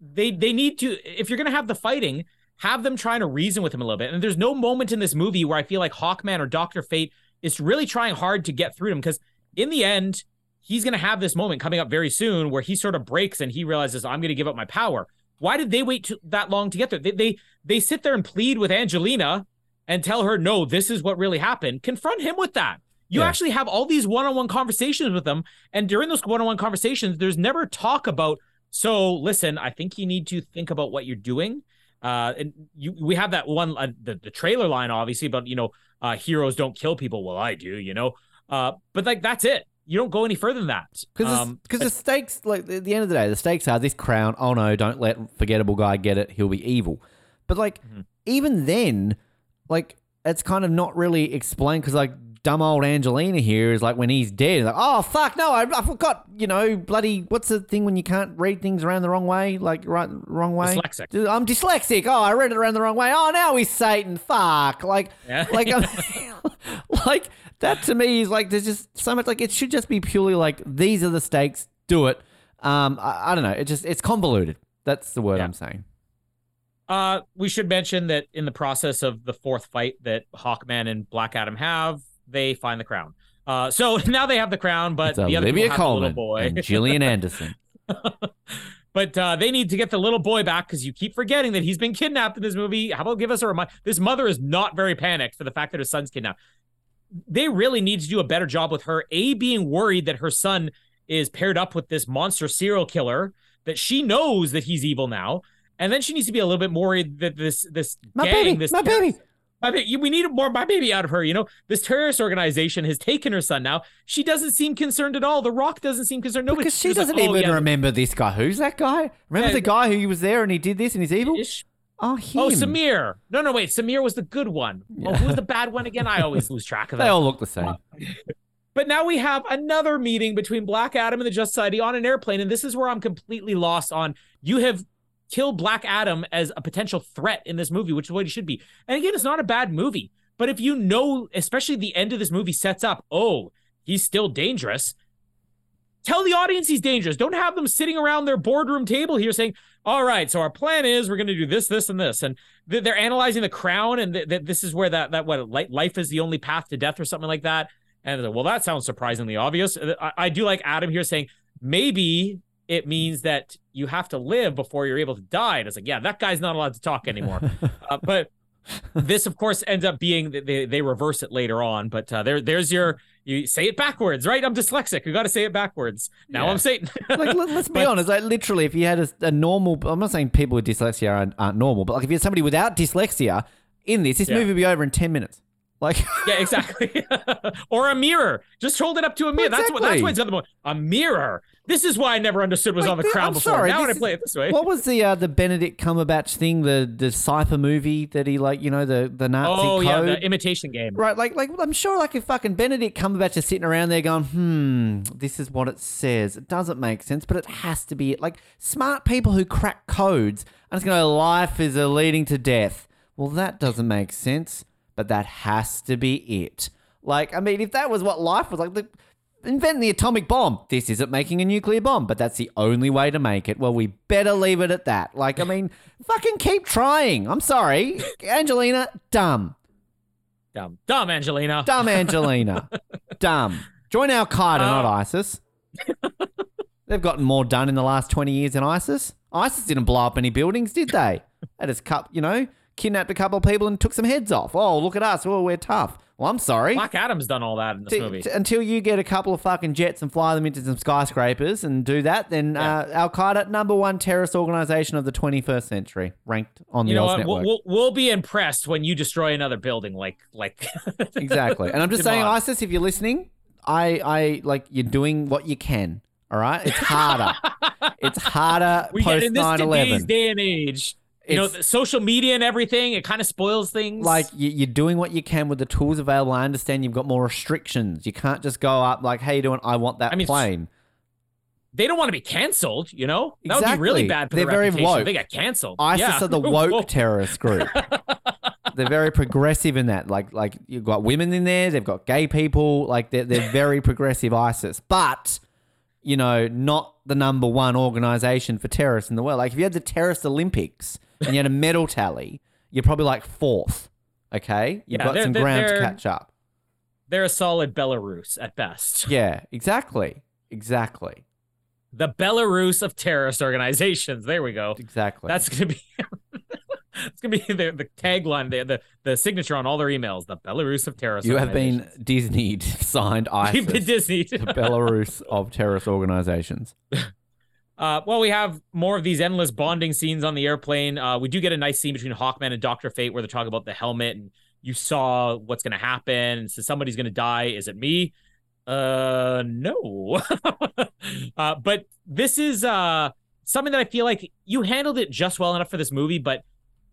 they they need to. If you're gonna have the fighting, have them trying to reason with him a little bit. And there's no moment in this movie where I feel like Hawkman or Doctor Fate is really trying hard to get through to him because in the end he's gonna have this moment coming up very soon where he sort of breaks and he realizes I'm gonna give up my power. Why did they wait to, that long to get there? They, they they sit there and plead with Angelina and tell her, no, this is what really happened. Confront him with that. You Yeah. actually have all these one-on-one conversations with them, and during those one-on-one conversations, there's never talk about. So listen, I think you need to think about what you're doing. Uh, and you, we have that one, uh, the the trailer line, obviously, but you know, uh, heroes don't kill people. Well, I do, you know. Uh, but like that's it. You don't go any further than that. Because Um, because the stakes, like at the end of the day, the stakes are this crown. Oh no, don't let forgettable guy get it. He'll be evil. But like Mhm. even then, like it's kind of not really explained because like dumb old Angelina here is like when he's dead, like oh fuck no, I, I forgot. You know, bloody what's the thing when you can't read things around the wrong way, like right wrong way. Dyslexic. I'm dyslexic. Oh, I read it around the wrong way. Oh, now he's Satan. Fuck. Like, Yeah. like, like that to me is like there's just so much. Like, it should just be purely like these are the stakes. Do it. Um, I, I don't know. It just it's convoluted. That's the word Yeah. I'm saying. Uh, we should mention that in the process of the fourth fight that Hawkman and Black Adam have, they find the crown. Uh, so now they have the crown, but It's the other Olivia people have little boy. and Gillian Anderson. but uh, they need to get the little boy back because you keep forgetting that he's been kidnapped in this movie. How about give us a reminder? This mother is not very panicked for the fact that her son's kidnapped. They really need to do a better job with her. A being worried that her son is paired up with this monster serial killer that she knows that he's evil now, and then she needs to be a little bit more worried that this this My gang, baby, this my terrorist- baby. My baby, we need more my baby out of her. You know, this terrorist organization has taken her son now. She doesn't seem concerned at all. The Rock doesn't seem concerned. Nobody, Because she doesn't "Oh, even yeah, remember this guy. Who's that guy? Remember Yeah. the guy who was there and he did this and he's evil? Ish. Oh, him. Oh, Samir. No, no, wait. Samir was the good one. Oh, who was the bad one again? I always lose track of that. They all look the same. But now we have another meeting between Black Adam and the Just Society on an airplane, and this is where I'm completely lost on. You have killed Black Adam as a potential threat in this movie, which is what he should be. And again, it's not a bad movie, but if you know, especially the end of this movie sets up, oh, he's still dangerous. Tell the audience he's dangerous. Don't have them sitting around their boardroom table here saying, "All right, so our plan is we're going to do this, this, and this," and they're analyzing the crown, and th- th- this is where that that what life is the only path to death or something like that. And well, that sounds surprisingly obvious. Uh, I, I do like Adam here saying maybe it means that you have to live before you're able to die. And it's like, yeah, that guy's not allowed to talk anymore. uh, but this, of course, ends up being that they, they reverse it later on. But uh, there, there's your you say it backwards, right? I'm dyslexic. You got to say it backwards. Now Yeah. I'm Satan. like, let, us be But- honest. Like, literally, if you had a, a normal, I'm not saying people with dyslexia aren't, aren't normal, but like if you had somebody without dyslexia in this, this Yeah. movie would be over in 10 minutes. Like, yeah, exactly. or a mirror. Just hold it up to a mirror. That's what. That's Exactly. why it's the other one. A mirror. This is why I never understood was Like, on the th- crown I'm before. sorry, now when I play it this way. what was the uh, the Benedict Cumberbatch thing? The the cipher movie that he like, you know, the the Nazi oh code. yeah, the imitation game. Right, like, like I'm sure, like if fucking Benedict Cumberbatch is sitting around there going, "Hmm, this is what it says." It doesn't make sense, but it has to be it. Like smart people who crack codes and it's going to life is a leading to death. Well, that doesn't make sense, but that has to be it. Like, I mean, if that was what life was like, the, inventing the atomic bomb. This isn't making a nuclear bomb, but that's the only way to make it. Well, we better leave it at that. Like, I mean, fucking keep trying. I'm sorry, Angelina, dumb. Dumb, dumb, Angelina. Dumb Angelina. Dumb. Join Al Qaeda, not Uh, ISIS. They've gotten more done in the last 20 years than ISIS. ISIS didn't blow up any buildings, did they? They just cut, you know, kidnapped a couple of people and took some heads off. Oh, look at us. Oh, we're tough. Well, I'm sorry. Black Adam's done all that in this T- movie. t- until you get a couple of fucking jets and fly them into some skyscrapers and do that, then uh, Al Qaeda, number one terrorist organization of the 21st century, ranked on you the what? network. We'll, we'll be impressed when you destroy another building, like like. Exactly. And I'm just saying. ISIS, if you're listening, I, I like you're doing what you can. All right. It's harder. it's harder we post in this 9 today's 11. day and age. You know, the social media and everything, it kind of spoils things. Like you, you're doing what you can with the tools available. I understand you've got more restrictions. You can't just go up like, "Hey, you doing? I want that I mean, plane." they don't want to be canceled. You know, that would be really bad for They're their very reputation woke. They get canceled. ISIS yeah. are the woke Woke. terrorist group. they're very progressive in that. Like, like you've got women in there. They've got gay people. Like, they're they're very progressive ISIS, but you know, not the number one organization for terrorists in the world. Like, if you had the terrorist Olympics and you had a medal tally, you're probably like fourth. Okay, you've Yeah, got some ground to catch up. They're a solid Belarus at best. Yeah, exactly, exactly, The Belarus of terrorist organizations. There we go. exactly. That's gonna be. It's gonna be the, the tagline, the, the the signature on all their emails. The Belarus of terrorist. you have been. Disneyed, signed You've been Disneyed. The Belarus of terrorist organizations. Uh, well, we have more of these endless bonding scenes on the airplane. Uh, we do get a nice scene between Hawkman and Doctor Fate where they're talking about the helmet, and you saw what's going to happen. So somebody's going to die. Is it me? Uh, no. uh, but this is uh something that I feel like you handled it just well enough for this movie. But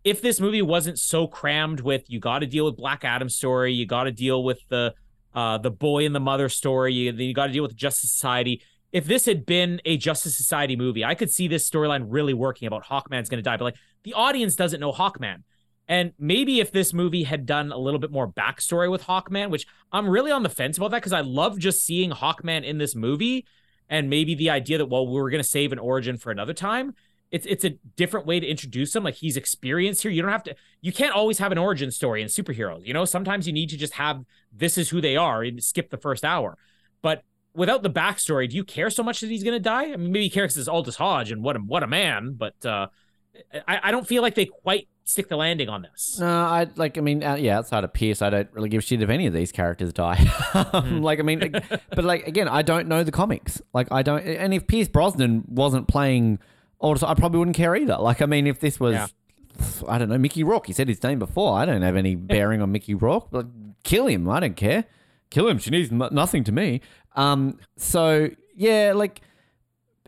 if this movie wasn't so crammed with you got to deal with Black Adam's story, you got to deal with the uh the boy and the mother story, you, you got to deal with Justice Society if this had been a Justice Society movie, I could see this storyline really working about Hawkman's going to die. But like the audience doesn't know Hawkman. And maybe if this movie had done a little bit more backstory with Hawkman, which I'm really on the fence about that because I love just seeing Hawkman in this movie. And maybe the idea that, well, we were going to save an origin for another time. It's it's a different way to introduce him. Like he's experienced here. You don't have to, you can't always have an origin story in superheroes. You know, sometimes you need to just have this is who they are and skip the first hour. But without the backstory, do you care so much that he's going to die? I mean, maybe you care because it's Aldis Hodge and what a what a man, but uh, I, I don't feel like they quite stick the landing on this. No, I like. I mean, uh, yeah, outside of Pierce, I don't really give a shit if any of these characters die. Hmm. like, I mean, but like again, I don't know the comics. Like, I don't. And if Pierce Brosnan wasn't playing Also, I probably wouldn't care either. Like, I mean, if this was, Yeah. I don't know, Mickey Rourke. He said his name before. I don't have any bearing on Mickey Rourke, but kill him. I don't care. Kill him. She needs nothing to me. Um. So yeah, like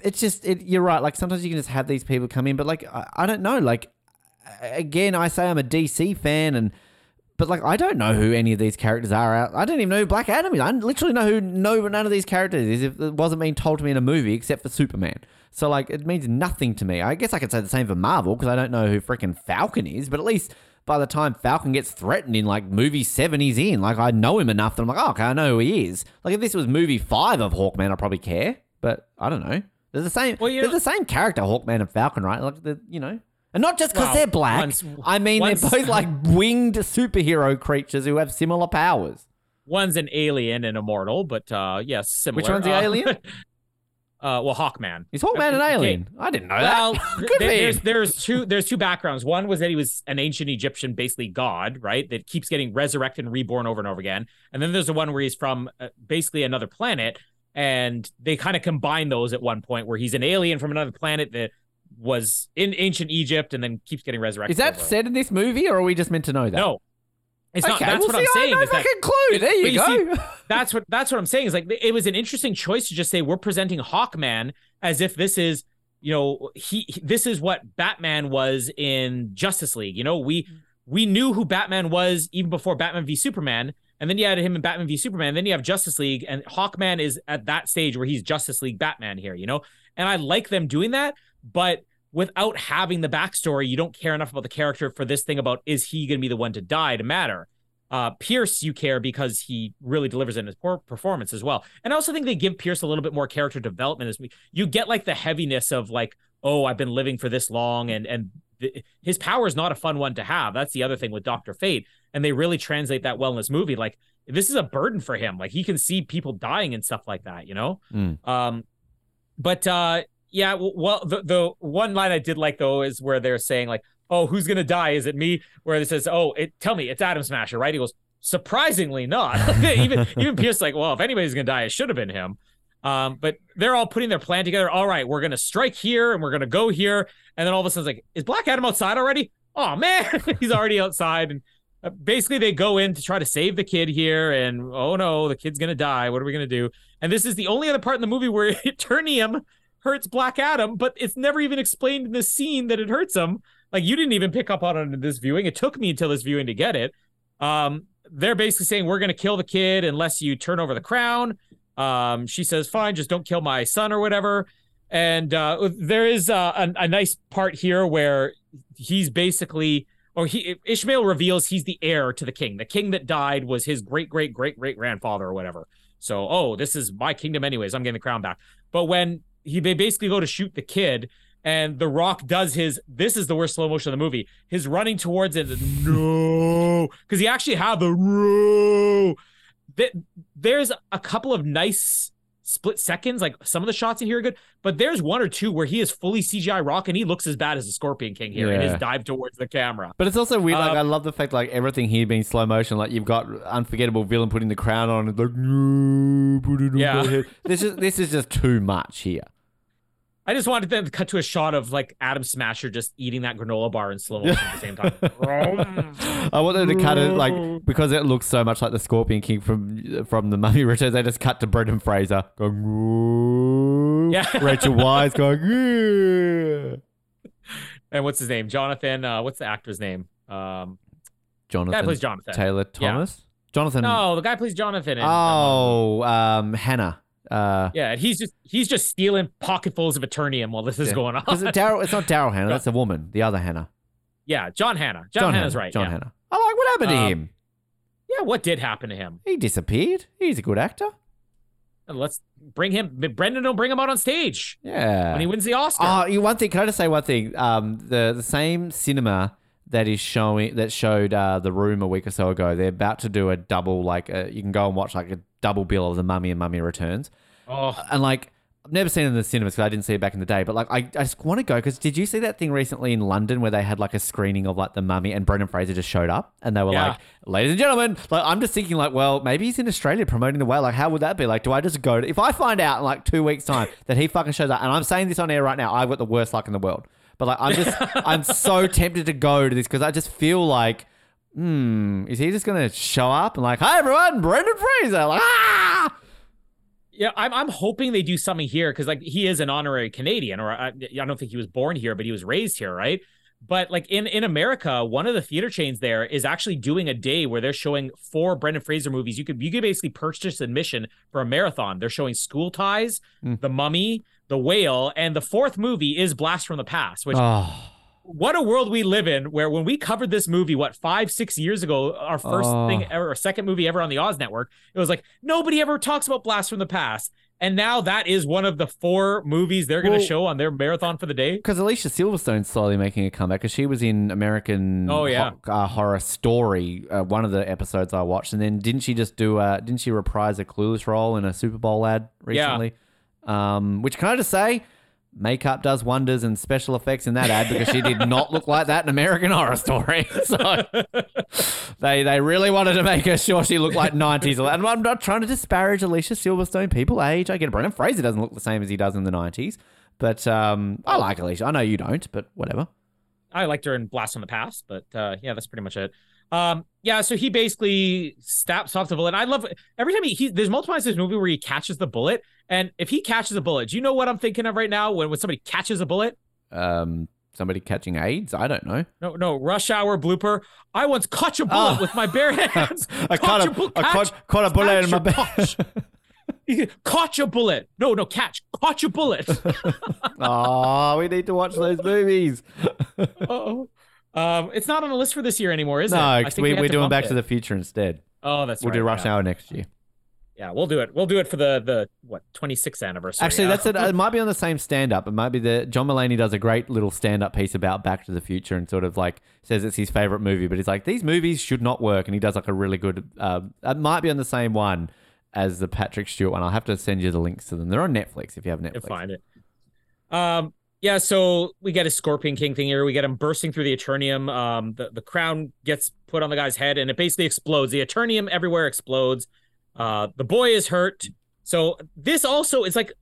it's just it, you're right. Like sometimes you can just have these people come in, but like I, I don't know. Like again, I say I'm a DC fan and. But like, I don't know who any of these characters are. Out. I don't even know who Black Adam is. I literally know who no none of these characters is if it wasn't being told to me in a movie, except for Superman. So like, it means nothing to me. I guess I could say the same for Marvel because I don't know who freaking Falcon is. But at least by the time Falcon gets threatened in like movie seven, he's in. Like I know him enough that I'm like, oh, okay, I know who he is. Like if this was movie five of Hawkman, I'd probably care. But I don't know. They're the same. Well, they're the same character, Hawkman and Falcon, right? Like the you know. And not just because Well, they're black. once- I mean, once- they're both like winged superhero creatures who have similar powers. One's an alien and immortal, but uh, yes, similar. Which one's the Uh, alien? uh, well, Hawkman. He's Hawkman an Okay. alien? I didn't know Well, that. th- Good for there's there's two there's two backgrounds. One was that he was an ancient Egyptian, basically god, right? That keeps getting resurrected and reborn over and over again. And then there's the one where he's from uh, basically another planet, and they kind of combine those at one point, where he's an alien from another planet that was in ancient Egypt and then keeps getting resurrected. Is that over. said in this movie, or are we just meant to know that? No, it's not. Okay, That's well, what see, I'm I saying. know that- fucking clue. There you you go. see, that's what that's what I'm saying is like it was an interesting choice to just say we're presenting Hawkman as if this is you know he this is what Batman was in Justice League. You know we mm-hmm. we knew who Batman was even before Batman v Superman, and then you had him in Batman v Superman. And then you have Justice League, and Hawkman is at that stage where he's Justice League Batman here. You know, and I like them doing that, but. Without having the backstory, you don't care enough about the character for this thing about is he going to be the one to die to matter uh, Pierce, you care because he really delivers in his performance as well. And I also think they give Pierce a little bit more character development as we you get like the heaviness of like, oh, I've been living for this long, and and th- his power is not a fun one to have. That's the other thing with Doctor Fate, and they really translate that well in this movie. Like this is a burden for him. Like he can see people dying and stuff like that. You know. Mm. Um, but uh, yeah. Well, the the one line I did like though is where they're saying like, "Oh, who's gonna die? Is it me?" Where it says, "Oh, it tell me it's Atom Smasher, right?" He goes, "Surprisingly not." even even Pierce like, "Well, if anybody's gonna die, it should have been him." Um, but they're all putting their plan together. All right, we're gonna strike here and we're gonna go here, and then all of a sudden, it's like, is Black Adam outside already? Oh man, he's already outside, and uh, basically they go in to try to save the kid here, and oh no, the kid's gonna die. What are we gonna do? And this is the only other part in the movie where Eternium hurts Black Adam, but it's never even explained in the scene that it hurts him. Like you didn't even pick up on it in this viewing. It took me until this viewing to get it. Um, they're basically saying we're gonna kill the kid unless you turn over the crown. Um, she says, "Fine, just don't kill my son or whatever." And uh, there is uh, a, a nice part here where he's basically, or he Ishmael reveals he's the heir to the king. The king that died was his great great great great grandfather or whatever. So, oh, this is my kingdom anyways. I'm getting the crown back. But when he they basically go to shoot the kid, and The Rock does his. This is the worst slow motion of the movie. His running towards it. No, because he actually had the no. There's a couple of nice split seconds. Like some of the shots in here are good, but there's one or two where he is fully CGI Rock, and he looks as bad as the Scorpion King here in Yeah. his dive towards the camera. But it's also weird. Like Um, I love the fact like everything here being slow motion. Like you've got unforgettable villain putting the crown on. And like no, put it on Yeah. This is this is just too much here. I just wanted them to cut to a shot of like Atom Smasher just eating that granola bar in slow motion at the same time. I want them to cut it like because it looks so much like the Scorpion King from from the Mummy Returns. They just cut to Brendan Fraser going. "Ooh." Yeah. Rachel Weisz going. "Yeah." and what's his name? Jonathan. Uh, what's the actor's name? Um, Jonathan guy plays Jonathan. Taylor Yeah. Thomas. Jonathan. No, the guy plays Jonathan. In, um, Oh, um, Hannah. Uh, yeah, he's just he's just stealing pocketfuls of Eternium while this is Yeah. going on. Daryl, it's not Daryl Hannah. That's a woman. The other Hannah. yeah, John Hannah. John, Hannah's Hannah, right. John yeah. Hannah. I like what happened to Um, him. Yeah, what did happen to him? He disappeared. He's a good actor. Let's bring him. Brendan, don't bring him out on stage Yeah. when he wins the Oscar. Oh, you one thing. Can I just say one thing? Um, the the same cinema that is showing that showed uh, the room a week or so ago. They're about to do a double. Like uh you can go and watch like a double bill of the Mummy and Mummy Returns. oh, And like I've never seen it in the cinemas because I didn't see it back in the day. But like, I, I just want to go because did you see that thing recently in London where they had like a screening of like the Mummy and Brendan Fraser just showed up and they were Yeah. like, "Ladies and gentlemen," like I'm just thinking like, well, maybe he's in Australia promoting the whale. Like, how would that be? Like, do I just go to if I find out in like two weeks time that he fucking shows up and I'm saying this on air right now, I've got the worst luck in the world. But like, I'm just I'm so tempted to go to this because I just feel like. Hmm, is he just gonna show up and like, hi everyone, Brendan Fraser, like, ah, Yeah, I'm I'm hoping they do something here because like he is an honorary Canadian, or I, I don't think he was born here, but he was raised here, right? But like in in America, one of the theater chains there is actually doing a day where they're showing four Brendan Fraser movies. You could you could basically purchase admission for a marathon. They're showing School Ties, Mm. The Mummy, The Whale, and the fourth movie is Blast from the Past. Which oh. what a world we live in where when we covered this movie what five six years ago our first Oh. thing ever or second movie ever on the oz network it was like nobody ever talks about blast from the past and now that is one of the four movies they're going to show on their marathon for the day Because Alicia Silverstone's slowly making a comeback because she was in American Oh, yeah. Ho- uh, Horror Story, uh, one of the episodes I watched, and then didn't she just do? Uh, didn't she reprise a Clueless role in a Super Bowl ad recently? Um, which can I just say, makeup does wonders and special effects in that ad because she did not look like that in American Horror Story. So they they really wanted to make her sure she looked like nineties. And I'm not trying to disparage Alicia Silverstone. People age. I get it. Brendan Fraser doesn't look the same as he does in the nineties. But um, I like Alicia. I know you don't, but whatever. i liked her in blast from the past but uh yeah that's pretty much it um yeah so he basically stops off the bullet i love every time he, he there's multiple times in this movie where he catches the bullet and if he catches a bullet do you know what i'm thinking of right now when, when somebody catches a bullet Um, somebody catching AIDS? I don't know. No, no, rush hour blooper. I once caught a bullet Oh. with my bare hands. I caught a, bu- I catch- caught, caught a bullet in my catch back. caught your bullet. No, no, catch. Caught your bullet. oh, we need to watch those movies. oh. Um, it's not on the list for this year anymore, is it? no, I 'cause we, we are doing Back it. to the Future instead. Oh, that's We'll right. do Rush yeah. Hour next year. Yeah, we'll do it. We'll do it for the the what 26th anniversary. Actually, that's it. It might be on the same stand up. It might be the John Mulaney does a great little stand up piece about Back to the Future and sort of like says it's his favorite movie, but he's like these movies should not work, and he does like a really good. Uh, it might be on the same one as the Patrick Stewart one. I'll have to send you the links to them. They're on Netflix if you have Netflix. You'll find it. Um, yeah, so we get a Scorpion King thing here. We get him bursting through the Eternium. Um, the, the crown gets put on the guy's head and it basically explodes. The Eternium everywhere explodes. Uh, the boy is hurt. So this also is like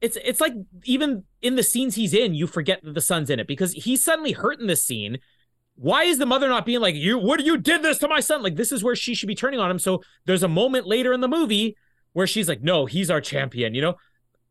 it's it's like even in the scenes he's in, you forget that the son's in it because he's suddenly hurt in this scene. Why is the mother not being like, you what you did this to my son? Like this is where she should be turning on him. So there's a moment later in the movie where she's like, no, he's our champion, you know?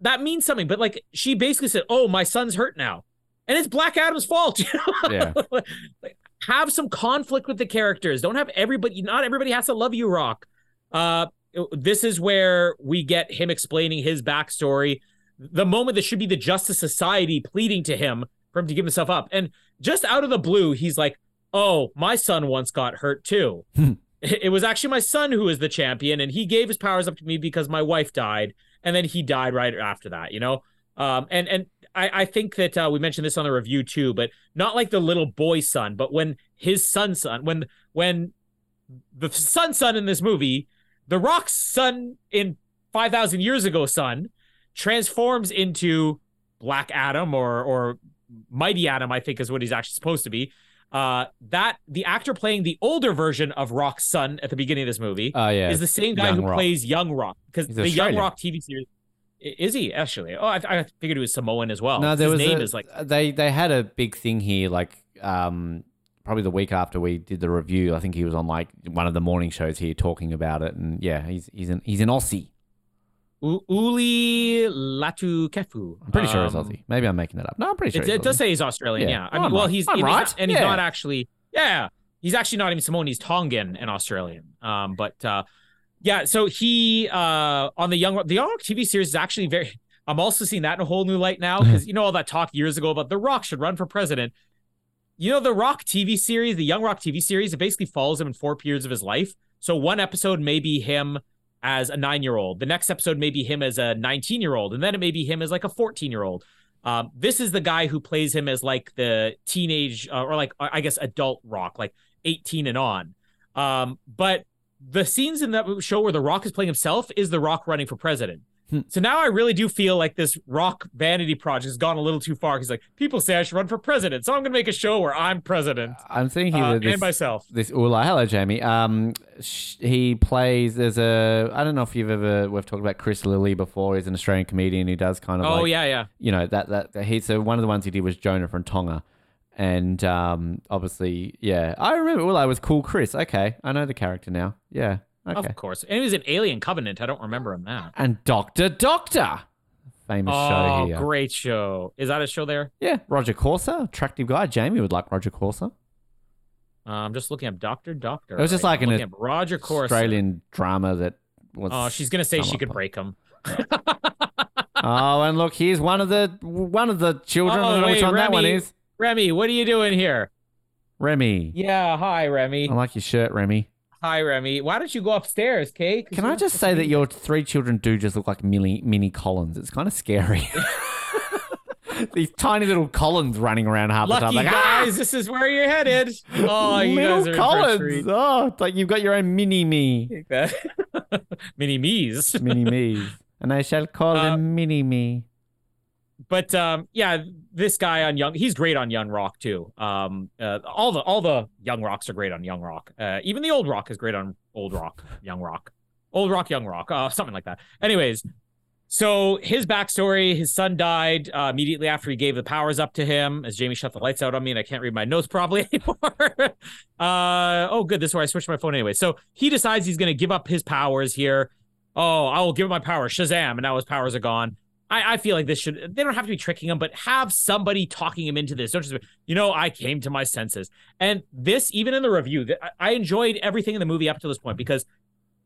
That means something. But like she basically said, "Oh, my son's hurt now," and it's Black Adam's fault. You know? Yeah. like, have some conflict with the characters. Don't have everybody. Not everybody has to love you, Rock. Uh, this is where we get him explaining his backstory. The moment that should be the Justice Society pleading to him for him to give himself up, and just out of the blue, he's like, "Oh, my son once got hurt too." it was actually my son who was the champion, and he gave his powers up to me because my wife died and then he died right after that you know? Um and and i i think that uh, we mentioned this on the review too but not like the little boy son but when his son's son when when the son son in this movie the rock's son in 5000 years ago son transforms into black adam or or mighty adam i think is what he's actually supposed to be uh that the actor playing the older version of rock's son at the beginning of this movie Oh yeah, is the same guy who Rock. plays Young Rock because the Young Rock TV series is he actually? Oh, I, I figured he was Samoan as well. No, there his was name a, is like they they had a big thing here, like um probably the week after we did the review. I think he was on like one of the morning shows here talking about it, and yeah, he's he's an he's an Aussie. U- Uli Latukefu. I'm pretty sure it's Um, Aussie. Maybe I'm making that up. No, I'm pretty sure It, it does say he's Australian. Yeah. Yeah, I mean, I'm well, right. he's I'm and he's right. not- and he's Yeah. not actually. Yeah, he's actually not even Samoan. He's Tongan and Australian. Um, but uh, yeah, so he uh on the Young Rock, the Young Rock TV series is actually very. I'm also seeing that in a whole new light now because you know all that talk years ago about The Rock should run for president. You know the Rock TV series, the Young Rock TV series, it basically follows him in four periods of his life. So one episode may be him as a nine year old. The next episode may be him as a 19 year old. And then it may be him as like a 14 year old. Um, this is the guy who plays him as like the teenage uh, or like, I guess, adult rock, like 18 and on. Um, but the scenes in that show where The Rock is playing himself is The Rock running for president. So now I really do feel like this rock vanity project has gone a little too far. He's like, people say I should run for president, so I'm going to make a show where I'm president I'm thinking uh, that this, and myself. this Ula. Hello, Jamie. Um, sh- he plays. There's a. I don't know if you've ever. We've talked about Chris Lilley before. He's an Australian comedian who does kind of. Oh like, yeah, yeah. You know that that, that he. So one of the ones he did was Jonah from Tonga, and um, obviously, yeah, I remember Well, I was cool. Chris. Okay, I know the character now. Yeah. Okay. Of course. And he was in Alien Covenant. I don't remember him that. And Doctor Doctor, famous show here. Oh, great show. Is that a show there? Yeah, Rodger Corser, attractive guy. Jamie would like Rodger Corser. Uh, I'm just looking up Doctor Doctor. It was just right like now. an Rodger Corser. Australian drama that was. Oh, she's gonna say she could break him. Oh, and look, here's one of the one of the children. I Oh, don't know which wait, one that one Remy. is. Remy, what are you doing here? Remy. Yeah, hi Remy. I like your shirt, Remy. Hi Remy. Why don't you go upstairs, Kay? Can I just say that your three children do just look like mini mini Collins? It's kind of scary. These tiny little Collins running around half the time, like ah! guys? This is where you're headed. Oh, you little guys are in for a Collins. Oh, it's like you've got your own mini me, Mini me's. mini me's. and I shall call Uh, them mini me. But um, yeah, this guy on Young, he's great on Young Rock too. Um, uh, all the all the Young Rocks are great on Young Rock. Uh, even the Old Rock is great on Old Rock, Young Rock, Old Rock, Young Rock, uh, something like that. Anyways, so his backstory: his son died uh, immediately after he gave the powers up to him. As Jamie shut the lights out on me, and I can't read my notes properly anymore. uh, oh, good. This is where I switched my phone anyway. So he decides he's going to give up his powers here. Oh, I will give up my powers. Shazam! And now his powers are gone. I, I feel like this should they don't have to be tricking him, but have somebody talking him into this. Don't just be, you know, I came to my senses. And this, even in the review, th- I- enjoyed everything in the movie up to this point because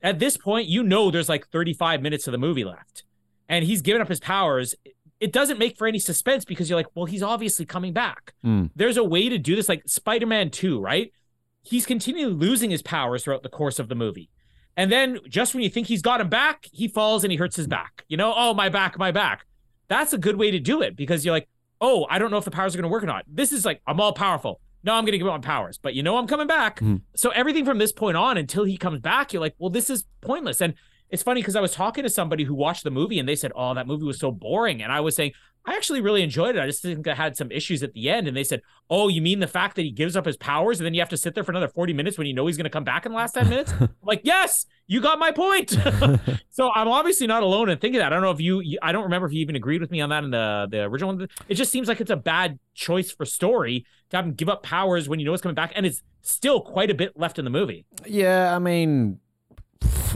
at this point, you know there's like 35 minutes of the movie left. And he's given up his powers. It doesn't make for any suspense because you're like, well, he's obviously coming back. Hmm. There's a way to do this, like Spider-Man 2, right? He's continually losing his powers throughout the course of the movie. And then just when you think he's got him back, he falls and he hurts his back. You know, oh, my back, my back. That's a good way to do it because you're like, oh, I don't know if the powers are going to work or not. This is like, I'm all powerful. No, I'm going to give up my powers, but you know, I'm coming back. Mhm. So everything from this point on until he comes back, you're like, well, this is pointless. And it's funny because I was talking to somebody who watched the movie and they said, oh, that movie was so boring. And I was saying, I actually really enjoyed it. I just think I had some issues at the end. And they said, Oh, you mean the fact that he gives up his powers and then you have to sit there for another 40 minutes when you know he's going to come back in the last 10 minutes? I'm like, yes, you got my point. so I'm obviously not alone in thinking that. I don't know if you, you, I don't remember if you even agreed with me on that in the, the original one. It just seems like it's a bad choice for story to have him give up powers when you know he's coming back. And it's still quite a bit left in the movie. Yeah, I mean,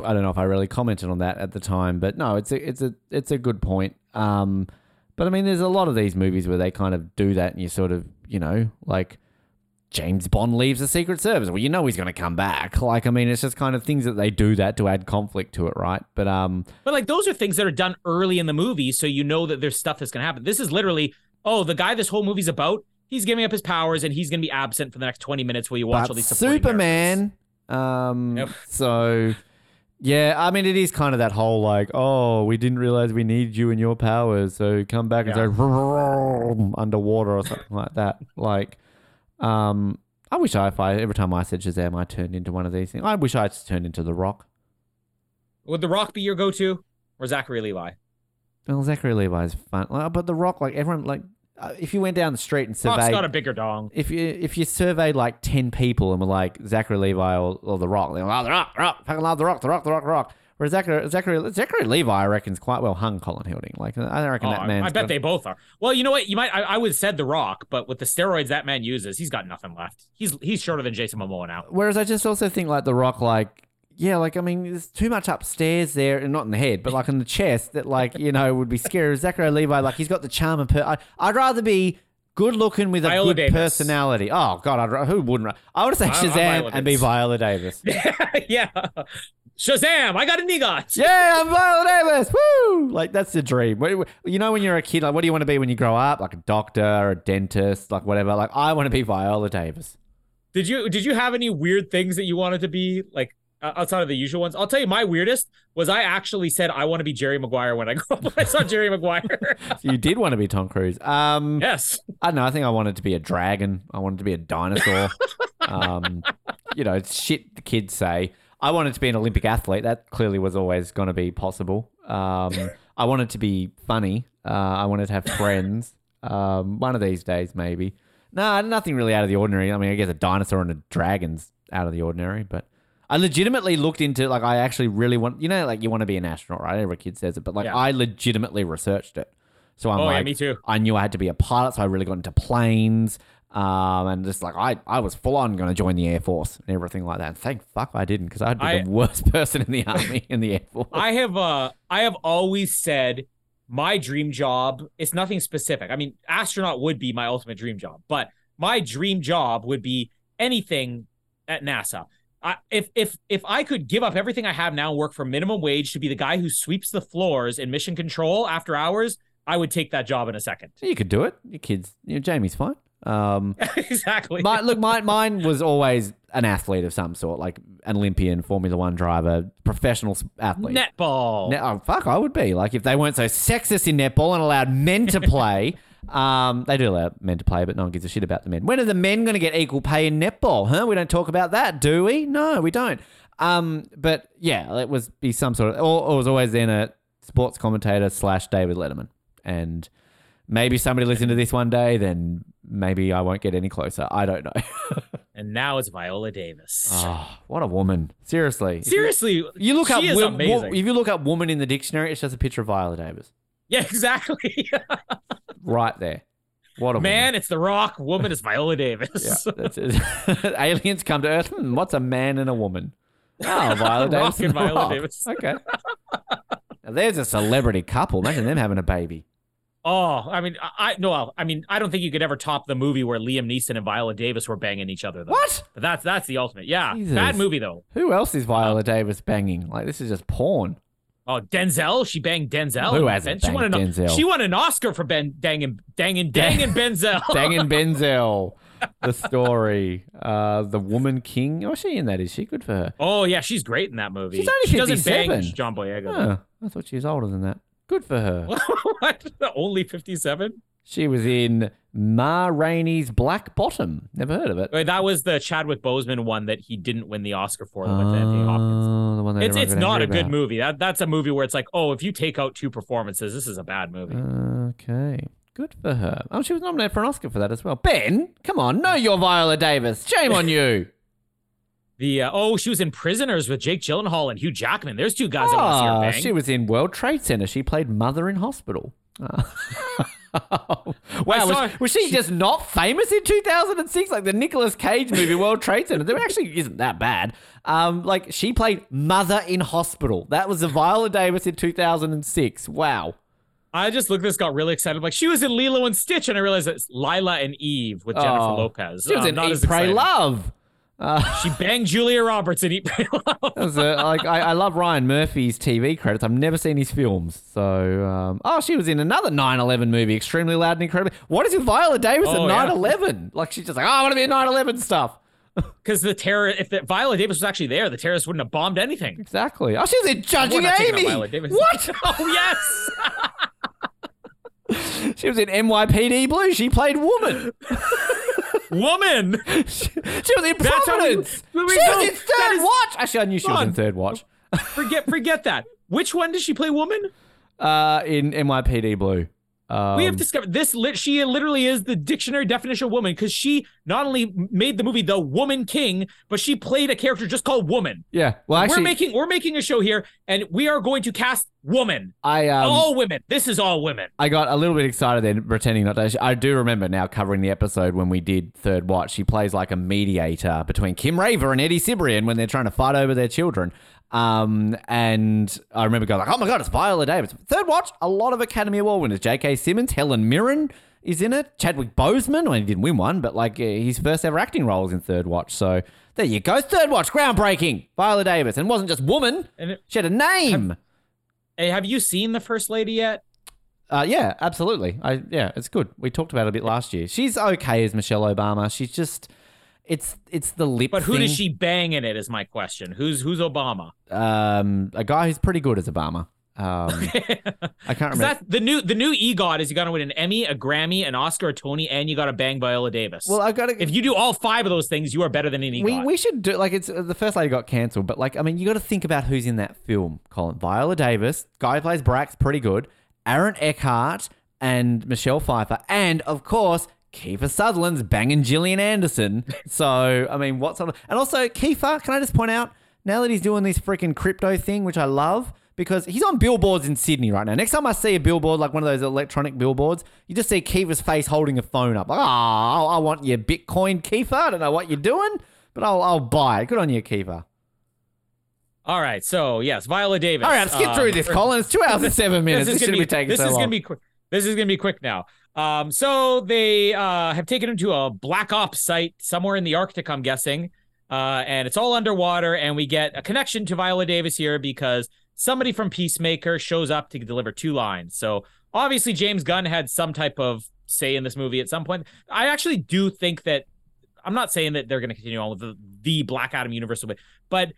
I don't know if I really commented on that at the time, but no, it's a it's a it's a good point. Um, but I mean, there's a lot of these movies where they kind of do that, and you sort of, you know, like James Bond leaves the Secret Service. Well, you know he's going to come back. Like, I mean, it's just kind of things that they do that to add conflict to it, right? But um, But like those are things that are done early in the movie, so you know that there's stuff that's gonna happen. This is literally, oh, the guy this whole movie's about, he's giving up his powers and he's gonna be absent for the next 20 minutes while you watch all these supporting characters. Superman. Um, Yep. so yeah, I mean, it is kind of that whole like, oh, we didn't realize we needed you and your powers, so come back and Yeah. say underwater or something like that. Like, um, I wish I, if I every time I said Shazam, I turned into one of these things. I wish I just turned into the Rock. Would The Rock be your go-to or Zachary Levi? Well, Zachary Levi's fun, Like, but the Rock, like everyone, like uh, if you went down the street and surveyed, got a bigger dong. if you if you surveyed like ten people and were like Zachary Levi or, or The Rock, they're like, oh, The Rock, The Rock, fucking love The Rock, The Rock, The Rock, The Rock. Whereas Zachary Zachary Zachary Levi, I reckon, is quite well hung. Colin Hilding, like I don't reckon Oh, that I, man. I bet they both are. Well, you know what? You might. I, I would have said The Rock, but with the steroids that man uses, he's got nothing left. He's he's shorter than Jason Momoa now. Whereas I just also think like The Rock, like yeah, like I mean, there's too much upstairs there, and not in the head, but like in the chest that like you know would be scary. Zachary Levi, like he's got the charm of. Per- I, I'd rather be. Good looking with a Viola good Davis. personality. Oh God, I'd, who wouldn't? I would say Shazam and be Viola Davis. yeah. Shazam! I got an EGOT. Yeah, I'm Viola Davis. Woo! Like that's the dream. You know, when you're a kid, like, what do you want to be when you grow up? Like a doctor, or a dentist, like whatever. Like, I want to be Viola Davis. Did you did you have any weird things that you wanted to be like uh, outside of the usual ones? I'll tell you, my weirdest was I actually said I want to be Jerry Maguire when I grew up. When I saw Jerry Maguire. So you did want to be Tom Cruise. Um, yes. I don't know. I think I wanted to be a dragon. I wanted to be a dinosaur. um, you know, it's shit the kids say. I wanted to be an Olympic athlete. That clearly was always going to be possible. Um, I wanted to be funny. Uh, I wanted to have friends. um, one of these days, maybe. No, nothing really out of the ordinary. I mean, I guess a dinosaur and a dragon's out of the ordinary, but I legitimately looked into like I actually really want. You know, like you want to be an astronaut, right? Every kid says it, but like Yeah. I legitimately researched it. So I'm Oh, yeah, like, me too. I knew I had to be a pilot, so I really got into planes. Um, and just like I, I was full on going to join the Air Force and everything like that. And thank fuck I didn't because I'd be I- the worst person in the army in the Air Force. I have uh I have always said my dream job it's nothing specific. I mean, astronaut would be my ultimate dream job, but my dream job would be anything at NASA. I, if if if I could give up everything I have now and work for minimum wage to be the guy who sweeps the floors in mission control after hours, I would take that job in a second. you could do it. Your kids, you know, Jamie's fine. Um, exactly. my, look, my, mine was always an athlete of some sort, like an Olympian, Formula One driver, professional athlete. Netball. Ne- oh, fuck, I would be. Like, if they weren't so sexist in netball and allowed men to play, um, they do allow men to play, but no one gives a shit about the men. When are the men going to get equal pay in netball, huh? We don't talk about that, do we? No, we don't. Um, but yeah, it was be some sort of, or, or was always then a sports commentator slash David Letterman. And maybe somebody listen to this one day, then maybe I won't get any closer. I don't know. and now it's Viola Davis. oh, what a woman. Seriously. If you- Seriously, You look up wo- wo- if you look up woman in the dictionary, it's just a picture of Viola Davis. yeah, exactly. Right there. What a Man, it's The Rock. Woman is Viola Davis. Yeah. Aliens come to Earth. Hmm, what's a man and a woman? Oh, Viola Davis. Rock and Viola Rock. Davis. Okay. Now, there's a celebrity couple. Imagine them having a baby. Oh, I mean, I, I no, I mean, I don't think you could ever top the movie where Liam Neeson and Viola Davis were banging each other. Though. What? But that's that's the ultimate. Yeah, Jesus. bad movie though. Who else is Viola Davis banging? Like this is just porn. Oh, Denzel. She banged Denzel. Who hasn't Ben- she won banged an, Denzel? She won an Oscar for Ben Dangin Dangin Dangin Benzel. Banging Benzel. The story. Uh, the woman king. Oh, she in that? Is she good for her? Oh yeah, she's great in that movie. She's only she doesn't bang 57. John Boyega. Oh, I thought she was older than that. Good for her. what? Only fifty-seven? She was in Ma Rainey's Black Bottom. Never heard of it. Wait, that was the Chadwick Boseman one that he didn't win the Oscar for. That went to Anthony Hopkins. Oh, the one that It's it's not a good about. movie. That that's a movie where it's like, oh, if you take out two performances, this is a bad movie. Okay. Good for her. Oh, she was nominated for an Oscar for that as well. Ben, come on, know your Viola Davis. Shame on you. The uh, oh, she was in Prisoners with Jake Gyllenhaal and Hugh Jackman. There's two guys I want to see her Ah, bang. she was in World Trade Center. She played Mother in Hospital. Ah. wow, saw- was, was she just not famous in 2006? Like the Nicolas Cage movie World Trade Center. That actually isn't that bad. Um, like she played Mother in Hospital. That was the Viola Davis in 2006. Wow. I just looked at this, got really excited. Like she was in Lilo and Stitch, and I realized it's Lila and Eve with Jennifer Oh. Lopez. She was Uh, in not Eat, as Pray. Love. Uh, She banged Julia Roberts in Eat, Pray, Love. A, like I, I love Ryan Murphy's TV credits. I've never seen his films. So, um, oh, she was in another 9/11 movie, Extremely Loud and Incredibly. What is with Viola Davis Oh, and yeah. 9/11? Like she's just like, oh, I want to be in 9/11 stuff. Because the terror, if the, Viola Davis was actually there, the terrorists wouldn't have bombed anything. Exactly. Oh, she was in Judging not taking out Amy. What? oh yes. She was in NYPD Blue. She played woman. Woman. she, she was in That's Providence. we- we she was in Third is- Watch. Actually, I knew she was in Third Watch. Forget forget that. Which one does she play woman? Uh, in NYPD Blue. Um, we have discovered this. Lit, she literally is the dictionary definition of woman because she not only made the movie The Woman King, but she played a character just called Woman. yeah. Well, actually, we're making we're making a show here, and we are going to cast woman. I um, all women. This is all women. I got a little bit excited then, pretending not to. I do remember now covering the episode when we did Third Watch. She plays like a mediator between Kim Raver and Eddie Cibrian when they're trying to fight over their children. Um, and I remember going like, "Oh my god, it's Viola Davis." Third Watch, a lot of Academy Award winners: J.K. Simmons, Helen Mirren is in it, Chadwick Boseman. Well, he didn't win one, but like uh, his first ever acting role was in Third Watch. So there you go, Third Watch, groundbreaking. Viola Davis, and wasn't just woman; it- she had a name. hey, have you seen the First Lady yet? Uh, yeah, absolutely. I yeah, it's good. We talked about it a bit last year. She's okay as Michelle Obama. She's just it's it's the lip. But who thing. does she bang in it? Is my question. Who's who's Obama? Um, a guy who's pretty good as Obama. Um, I can't remember. The new the new EGOT is you got to win an Emmy, a Grammy, an Oscar, a Tony, and you got to bang Viola Davis. Well, I got to. if you do all five of those things, you are better than an EGOT. We, we should do like it's the first lady got cancelled, but like I mean, you got to think about who's in that film. Colin Viola Davis, guy who plays Brax, pretty good. Aaron Eckhart and Michelle Pfeiffer, and of course Kiefer Sutherland's banging Gillian Anderson. so I mean, what's on? And also Kiefer, can I just point out now that he's doing this freaking crypto thing, which I love. Because he's on billboards in Sydney right now. Next time I see a billboard, like one of those electronic billboards, you just see Kiefer's face holding a phone up. Like, ah, I want your Bitcoin, Kiefer. I don't know what you're doing, but I'll, I'll buy it. Good on you, Kiefer. all right, so yes, Viola Davis. All right, let's get um, through this, Colin. It's two hours and seven minutes. This This is shouldn't gonna be taking this so is gonna be quick. This is gonna be quick now. Um, so they uh, have taken him to a black ops site somewhere in the Arctic, I'm guessing, uh, and it's all underwater. And we get a connection to Viola Davis here because somebody from Peacemaker shows up to deliver two lines. So obviously James Gunn had some type of say in this movie at some point. I actually do think that I'm not saying that they're going to continue on with the, the Black Adam universe, but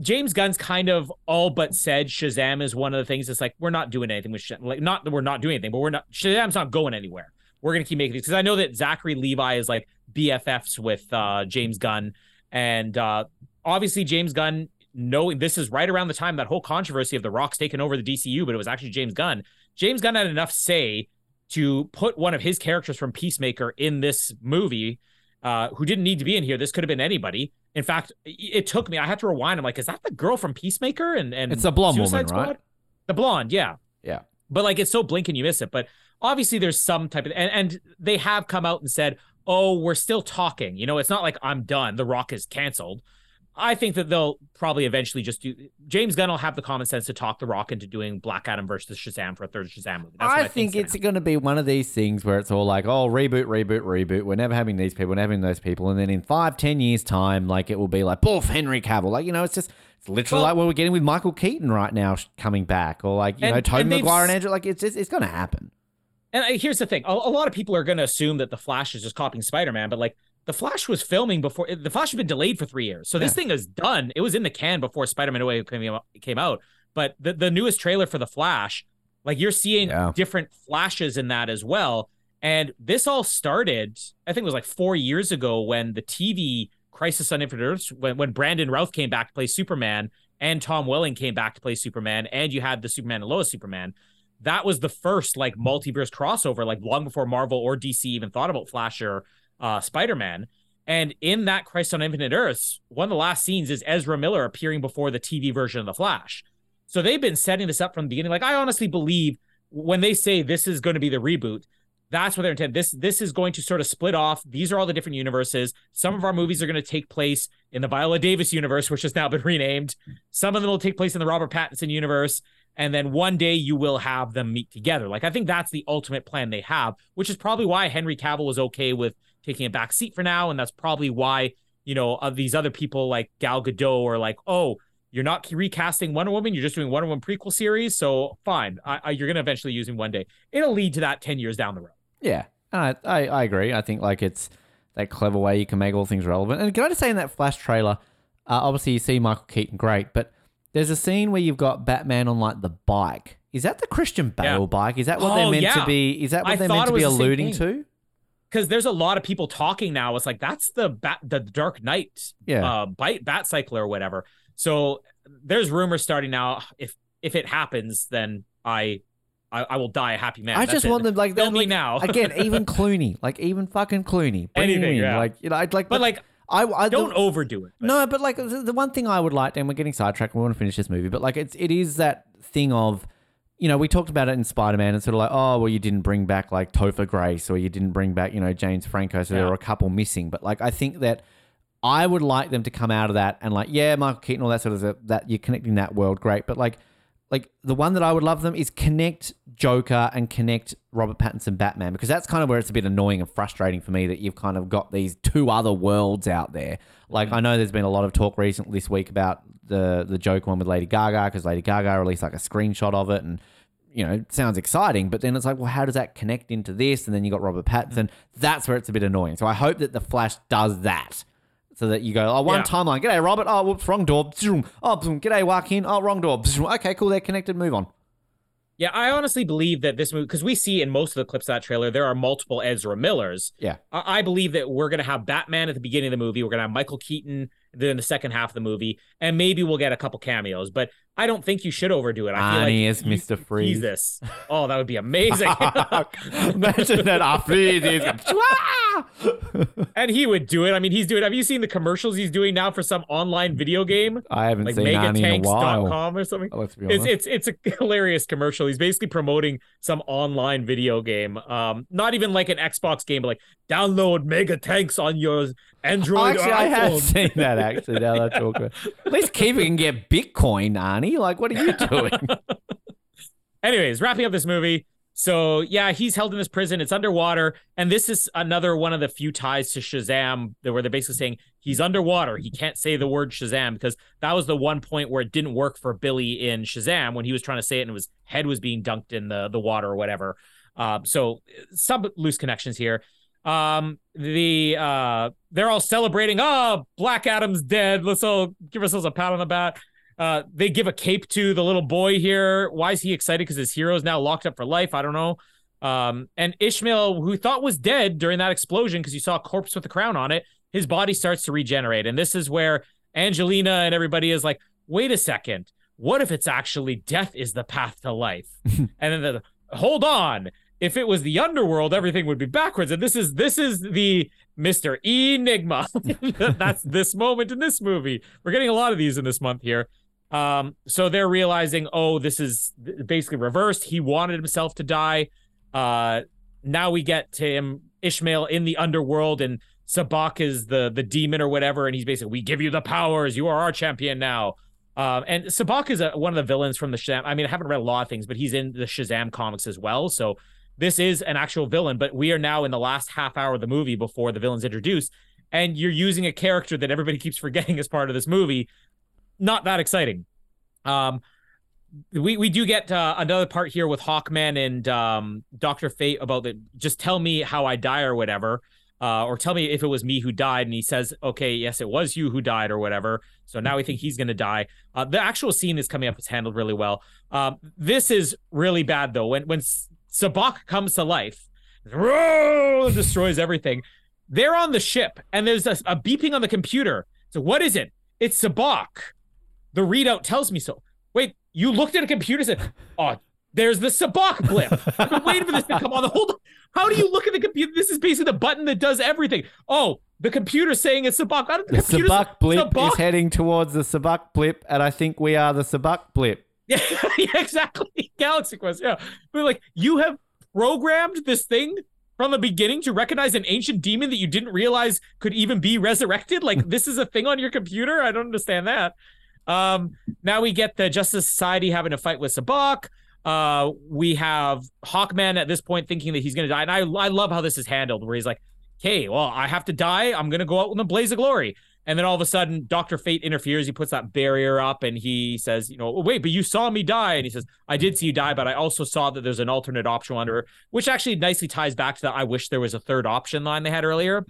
James Gunn's kind of all but said Shazam is one of the things. It's like we're not doing anything with Shazam. Like not that we're not doing anything, but we're not Shazam's not going anywhere. We're gonna keep making these because I know that Zachary Levi is like BFFs with uh, James Gunn, and uh, obviously James Gunn knowing this is right around the time that whole controversy of the Rock's taking over the DCU, but it was actually James Gunn. James Gunn had enough say to put one of his characters from Peacemaker in this movie, uh, who didn't need to be in here. This could have been anybody. In fact, it took me. I had to rewind. I'm like, is that the girl from Peacemaker? And and It's the blonde Suicide woman, right? Squad? The blonde, yeah. Yeah. But like, it's so blink and you miss it. But obviously, there's some type of and and they have come out and said, oh, we're still talking. You know, it's not like I'm done. The Rock is canceled. I think that they'll probably eventually just do. James Gunn will have the common sense to talk The Rock into doing Black Adam versus Shazam for a third Shazam movie. That's what I think think's it's going to be one of these things where it's all like, oh, reboot, reboot, reboot. We're never having these people, we're never having those people. And then in five, ten years' time, like it will be like, boof, Henry Cavill. Like, you know, it's just, it's literally Well- like what we're getting with Michael Keaton right now coming back. Or like, you And- know, Tobey and they've Maguire s- and Andrew. Like, it's just, it's going to happen. And uh, here's the thing: a, a lot of people are going to assume that the Flash is just copying Spider-Man, but like the Flash was filming before. The Flash had been delayed for three years, so this Yeah. thing is done. It was in the can before Spider-Man Away came out- came out. But the the newest trailer for the Flash, like you're seeing Yeah. different flashes in that as well. And this all started, I think it was like four years ago when the TV Crisis on Infinite Earths, when, when Brandon Routh came back to play Superman and Tom Welling came back to play Superman, and you had the Superman and Lois Superman that was the first like multiverse crossover, like long before Marvel or DC even thought about Flash or uh, Spider Man. And in that Crisis on Infinite Earths, one of the last scenes is Ezra Miller appearing before the TV version of the Flash. So they've been setting this up from the beginning. Like I honestly believe when they say this is going to be the reboot, that's what they're intending. This this is going to sort of split off. These are all the different universes. Some of our movies are going to take place in the Viola Davis universe, which has now been renamed. Some of them will take place in the Robert Pattinson universe and then one day you will have them meet together. Like I think that's the ultimate plan they have, which is probably why Henry Cavill was okay with taking a back seat for now, and that's probably why you know of these other people like Gal Gadot are like, oh, you're not recasting Wonder Woman, you're just doing Wonder Woman prequel series, so fine, I, I, you're gonna eventually use him one day. It'll lead to that ten years down the road. Yeah. I, I, I agree. I think like it's that clever way you can make all things relevant. And can I just say in that Flash trailer, uh, obviously you see Michael Keaton, great, but there's a scene where you've got Batman on like the bike. Is that the Christian Bale Yeah. bike? Is that what Oh, they're meant yeah. to be? Is that what I they're meant to be was the same alluding to? Because there's a lot of people talking now. It's like that's the bat, the Dark Knight Yeah. uh bite bat cycle or whatever. So there's rumors starting now. If if it happens, then I I, I will die a happy man. I That's just it. want them like me Like, now. again, even Clooney, like even fucking Clooney, Anything, in. yeah. Like you know, I'd like, but like I, I don't the- overdo it. but- No, but like the, the one thing I would like, and we're getting sidetracked. We want to finish this movie, but like it's it is that thing of, you know, we talked about it in Spider Man. It's sort of like, oh, well, you didn't bring back like Topher Grace, or you didn't bring back, you know, James Franco, so there Yeah. were a couple missing. But like, I think that I would like them to come out of that and like, yeah, Michael Keaton, all that sort of that you're connecting that world, great. But like, like the one that I would love them is connect Joker and connect Robert Pattinson Batman because that's kind of where it's a bit annoying and frustrating for me that you've kind of got these two other worlds out there. Like mm-hmm. I know there's been a lot of talk recently this week about the the Joker one with Lady Gaga because Lady Gaga released like a screenshot of it and you know sounds exciting, but then it's like, well, how does that connect into this? And then you got Robert Pattinson. Mm. That's where it's a bit annoying. So I hope that the Flash does that. So that you go, oh, one Yeah. timeline. G'day, Robert. Oh, whoops, wrong door. Oh, boom. G'day, Joaquin. Oh, wrong door. Okay, cool. They're connected. Move on. Yeah, I honestly believe that this movie, because we see in most of the clips of that trailer, there are multiple Ezra Millers. Yeah. I, I believe that we're going to have Batman at the beginning of the movie. We're going to have Michael Keaton in the second half of the movie, and maybe we'll get a couple cameos. But I don't think you should overdo it. I feel Arnie like is Mr. Freeze. this. Oh, that would be amazing. Imagine that after is and he would do it. I mean, he's doing. Have you seen the commercials he's doing now for some online video game, I haven't like seen Arnie in a while. megatanks.com or something? Oh, Let's be It's honest. it's it's a hilarious commercial. He's basically promoting some online video game. Um, not even like an Xbox game, but like download Mega Tanks on your Android Actually, or I have seen that. Actually, now that I talk about, at least keep can get Bitcoin, Arnie. Like, what are you doing? Anyways, wrapping up this movie. So yeah, he's held in this prison. It's underwater, and this is another one of the few ties to Shazam that where they're basically saying he's underwater. He can't say the word Shazam because that was the one point where it didn't work for Billy in Shazam when he was trying to say it and his head was being dunked in the the water or whatever. Um, so some loose connections here. Um, the uh, they're all celebrating. Oh, Black Adam's dead. Let's all give ourselves a pat on the back. Uh, they give a cape to the little boy here. Why is he excited? Because his hero is now locked up for life. I don't know. Um, and Ishmael, who thought was dead during that explosion because you saw a corpse with a crown on it, his body starts to regenerate. And this is where Angelina and everybody is like, wait a second. What if it's actually death is the path to life? and then the hold on. If it was the underworld, everything would be backwards. And this is this is the Mr. Enigma. That's this moment in this movie. We're getting a lot of these in this month here. Um, so they're realizing, oh, this is basically reversed. He wanted himself to die. Uh, now we get to him, Ishmael in the underworld, and Sabbac is the the demon or whatever, and he's basically, we give you the powers. You are our champion now. Um, and Sabbac is a, one of the villains from the Shazam. I mean, I haven't read a lot of things, but he's in the Shazam comics as well. So this is an actual villain. But we are now in the last half hour of the movie before the villain's introduced, and you're using a character that everybody keeps forgetting as part of this movie. Not that exciting. Um, we we do get uh, another part here with Hawkman and um, Doctor Fate about the just tell me how I die or whatever, uh, or tell me if it was me who died. And he says, okay, yes, it was you who died or whatever. So now we think he's gonna die. Uh, the actual scene is coming up. It's handled really well. Um, this is really bad though. When when Sabbac comes to life, destroys everything. They're on the ship and there's a, a beeping on the computer. So what is it? It's Sabbac. The readout tells me so. Wait, you looked at a computer and said, "Oh, there's the Sabbac blip." I've been waiting for this to come on. the Hold. How do you look at the computer? This is basically the button that does everything. Oh, the computer's saying it's Sabbac. The computer's- Sabbac blip Sabbac. is heading towards the Sabbac blip, and I think we are the Sabbac blip. Yeah, exactly. Galaxy Quest. Yeah, but like you have programmed this thing from the beginning to recognize an ancient demon that you didn't realize could even be resurrected. Like this is a thing on your computer. I don't understand that. Um, now we get the Justice Society having a fight with Sabbac. Uh, we have Hawkman at this point thinking that he's gonna die, and I I love how this is handled, where he's like, "Okay, well, I have to die. I'm gonna go out in a blaze of glory." And then all of a sudden, Doctor Fate interferes. He puts that barrier up, and he says, "You know, wait, but you saw me die." And he says, "I did see you die, but I also saw that there's an alternate option under, which actually nicely ties back to that. I wish there was a third option line they had earlier."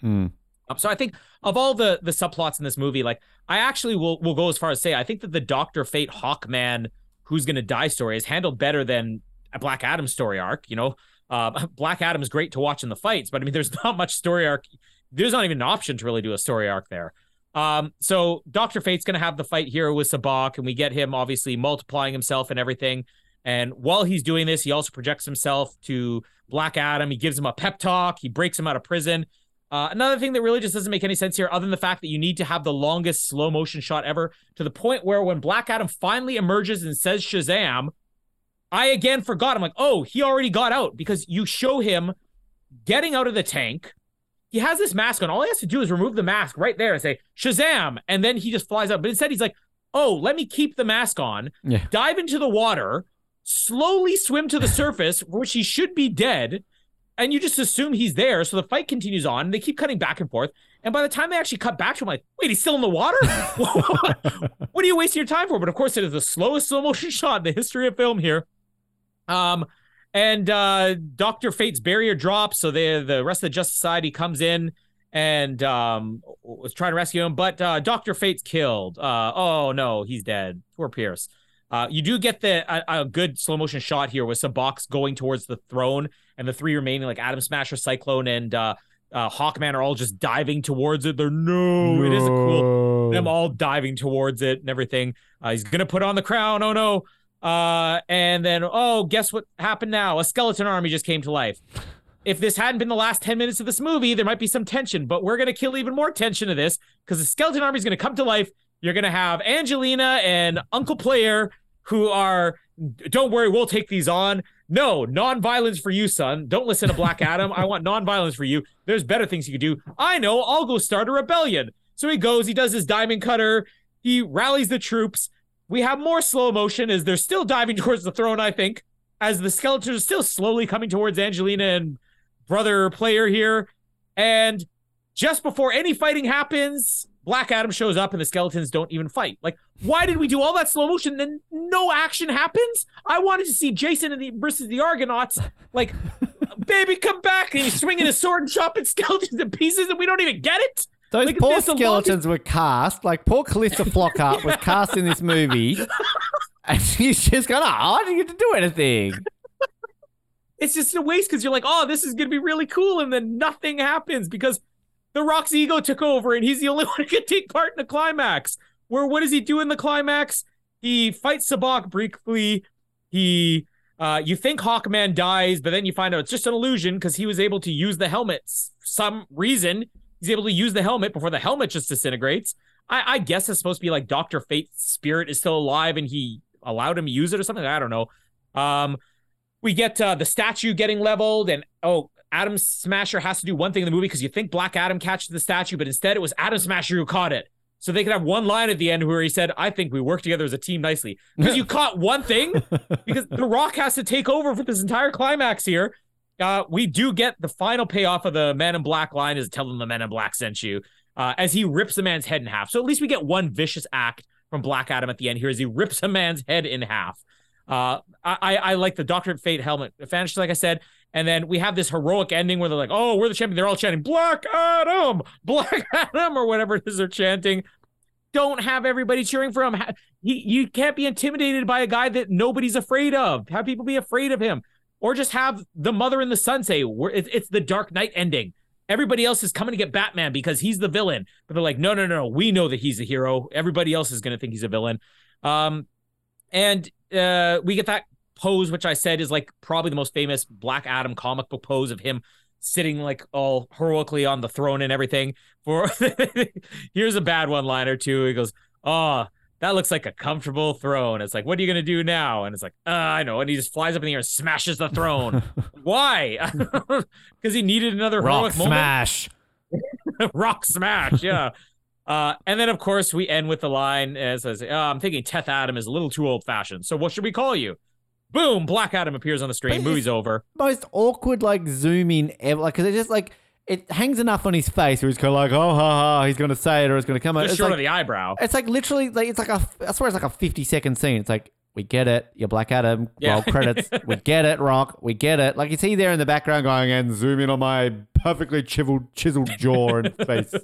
Um, so I think of all the the subplots in this movie, like I actually will will go as far as say I think that the Doctor Fate Hawkman who's gonna die story is handled better than a Black Adam story arc. You know, uh, Black Adam is great to watch in the fights, but I mean, there's not much story arc. There's not even an option to really do a story arc there. Um, so Doctor Fate's gonna have the fight here with Sabbac, and we get him obviously multiplying himself and everything. And while he's doing this, he also projects himself to Black Adam. He gives him a pep talk. He breaks him out of prison. Uh, another thing that really just doesn't make any sense here, other than the fact that you need to have the longest slow motion shot ever, to the point where when Black Adam finally emerges and says Shazam, I again forgot. I'm like, oh, he already got out because you show him getting out of the tank. He has this mask on. All he has to do is remove the mask right there and say Shazam, and then he just flies up. But instead, he's like, oh, let me keep the mask on, Yeah. dive into the water, slowly swim to the surface, which he should be dead, and you just assume he's there. So the fight continues on. And they keep cutting back and forth. And by the time they actually cut back to him, like, wait, he's still in the water? what are you wasting your time for? But of course, it is the slowest slow motion shot in the history of film here. Um, and uh, Doctor Fate's barrier drops, so they, the rest of the Justice Society comes in, and um, was trying to rescue him, but uh, Doctor Fate's killed. Uh, oh no, he's dead. Poor Pierce. Uh, you do get the a, a good slow motion shot here with Sabbac's going towards the throne, and the three remaining, like Atom Smasher, Cyclone, and uh, uh, Hawkman, are all just diving towards it. They're no, it is a cool. Them all diving towards it and everything. Uh, he's gonna put on the crown. Oh no. Uh, and then, oh, guess what happened now? A skeleton army just came to life if this hadn't been the last 10 minutes of this movie, there might be some tension, but we're going to kill even more tension to this because the skeleton army is going to come to life. You're going to have Angelina and Uncle Player who are, don't worry, we'll take these on. No, non-violence for you, son. Don't listen to Black Adam. I want non-violence for you. There's better things you could do. I know. I'll go start a rebellion. So he goes, he does his diamond cutter. He rallies the troops. We have more slow motion as they're still diving towards the throne, I think, as the skeletons are still slowly coming towards Angelina and brother player here. And just before any fighting happens, Black Adam shows up and the skeletons don't even fight. Like, why did we do all that slow motion and no action happens? I wanted to see Jason and the versus the Argonauts. Like, baby, come back! And he's swinging his sword and chopping skeletons to pieces, and we don't even get it. Those Like, poor skeletons were cast. Like poor Calista Flockhart was cast in this movie, and she's just gone. Oh, I didn't get to do anything. it's just a waste because you're like, oh, this is gonna be really cool, and then nothing happens because the Rock's ego took over, and he's the only one who can take part in the climax. Where what does he do in the climax? He fights Sabbac briefly. He, uh, you think Hawkman dies, but then you find out it's just an illusion because he was able to use the helmet. Some reason he's able to use the helmet before the helmet just disintegrates. I, I guess it's supposed to be like Doctor Fate's spirit is still alive, and he allowed him to use it or something. I don't know. Um, we get uh, the statue getting leveled, and oh, Atom Smasher has to do one thing in the movie because you think Black Adam catches the statue, but instead it was Atom Smasher who caught it. So they could have one line at the end where he said, "I think we work together as a team nicely." Because you caught one thing, because The Rock has to take over for this entire climax here. Uh, we do get the final payoff of the Man in Black line is telling the Man in Black sent you, uh, as he rips the man's head in half. So at least we get one vicious act from Black Adam at the end here as he rips a man's head in half. Uh, I, I like the Doctor Fate helmet vanish, like I said, and then we have this heroic ending where they're like, "Oh, we're the champion." They're all chanting "Black Adam, Black Adam" or whatever it is they're chanting. Don't have everybody cheering for him. He, you can't be intimidated by a guy that nobody's afraid of. Have people be afraid of him, or just have the mother and the son say, "We're it's, the Dark Knight ending." Everybody else is coming to get Batman because he's the villain, but they're like, "No, no, no, no. We know that he's a hero. Everybody else is going to think he's a villain." Um, and uh, we get that pose, which I said is like probably the most famous Black Adam comic book pose of him sitting like all heroically on the throne and everything. For here's a bad one liner too. He goes, "Oh, that looks like a comfortable throne." It's like, "What are you gonna do now?" And it's like, uh, "I know." And he just flies up in the air and smashes the throne. Why? Because he needed another Rock smash. rock smash yeah uh and then of course we end with the line as says oh, i'm thinking teth adam is a little too old fashioned so what should we call you boom black adam appears on the screen But movie's over Most awkward like zoom in ever. Like because it just like it hangs enough on his face where he's kind of like, oh ha ha, he's gonna say it or it's gonna come out. just It's short like, of the eyebrow It's like literally like it's like a I swear it's like a fifty second scene. It's like we get it, you're Black Adam. Yeah. Well, credits. we get it, Rock. We get it. Like you see there in the background going and zoom in on my perfectly chiseled chiseled jaw and face.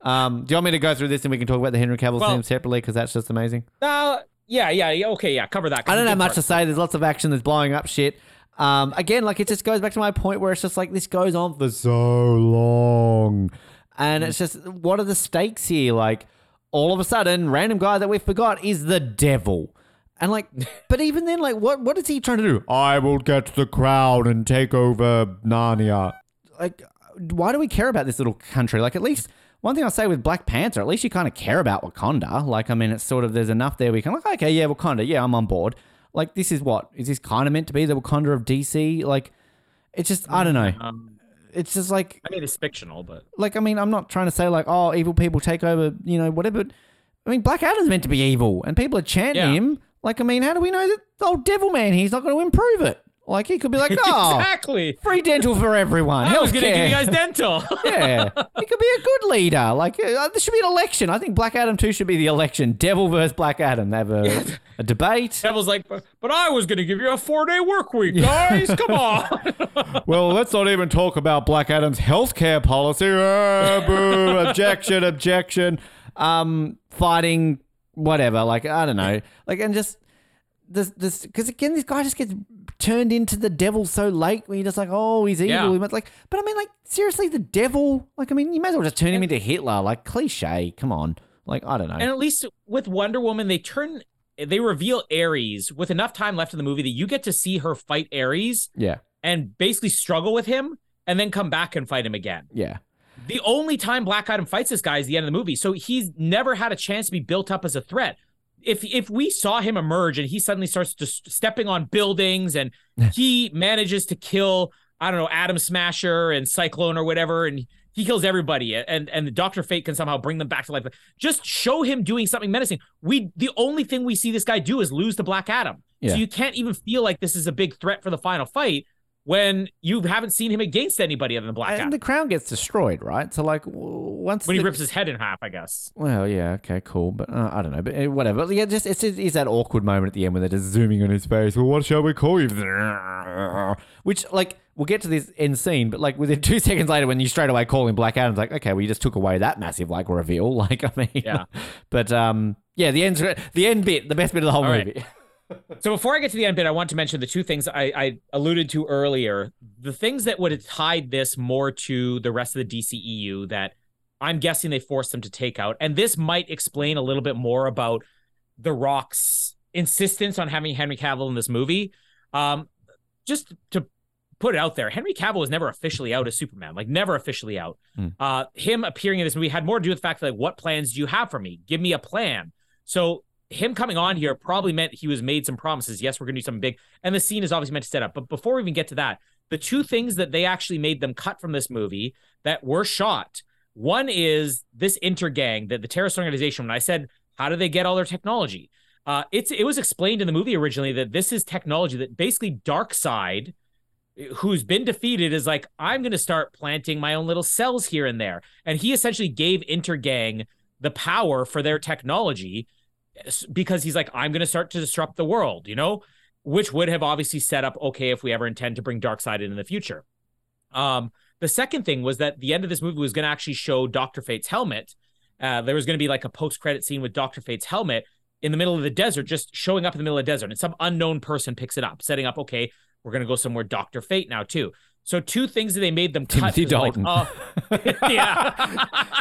Um, do you want me to go through this and we can talk about the Henry Cavill Well- scene separately because that's just amazing. uh yeah yeah yeah okay yeah cover that. I don't have much to say. There's lots of action. There's blowing up shit. Um, again, like it just goes back to my point where it's just like this goes on for so long, and it's just what are the stakes here? Like all of a sudden, random guy that we forgot is the devil, and like, but even then, like, what what is he trying to do? I will get the crown and take over Narnia. Like, why do we care about this little country? Like, at least. One thing I'll say with Black Panther, at least you kind of care about Wakanda. Like, I mean, it's sort of, there's enough there we can, like, okay, yeah, Wakanda, yeah, I'm on board like this is what is this kind of meant to be the Wakanda of DC? Like, it's just I don't know. um, It's just like i mean it's fictional but like I mean I'm not trying to say like oh evil people take over you know whatever. But, I mean Black Adam's meant to be evil and people are chanting Yeah. him. Like I mean how do we know that the old devil man he's not going to improve it? Like he could be like, oh, exactly. free dental for everyone. I was going to give you guys dental. yeah, he could be a good leader. Like uh, there should be an election. I think Black Adam two should be the election. Devil versus Black Adam. They have a, a debate. Devil's like, but, but I was going to give you a four day work week, guys. Come on. Well, let's not even talk about Black Adam's healthcare policy. Ah, boo, objection, objection. Um, fighting, whatever. Like I don't know. Like and just this, this, because again, this guy just gets turned into the devil so late. when you're just like, oh, he's evil. Yeah. Like, but I mean, like seriously, the devil. Like I mean, you might as well just turn him into Hitler. Like cliche. Come on. Like I don't know. and at least with Wonder Woman, they turn, they reveal Ares with enough time left in the movie that you get to see her fight Ares yeah, and basically struggle with him and then come back and fight him again. yeah. The only time Black Adam fights this guy is the end of the movie. So he's never had a chance to be built up as a threat. If if we saw him emerge and he suddenly starts just stepping on buildings and he manages to kill, I don't know, Atom Smasher and Cyclone or whatever, and he kills everybody, and and the Doctor Fate can somehow bring them back to life. Just show him doing something menacing. We the only thing we see this guy do is lose to Black Adam. Yeah. So you can't even feel like this is a big threat for the final fight when you haven't seen him against anybody other than Black Adam. And the crown gets destroyed, right? So like once when he rips his head in half, I guess. Well, yeah, okay, cool, but uh, I don't know, but uh, whatever. Yeah, just it's, it's that awkward moment at the end when they're just zooming on his face. Well, what shall we call you? Which, like, we'll get to this end scene, but like within two seconds later, when you straight away call him Black Adam's, like, okay, well, you just took away that massive like reveal. Like, I mean, Yeah. But um, yeah, the end, the end bit, the best bit of the whole All right. So before I get to the end bit, I want to mention the two things I, I alluded to earlier. The things that would have tied this more to the rest of the DCEU that I'm guessing they forced them to take out. And this might explain a little bit more about The Rock's insistence on having Henry Cavill in this movie. Um, just to put it out there, Henry Cavill was never officially out as Superman, like never officially out. Hmm. Uh, him appearing in this movie had more to do with the fact that, like, what plans do you have for me? Give me a plan. So him coming on here probably meant he was made some promises. Yes, we're going to do something big. And the scene is obviously meant to set up. But before we even get to that, the two things that they actually made them cut from this movie that were shot one is this intergang, the, the terrorist organization. When I said, how do they get all their technology? Uh, it's it was explained in the movie originally that this is technology that basically Darkseid, who's been defeated, is like, I'm going to start planting my own little cells here and there. And he essentially gave Intergang the power for their technology because he's like, I'm going to start to disrupt the world, you know, which would have obviously set up okay if we ever intend to bring Darkseid in in the future. Um, the second thing was that the end of this movie was going to actually show Doctor Fate's helmet. Uh, there was going to be like a post-credit scene with Doctor Fate's helmet in the middle of the desert, just showing up in the middle of the desert, and some unknown person picks it up, setting up. Okay, we're going to go somewhere Doctor Fate now too. So two things that they made them cut. Timothy was like, Dalton. uh, yeah.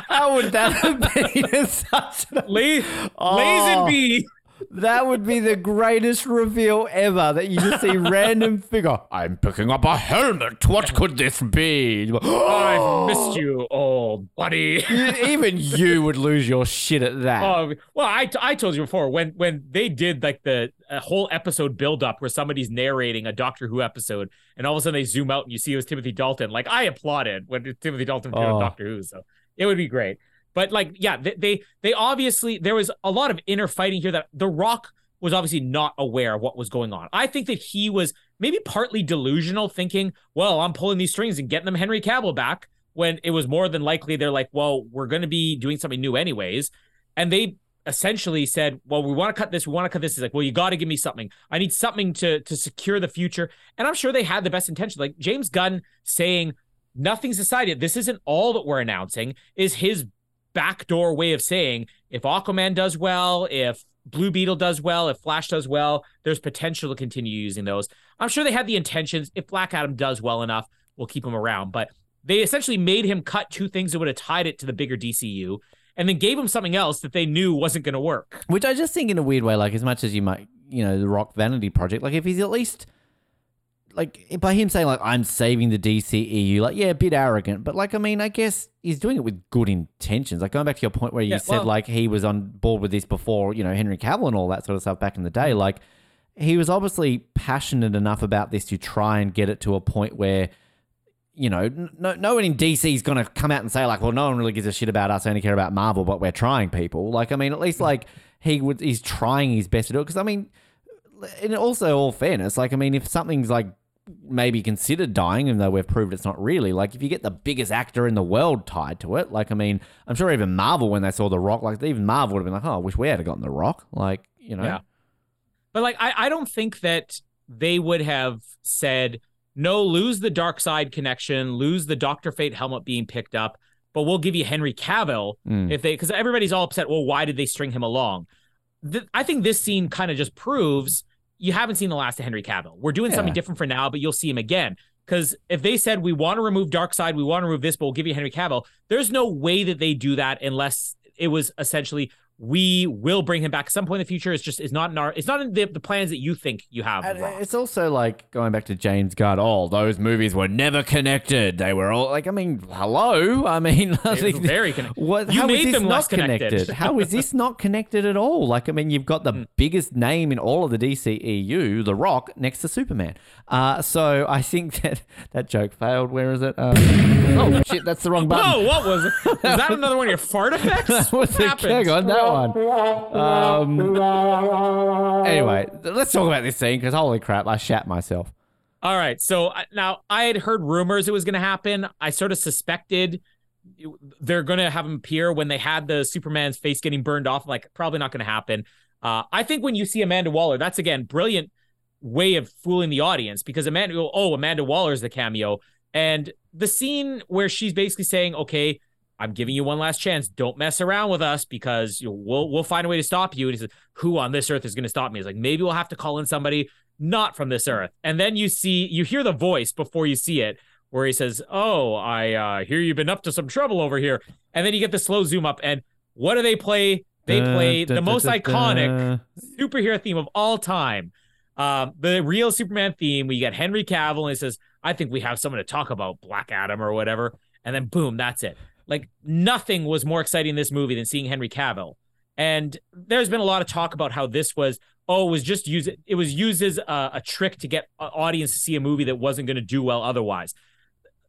How would that have been such a Lays Oh. Lazenby. That would be the greatest reveal ever. That you just see random figure. I'm picking up a helmet. What could this be? I've missed you, old buddy. Even you would lose your shit at that. Oh well, I, I told you before when when they did like the a whole episode build up where somebody's narrating a Doctor Who episode and all of a sudden they zoom out and you see it was Timothy Dalton. Like I applauded when Timothy Dalton appeared Oh. on Doctor Who, so it would be great. But like, yeah, they, they they obviously there was a lot of inner fighting here that The Rock was obviously not aware of what was going on. I think that he was maybe partly delusional, thinking, "Well, I'm pulling these strings and getting them Henry Cavill back." When it was more than likely they're like, "Well, we're going to be doing something new anyways," and they essentially said, "Well, we want to cut this. We want to cut this." He's like, "Well, you got to give me something. I need something to to secure the future." And I'm sure they had the best intention. Like James Gunn saying, "Nothing's decided. This isn't all that we're announcing." Is his backdoor way of saying if Aquaman does well, if Blue Beetle does well, if Flash does well, there's potential to continue using those. I'm sure they had the intentions. If Black Adam does well enough, we'll keep him around. But they essentially made him cut two things that would have tied it to the bigger DCU and then gave him something else that they knew wasn't going to work. Which I just think, in a weird way, like as much as you might, you know, the Rock Vanity Project, like if he's at least, like by him saying like I'm saving the DCEU, like yeah, a bit arrogant, but like I mean, I guess he's doing it with good intentions. Like going back to your point where you Yeah, said well- like he was on board with this before, you know, Henry Cavill and all that sort of stuff back in the day. Mm. Like he was obviously passionate enough about this to try and get it to a point where. You know, no, no one in DC is going to come out and say like, "Well, no one really gives a shit about us. I only care about Marvel, but we're trying people." Like, I mean, at least mm. like he would, he's trying his best to do it. Because I mean, in also all fairness, like I mean, if something's like maybe consider dying, even though we've proved it's not really. Like, if you get the biggest actor in the world tied to it, like, I mean, I'm sure even Marvel, when they saw The Rock, like, even Marvel would have been like, oh, I wish we had gotten The Rock. Like, you know. Yeah. But like, I, I don't think that they would have said, no, lose the Darkseid connection, lose the Doctor Fate helmet being picked up, but we'll give you Henry Cavill Mm. if they, because everybody's all upset. Well, why did they string him along? Th- I think this scene kind of just proves you haven't seen the last of Henry Cavill. We're doing something different for now, but you'll see him again. Because if they said we want to remove Darkseid, we want to remove this, but we'll give you Henry Cavill, there's no way that they do that unless it was essentially we will bring him back at some point in the future. It's just it's not in our it's not in the, the plans that you think you have. It's also like going back to James Gunn. Oh, those movies were never connected. They were all like, I mean, hello. I mean, I It was think very connected. What? You how is made this them not less connected. how is this not connected at all? Like, I mean, you've got the biggest name in all of the DCEU, The Rock, next to Superman. Uh, so I think that that joke failed. Where is it? Um, oh shit, that's the wrong button. Whoa, what was it? Was that another one of your fart effects? That was What happened? hang on one. Um, anyway, let's talk about this scene because holy crap, I shat myself. All right. So now I had heard rumors it was going to happen. I sort of suspected they're going to have him appear when they had the Superman's face getting burned off. Like, probably not going to happen. Uh, I think when you see Amanda Waller, that's again brilliant way of fooling the audience because Amanda, oh, Amanda Waller's the cameo, and the scene where she's basically saying, "Okay, I'm giving you one last chance. Don't mess around with us because you know, we'll we'll find a way to stop you." And he says, "Who on this earth is going to stop me?" He's like, "Maybe we'll have to call in somebody not from this earth." And then you see, you hear the voice before you see it, where he says, "Oh, I uh, hear you've been up to some trouble over here." And then you get the slow zoom up, and what do they play? They play the most iconic superhero theme of all time. Um, the real Superman theme. We get Henry Cavill, and he says, "I think we have someone to talk about Black Adam or whatever." And then boom, that's it. Like nothing was more exciting in this movie than seeing Henry Cavill. And there's been a lot of talk about how this was oh, it was just used. It was used as a, a trick to get an audience to see a movie that wasn't going to do well otherwise.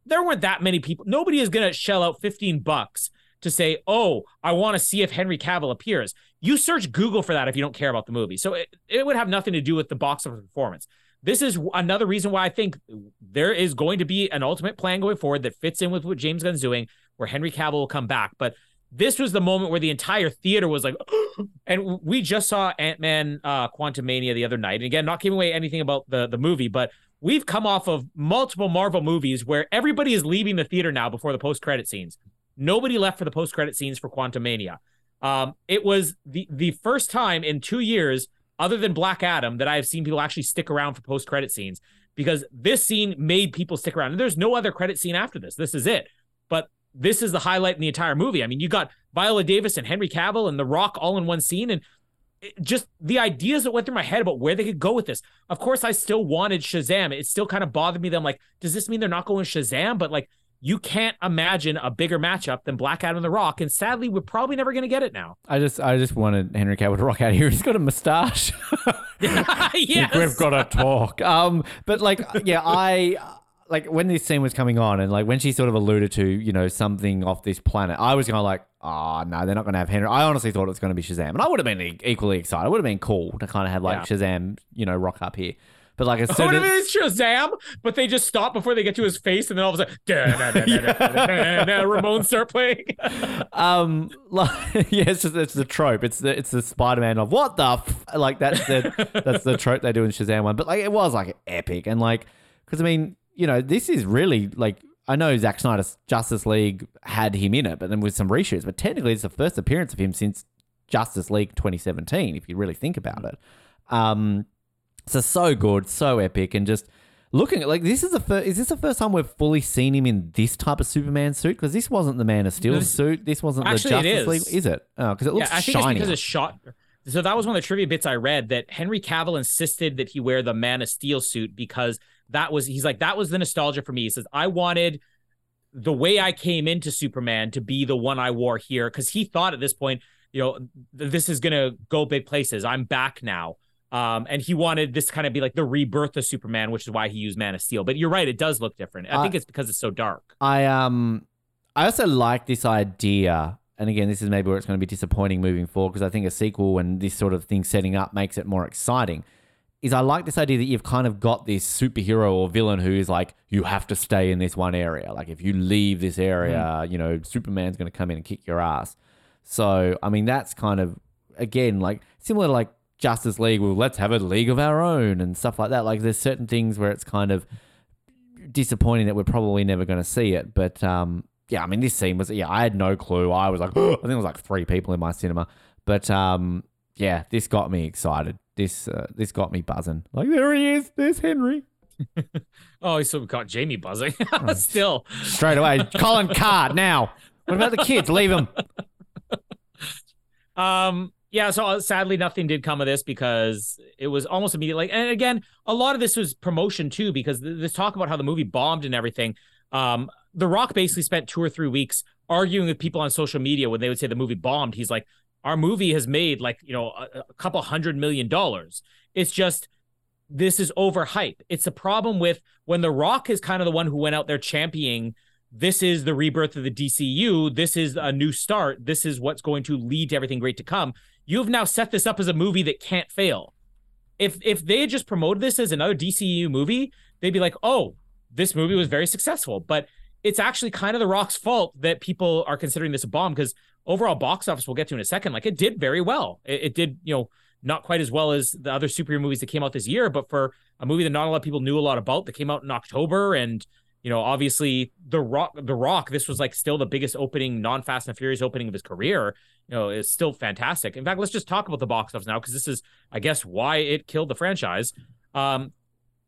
There weren't that many people. Nobody is going to shell out 15 bucks to say, oh, I want to see if Henry Cavill appears. You search Google for that if you don't care about the movie. So it, it would have nothing to do with the box office performance. This is another reason why I think there is going to be an ultimate plan going forward that fits in with what James Gunn's doing, where Henry Cavill will come back. But this was the moment where the entire theater was like, and we just saw Ant Man uh, Quantumania the other night. And again, not giving away anything about the, the movie, but we've come off of multiple Marvel movies where everybody is leaving the theater now before the post credit scenes. Nobody left for the post credit scenes for Quantumania. Um, it was the the first time in two years, other than Black Adam, that I have seen people actually stick around for post credit scenes because this scene made people stick around. And there's no other credit scene after this. This is it. But this is the highlight in the entire movie. I mean, you got Viola Davis and Henry Cavill and The Rock all in one scene, and it- just the ideas that went through my head about where they could go with this. Of course, I still wanted Shazam. It still kind of bothered me that I'm like, does this mean they're not going Shazam? But like, you can't imagine a bigger matchup than Black Adam and The Rock, and sadly, we're probably never going to get it now. I just, I just wanted Henry Cavill to rock out here. He's got a mustache. yes, We've got to talk. Um, but like, yeah, I like when this scene was coming on, and like when she sort of alluded to, you know, something off this planet. I was kind of like, oh no, they're not going to have Henry. I honestly thought it was going to be Shazam, and I would have been e- equally excited. It would have been cool to kind of have like Shazam, you know, rock up here. But like as soon as it's Shazam, but they just stop before they get to his face, and then all of a sudden, da-da-da-da-da-da-da, Ramones start playing. um, like, yeah, it's just it's the trope. It's the it's the Spider Man of what the f-? like that's the that's the trope they do in Shazam one. But like it was like epic and like because I mean you know this is really like I know Zack Snyder's Justice League had him in it, but then with some reshoots. But technically, it's the first appearance of him since Justice League 2017. If you really think about it, um, so so good, so epic, and just looking at like this is the first. Is this the first time we've fully seen him in this type of Superman suit? Because this wasn't the Man of Steel This- suit. This wasn't Actually, the Justice is. League. Is it? Oh, because it looks yeah, I think shiny. it's because it's shot. So that was one of the trivia bits I read that Henry Cavill insisted that he wear the Man of Steel suit because that was he's like that was the nostalgia for me. He says I wanted the way I came into Superman to be the one I wore here because he thought at this point, you know, th- this is gonna go big places. I'm back now. Um, and he wanted this to kind of be like the rebirth of Superman, which is why he used Man of Steel. But you're right, it does look different. I I- think it's because it's so dark. I um I also like this idea, and again, this is maybe where it's going to be disappointing moving forward because I think a sequel and this sort of thing setting up makes it more exciting. Is I like this idea that you've kind of got this superhero or villain who is like, you have to stay in this one area. Like if you leave this area, Mm-hmm. you know, Superman's going to come in and kick your ass. So, I mean, that's kind of, again, like similar to like Justice League, well, let's have a league of our own and stuff like that. Like there's certain things where it's kind of disappointing that we're probably never going to see it. But um, yeah, I mean, this scene was, yeah, I had no clue. I was like, I think it was like three people in my cinema. But um, yeah, this got me excited. This uh, this got me buzzing. Like there he is. There's Henry. Oh, so we got Jamie buzzing. Still, Straight away, Colin Card now. What about the kids? Leave them. Um, yeah, so uh, sadly nothing did come of this because it was almost immediately. Like, and again, a lot of this was promotion too, because th- this talk about how the movie bombed and everything. Um, The Rock basically spent two or three weeks arguing with people on social media when they would say the movie bombed. He's like, our movie has made like, you know, a, a couple hundred million dollars. It's just this is overhype. It's a problem with when The Rock is kind of the one who went out there championing this is the rebirth of the DCU. This is a new start. This is what's going to lead to everything great to come. You've now set this up as a movie that can't fail. If if they had just promoted this as another DCU movie, they'd be like, "Oh, this movie was very successful." But it's actually kind of The Rock's fault that people are considering this a bomb because overall box office we'll get to in a second. Like it did very well. It, it did, you know, not quite as well as the other superhero movies that came out this year, but for a movie that not a lot of people knew a lot about that came out in October and you know, obviously the Rock, the Rock, this was like still the biggest opening, non-Fast and Furious opening of his career. You know, is still fantastic. In fact, let's just talk about the box office now because this is, I guess, why it killed the franchise. Um,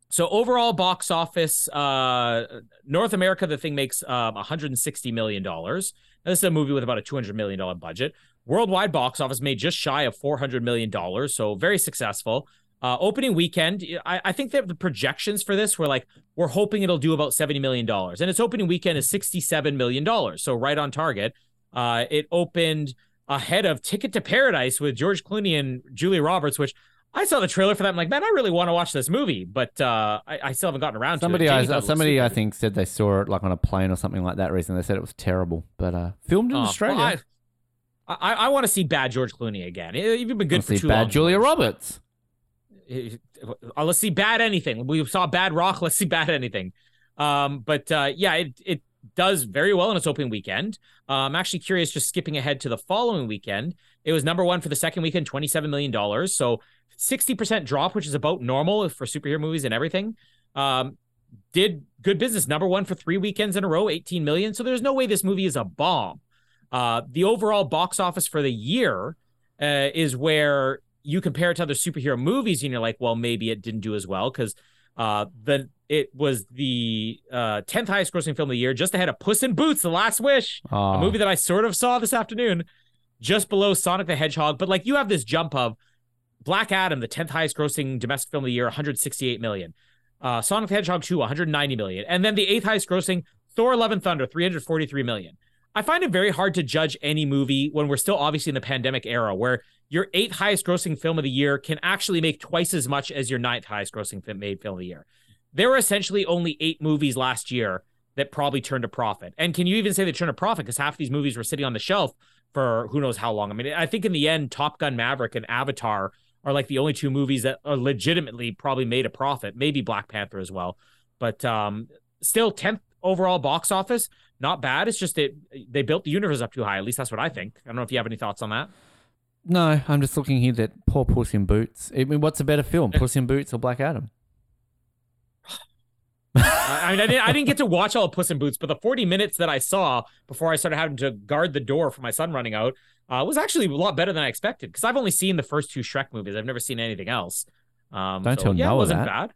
so overall box office, uh, North America, the thing makes um, 160 million dollars. This is a movie with about a 200 million dollar budget. Worldwide box office made just shy of 400 million dollars, so very successful. Uh, opening weekend, I, I think that the projections for this were like we're hoping it'll do about 70 million dollars, and its opening weekend is 67 million dollars, so right on target. Uh, it opened ahead of Ticket to Paradise with George Clooney and Julia Roberts, which I saw the trailer for that. I'm like, man, I really want to watch this movie, but uh, I, I still haven't gotten around Somebody, to it. I, Jamie thought it somebody, I think, said they saw it like on a plane or something like that Reason They said it was terrible, but uh, filmed in Oh, Australia. well, I, I, I want to see bad George Clooney again. You've been good for see, too bad long. Julia. Roberts. Uh, let's see bad anything. We saw bad rock. Let's see bad anything. Um, but uh, yeah, it it does very well in its opening weekend. Uh, I'm actually curious, just skipping ahead to the following weekend. It was number one for the second weekend, twenty seven million dollars. So sixty percent drop, which is about normal for superhero movies and everything. Um, did good business. Number one for three weekends in a row, eighteen million. So there's no way this movie is a bomb. Uh, the overall box office for the year uh, is where you compare it to other superhero movies, and you're like, well, maybe it didn't do as well because uh, the it was the uh, 10th highest grossing film of the year, just ahead of Puss in Boots: The Last Wish, a Oh, movie that I sort of saw this afternoon, just below Sonic the Hedgehog. But like, you have this jump of Black Adam, the 10th highest grossing domestic film of the year, 168 million. Uh, Sonic the Hedgehog 2, 190 million. And then the eighth highest grossing, Thor Love and Thunder, 343 million. I find it very hard to judge any movie when we're still obviously in the pandemic era where your eighth highest grossing film of the year can actually make twice as much as your ninth highest grossing film made film of the year. There were essentially only eight movies last year that probably turned a profit. And can you even say they turned a profit? Because half these movies were sitting on the shelf for who knows how long. I mean, I think in the end, Top Gun Maverick and Avatar are like the only two movies that are legitimately probably made a profit. Maybe Black Panther as well. But um, still 10th overall box office, not bad. It's just it they built the universe up too high. At least that's what I think. I don't know if you have any thoughts on that. no, I'm just looking here. That poor Puss in Boots. I mean, what's a better film, Puss in Boots or Black Adam? I I mean, I didn't, I didn't get to watch all of Puss in Boots, but the 40 minutes that I saw before I started having to guard the door for my son running out uh, was actually a lot better than I expected. Because I've only seen the first two Shrek movies. I've never seen anything else. Um, Don't so, yeah, it wasn't that. bad.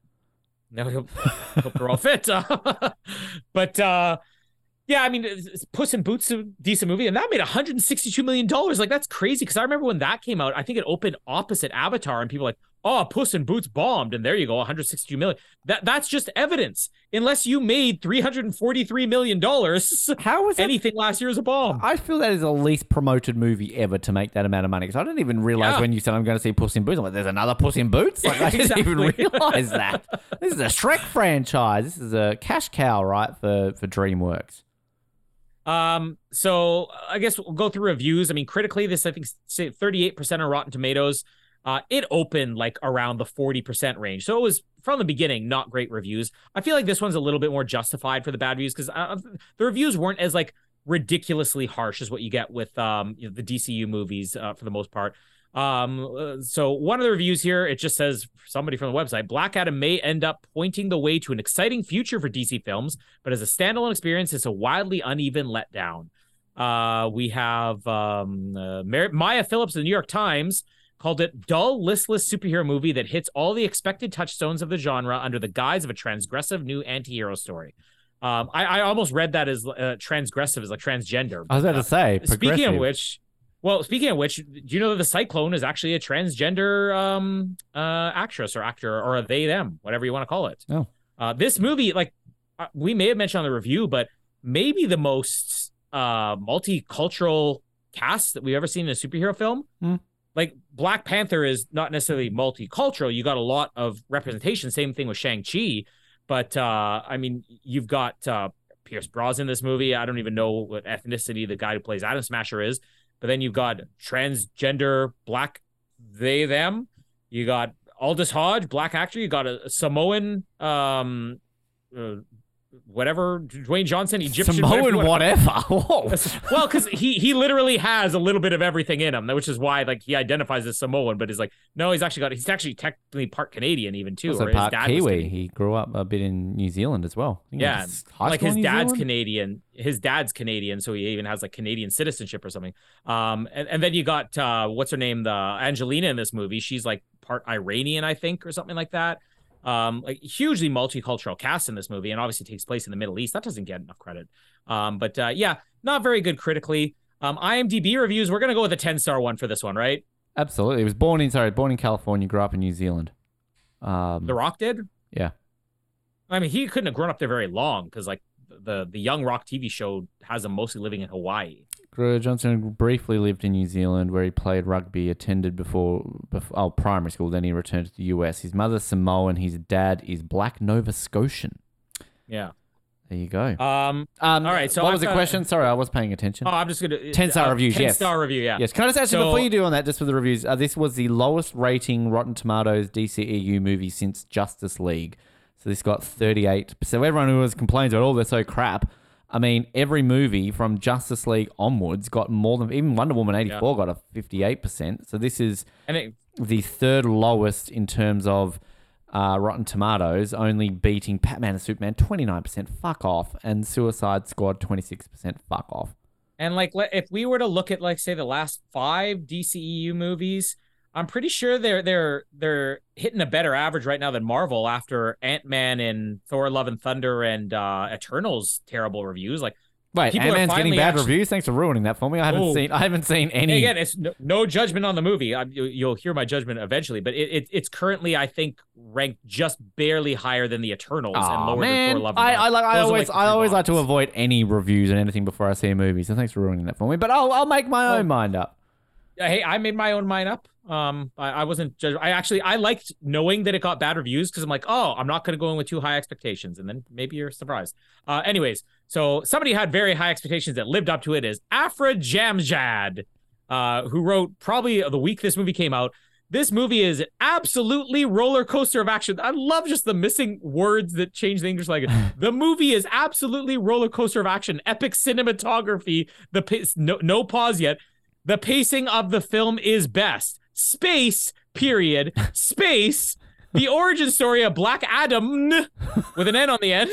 No, hope, hope they're all fit. but uh, yeah, I mean, Puss in Boots a decent movie, and that made 162 million dollars. Like that's crazy. Because I remember when that came out, I think it opened opposite Avatar, and people were like, "Oh, Puss in Boots bombed," and there you go, 162 million. That that's just evidence. Unless you made 343 million dollars, How was that? anything last year is a bomb. I feel that is the least promoted movie ever to make that amount of money. Because I didn't even realize Yeah. when you said I'm going to see Puss in Boots. I'm like, there's another Puss in Boots. Like I didn't even realize that. This is a Shrek franchise. This is a cash cow, right, for for DreamWorks. Um, so I guess we'll go through reviews. I mean, critically, this I think 38% on Rotten Tomatoes. Uh, it opened like around the 40% range. So it was from the beginning not great reviews. I feel like this one's a little bit more justified for the bad reviews because uh, the reviews weren't as like ridiculously harsh as what you get with um, you know, the DCU movies uh, for the most part. Um, uh, so one of the reviews here, it just says somebody from the website, Black Adam may end up pointing the way to an exciting future for DC films, but as a standalone experience, it's a wildly uneven letdown. Uh, we have um, uh, Maya Phillips of the New York Times called it dull, listless superhero movie that hits all the expected touchstones of the genre under the guise of a transgressive new anti-hero story. Um, I, I almost read that as uh, transgressive as like transgender. I was about to say. Speaking of which, well, speaking of which, do you know that the Cyclone is actually a transgender um uh actress or actor or a they them, whatever you want to call it. Oh. Uh, this movie, like uh, we may have mentioned on the review, but maybe the most uh multicultural cast that we've ever seen in a superhero film. Hmm. Like Black Panther is not necessarily multicultural. You got a lot of representation. Same thing with Shang Chi, but uh, I mean, you've got uh, Pierce Brosnan in this movie. I don't even know what ethnicity the guy who plays Atom Smasher is. But then you've got transgender black they them. You got Aldis Hodge, black actor. You got a Samoan, um, uh, whatever Dwayne Johnson, Egyptian, whatever Samoan wanna- whatever. Well, because he he literally has a little bit of everything in him, which is why like he identifies as Samoan, but is like no, he's actually got he's actually technically part Canadian even too. Also or his part Kiwi. He grew up a bit in New Zealand as well. I think he Yeah, went to high like his dad's Zealand? Canadian. His dad's Canadian, so he even has like Canadian citizenship or something. Um, and, and then you got uh, what's her name, the Angelina in this movie. She's like part Iranian, I think, or something like that. Um, like hugely multicultural cast in this movie, and obviously takes place in the Middle East. That doesn't get enough credit. Um, but uh, yeah, not very good critically. Um, IMDb reviews. We're gonna go with a ten star one for this one, right? Absolutely. He was born in sorry, born in California, grew up in New Zealand. Um, The Rock did. Yeah. I mean, he couldn't have grown up there very long because like the the Young Rock TV show has him mostly living in Hawaii. Johnson briefly lived in New Zealand where he played rugby, attended before, before oh, primary school, then he returned to the US. His mother's Samoan, his dad is black Nova Scotian. Yeah. There you go. Um. Um, all right, so what I've was the question? Sorry, I was paying attention. Oh, I'm just gonna 10 star uh, reviews, 10 yes. star review. Yeah. Yes, can I just actually So- before you do on that, just for the reviews, uh, this was the lowest rating Rotten Tomatoes DCEU movie since Justice League. So this got 38. So everyone who was complains about, oh, they're so crap. I mean, every movie from Justice League onwards got more than even Wonder Woman 84 got a 58%. So this is And it, the third lowest in terms of uh, Rotten Tomatoes, only beating Batman and Superman 29%. Fuck off. And Suicide Squad 26%. Fuck off. and like if we were to look at like say the last five DCEU movies, I'm pretty sure they're they're they're hitting a better average right now than Marvel after Ant Man and Thor: Love and Thunder and uh Eternals terrible reviews. Like People are Ant-Man's getting bad actu- reviews. Thanks for ruining that for me. I haven't Oh. seen. I haven't seen any. again, it's no, no judgment on the movie. I, you, you'll hear my judgment eventually, but it, it it's currently I think ranked just barely higher than the Eternals and lower man. than Thor: Love and Thunder. I like. I always. the I always like to avoid any reviews and anything before I see a movie. So thanks for ruining that for me. But I'll. I'll make my own mind up. Hey, I made my own mind up. Um, I, I wasn't judged. I actually I liked knowing that it got bad reviews because I'm like, oh, I'm not going to go in with too high expectations, and then maybe you're surprised. Uh, anyways, so somebody had very high expectations that lived up to it. Is Afra Jamjad, uh, who wrote probably the week this movie came out. This movie is absolutely roller coaster of action. I love just the missing words that change the English language. the movie is absolutely roller coaster of action, epic cinematography. The no, no pause yet. The pacing of the film is best. Space, period. Space. The origin story of Black Adam with an N on the end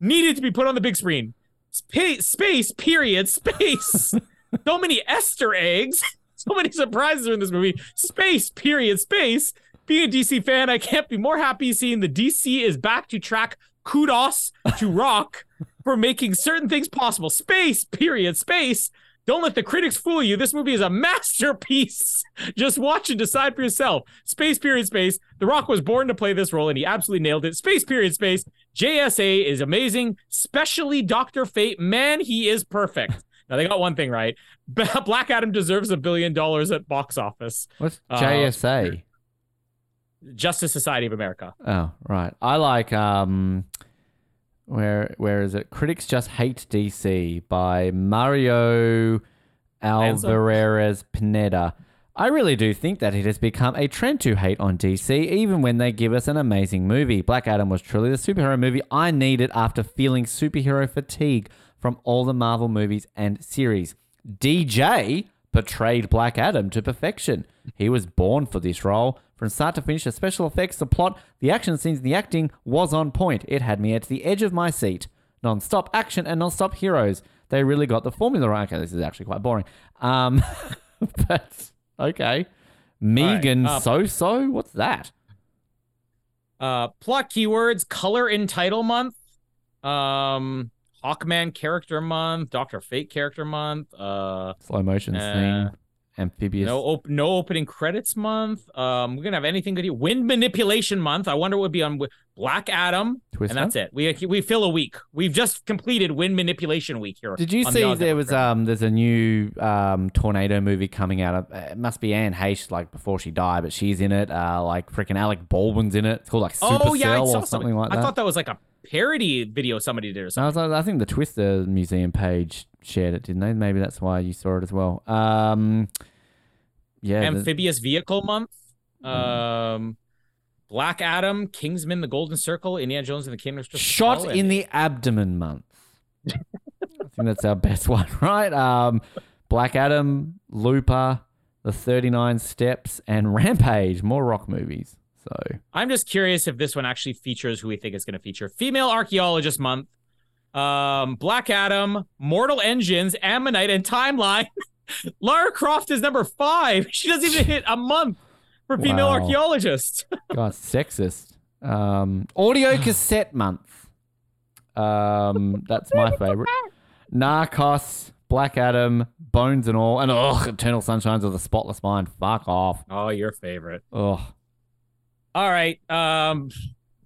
needed to be put on the big screen. Space, space, period. Space. so many Easter eggs. So many surprises are in this movie. Space, period. Space. Being a DC fan, I can't be more happy seeing the DC is back to track kudos to Rock for making certain things possible. Space, period. Space. Don't let the critics fool you. This movie is a masterpiece. Just watch and decide for yourself. Space, period, space. The Rock was born to play this role and he absolutely nailed it. Space, period, space. JSA is amazing, especially Dr. Fate. Man, he is perfect. Now, they got one thing right. Black Adam deserves a billion dollars at box office. What's Uh, JSA? Justice Society of America. Oh, right. I like um where where is it? Critics Just Hate DC by Mario? Alvarez Pineda. I really do think that it has become a trend to hate on DC, even when they give us an amazing movie. Black Adam was truly the superhero movie I needed after feeling superhero fatigue from all the Marvel movies and series. DJ portrayed Black Adam to perfection. He was born for this role. From start to finish, the special effects, the plot, the action scenes, the acting was on point. It had me at the edge of my seat. Non stop action and non stop heroes. They really got the formula right. Okay, this is actually quite boring. Um, but okay. Megan uh, So So? What's that? Uh, plot keywords: color in title month, um, Hawkman character month, Doctor Fate character month, uh, Slow motion Uh, scene. Amphibious. no op- no opening credits month. Um, we're gonna have anything good here. Wind manipulation month. I wonder what would be on Black Adam, and that's it. We we fill a week. We've just completed wind manipulation week here. Did you on the see there was um there's a new um tornado movie coming out? It must be Anne Heche like before she died, but she's in it. Uh, like freaking Alec Baldwin's in it. It's called like Supercell Oh yeah, I or something like that. I thought that was like a parody video somebody did or I, something. was like, I think the Twister museum page shared it, didn't they? Maybe that's why you saw it as well. Um, yeah, the- Amphibious vehicle month. Mm. Um, Black Adam, Kingsman, The Golden Circle, Indiana Jones and the Kingdom shot in the abdomen month. I think that's our best one, right? Um, Black Adam, Looper, The 39 Steps, and Rampage. More rock movies. So I'm just curious if this one actually features who we think is going to feature. Female Archaeologist Month, um, Black Adam, Mortal Engines, Ammonite, and Timeline. Lara Croft is number five. She doesn't even hit a month for female Wow. archaeologist. God, sexist. Um, audio cassette month. Um, that's my favorite. Narcos, Black Adam, Bones and all, and ugh, Eternal Sunshines of the Spotless Mind. Fuck off. Oh, your favorite. Ugh. All right. Um,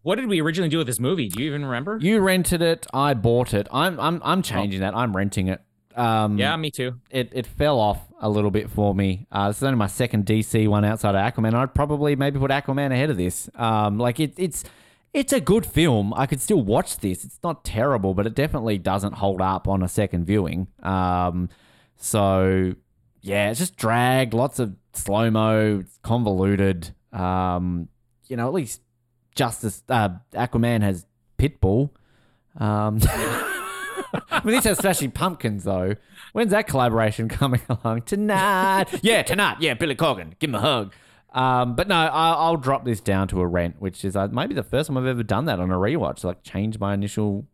what did we originally do with this movie? Do you even remember? You rented it. I bought it. I'm I'm I'm changing that. I'm renting it. Um, yeah, me too. it, it fell off a little bit for me. Uh, this is only my second DC one outside of Aquaman. I'd probably maybe put Aquaman ahead of this. Um, like it, it's it's a good film. I could still watch this. It's not terrible, but it definitely doesn't hold up on a second viewing. Um, so yeah, it's just drag, lots of slow mo, convoluted. Um, you know, at least Justice uh, Aquaman has Pitbull. Um, I mean, this has Smashing Pumpkins though. When's that collaboration coming along? Tonight. yeah, tonight. Yeah, Billy Corgan. Give him a hug. Um, but no, I'll, I'll drop this down to a rent, which is uh, maybe the first time I've ever done that on a rewatch. Like, change my initial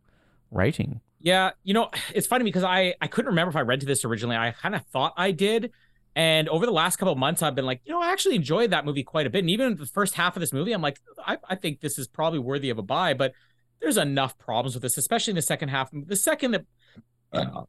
rating. Yeah, you know, it's funny because I I couldn't remember if I rented this originally. I kind of thought I did. And over the last couple of months, I've been like, you know, I actually enjoyed that movie quite a bit. And even the first half of this movie, I'm like, I, I think this is probably worthy of a buy. But there's enough problems with this, especially in the second half. The second that,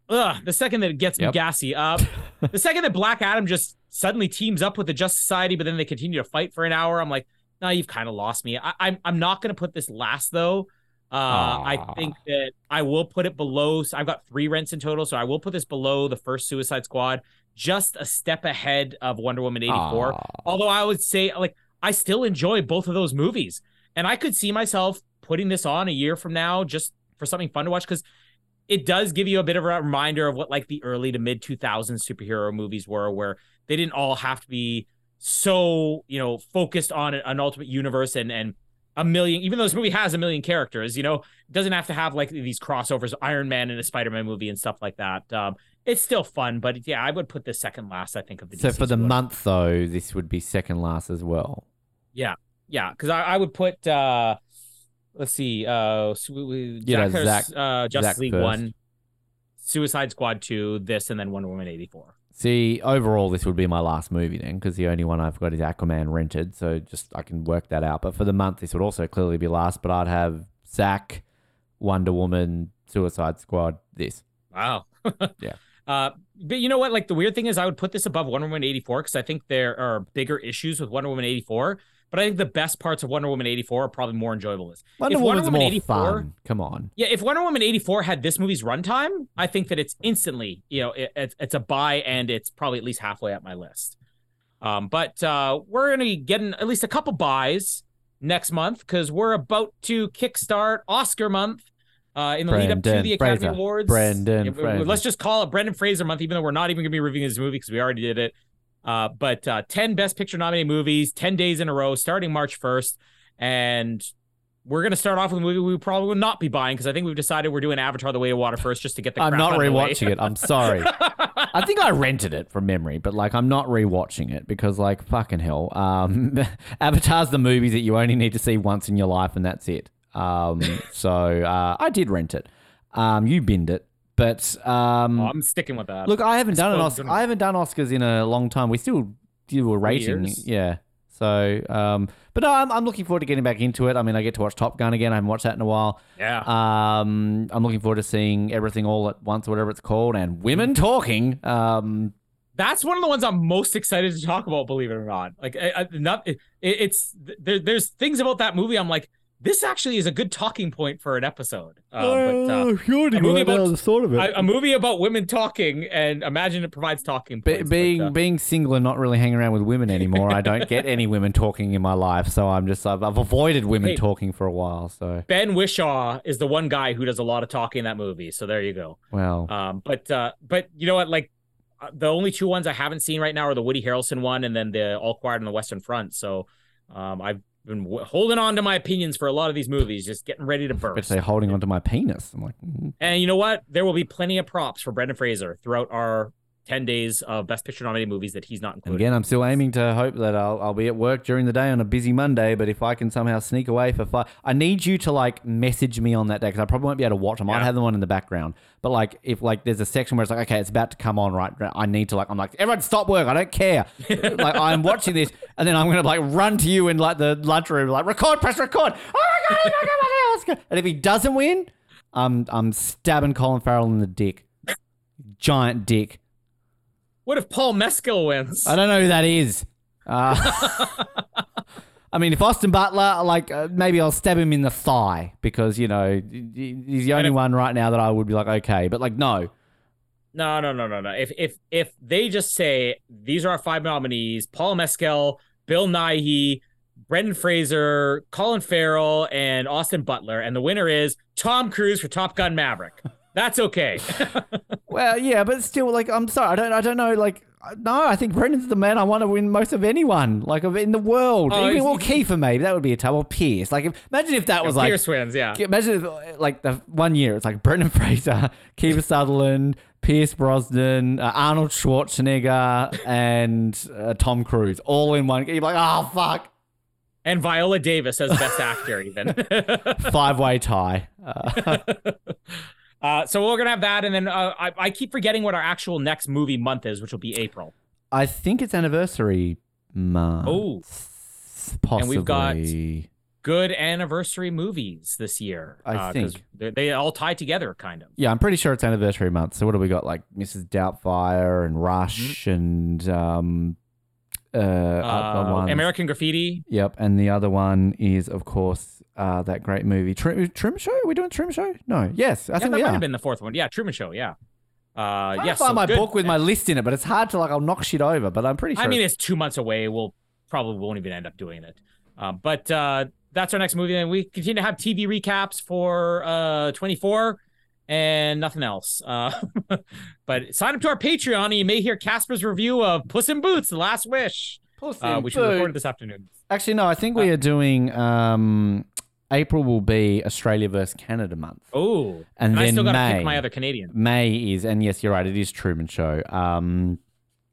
ugh, the second that it gets Yep. gassy, uh, the second that Black Adam just suddenly teams up with the Just Society, but then they continue to fight for an hour, I'm like, now you've kind of lost me. I, I'm I'm not gonna put this last though. Uh, I think that I will put it below. so I've got three rents in total, so I will put this below the first Suicide Squad, just a step ahead of Wonder Woman 84. Although I would say, like, I still enjoy both of those movies, and I could see myself putting this on a year from now just for something fun to watch? Because it does give you a bit of a reminder of what like the early to mid 2000s superhero movies were, where they didn't all have to be so you know focused on an ultimate universe and and a million even though this movie has a million characters you know doesn't have to have like these crossovers iron man and a spider-man movie and stuff like that. Um it's still fun but yeah i would put this second last i think of the So DC for the month though, this would be second last as well. Yeah yeah because I, I would put uh let's see uh You know, Zack uh justice Zack league first. one suicide squad 2 this and then wonder woman 84 See, overall, this would be my last movie then, because the only one I've got is Aquaman rented. So just I can work that out. But for the month, this would also clearly be last. But I'd have Zach, Wonder Woman, Suicide Squad. This. Wow. Yeah. Uh, but you know what? Like the weird thing is, I would put this above Wonder Woman 84 because I think there are bigger issues with Wonder Woman 84. But I think the best parts of Wonder Woman 84 are probably more enjoyable. Is Wonder Woman's Wonder Woman 84 fun. Come on. Yeah, if Wonder Woman 84 had this movie's runtime, I think that it's instantly, you know, it, it's, it's a buy and it's probably at least halfway up my list. Um, but uh, we're going to be getting at least a couple buys next month because we're about to kickstart Oscar month uh, in the lead up to the Academy Fraser. Awards. Brendan Yeah, Fraser. Let's just call it Brendan Fraser month, even though we're not even going to be reviewing this movie because we already did it. Uh, but uh, 10 Best Picture nominated movies, 10 days in a row, starting March 1st. And we're going to start off with a movie we probably will not be buying because I think we've decided we're doing Avatar The Way of Water first just to get the I'm not out of the way. rewatching it. I'm sorry. I think I rented it from memory, but like I'm not rewatching it because like fucking hell. Um, Avatar's the movies that you only need to see once in your life and that's it. Um, so uh, I did rent it. Um, you binned it, but um, Oh, I'm sticking with that. look, I haven't done an Oscar. I haven't done Oscars in a long time. We still do a rating, years? yeah. So, um, but no, I'm, I'm looking forward to getting back into it. I mean, I get to watch Top Gun again. I haven't watched that in a while. yeah. Um, I'm looking forward to seeing everything all at once, whatever it's called, and women talking. Um, That's one of the ones I'm most excited to talk about, believe it or not. Like, I, I, not it, it's there, there's things about that movie I'm like, this actually is a good talking point for an episode. Uh, but uh, sure, a movie about- the thought of a, a movie about women talking, and imagine it provides talking Be- points. but, being uh, being single and not really hanging around with women anymore, I don't get any women talking in my life. So I'm just I've, I've avoided women Hey. talking for a while. So Ben Whishaw is the one guy who does a lot of talking in that movie. So there you go. well, Um, but uh, but you know what? Like uh, the only two ones I haven't seen right now are the Woody Harrelson one and then the All Quiet on the Western Front. So um, I've been w- holding on to my opinions for a lot of these movies, just getting ready to burst. say holding onto my penis. I'm like, mm. And you know what? There will be plenty of props for Brendan Fraser throughout our 10 days of Best Picture nominated movies that he's not included. again, I'm still aiming to hope that I'll, I'll be at work during the day on a busy Monday. But if I can somehow sneak away for five, I need you to like message me on that day because I probably won't be able to watch. I might Yeah. have them on in the background. But like, if like there's a section where it's like, okay, it's about to come on, right? I need to like, I'm like, everyone stop work. I don't care. like I'm watching this, and then I'm gonna like run to you in like the lunchroom, like record, press record. Oh my god, oh my god, oh my god, let's. And if he doesn't win, I'm I'm stabbing Colin Farrell in the dick, giant dick. What if Paul Mescal wins? I don't know who that is. Uh, I mean, if Austin Butler, like, uh, maybe I'll stab him in the thigh because, you know, he's the only if- one right now that I would be like, okay. But, like, no. No, no, no, no, no. If if if they just say these are our five nominees: Paul Mescal, Bill Nighy, Brendan Fraser, Colin Farrell, and Austin Butler, and the winner is Tom Cruise for Top Gun Maverick. That's okay. Well, yeah, but still, like, I'm sorry. I don't, I don't know. Like, no, I think Brendan's the man I want to win most of anyone, like, of in the world. Oh, Even, well, Kiefer, maybe. That would be a tough. Or Pierce. Like, if, imagine if that was like, Pierce wins, yeah. Imagine if, like the one year it's like Brendan Fraser, Kiefer Sutherland, Pierce Brosnan, uh, Arnold Schwarzenegger, and uh, Tom Cruise all in one. You're like, oh fuck, And Viola Davis as best actor, even. five way tie. Uh, uh, so we're gonna have that, and then uh, I, I keep forgetting what our actual next movie month is, which will be April. I think it's anniversary month. Oh. possibly. And we've got- Good anniversary movies this year. I uh, think. they, all tie together, kind of. Yeah, I'm pretty sure it's anniversary month. So what do we got? Like Mrs. Doubtfire and Rush and um, uh, Uh. American Graffiti. Yep, and the other one is, of course, uh, that great movie Trim, Trim Show. Are we doing Trim Show? No. Yes, I yeah, think that we might are. have been the fourth one. Yeah, Truman Show. Yeah. Uh, I yes. find so my good. book with my list in it, but it's hard to like. I'll knock shit over, but I'm pretty sure. I mean, it's two months away. We'll probably won't even end up doing it. Um, but uh, that's our next movie. And we continue to have TV recaps for uh 24 and nothing else. Uh, but sign up to our Patreon and you may hear Casper's review of Puss in Boots: The Last Wish, uh, which we recorded this afternoon. Actually, no. I think we are doing. Um, April will be Australia versus Canada month, Oh, and, and I then still got to pick my other Canadian. May is, and yes, you're right. It is Truman Show. Um,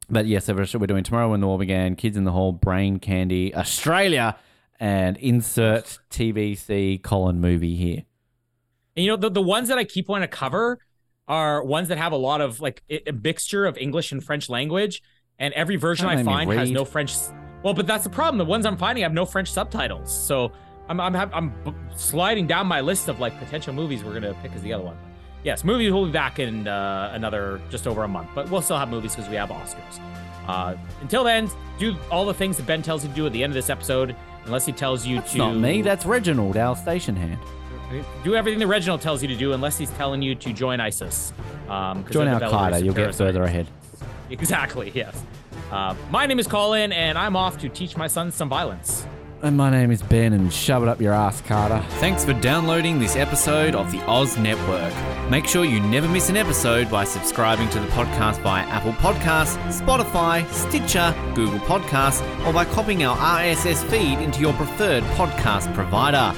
but yes, so we're we're doing tomorrow when the war began. Kids in the Hall, Brain Candy, Australia, and insert TVC Colin movie here. And you know, the, the ones that I keep wanting to cover are ones that have a lot of like a mixture of English and French language. And every version I find has no French. Well, but that's the problem. The ones I'm finding have no French subtitles. So I'm I'm I'm sliding down my list of like potential movies we're gonna pick as the other one. Yes, movies will be back in uh, another just over a month, but we'll still have movies because we have Oscars. Uh, until then, do all the things that Ben tells you to do at the end of this episode, unless he tells you That's to. not me. That's Reginald, our station hand. Do everything that Reginald tells you to do, unless he's telling you to join ISIS. Um, Join Al Qaeda. You'll get further ahead. Exactly. Yes. Uh, my name is Colin, and I'm off to teach my son some violence. And my name is Ben, and shove it up your ass, Carter. Thanks for downloading this episode of the Oz Network. Make sure you never miss an episode by subscribing to the podcast via Apple Podcasts, Spotify, Stitcher, Google Podcasts, or by copying our RSS feed into your preferred podcast provider.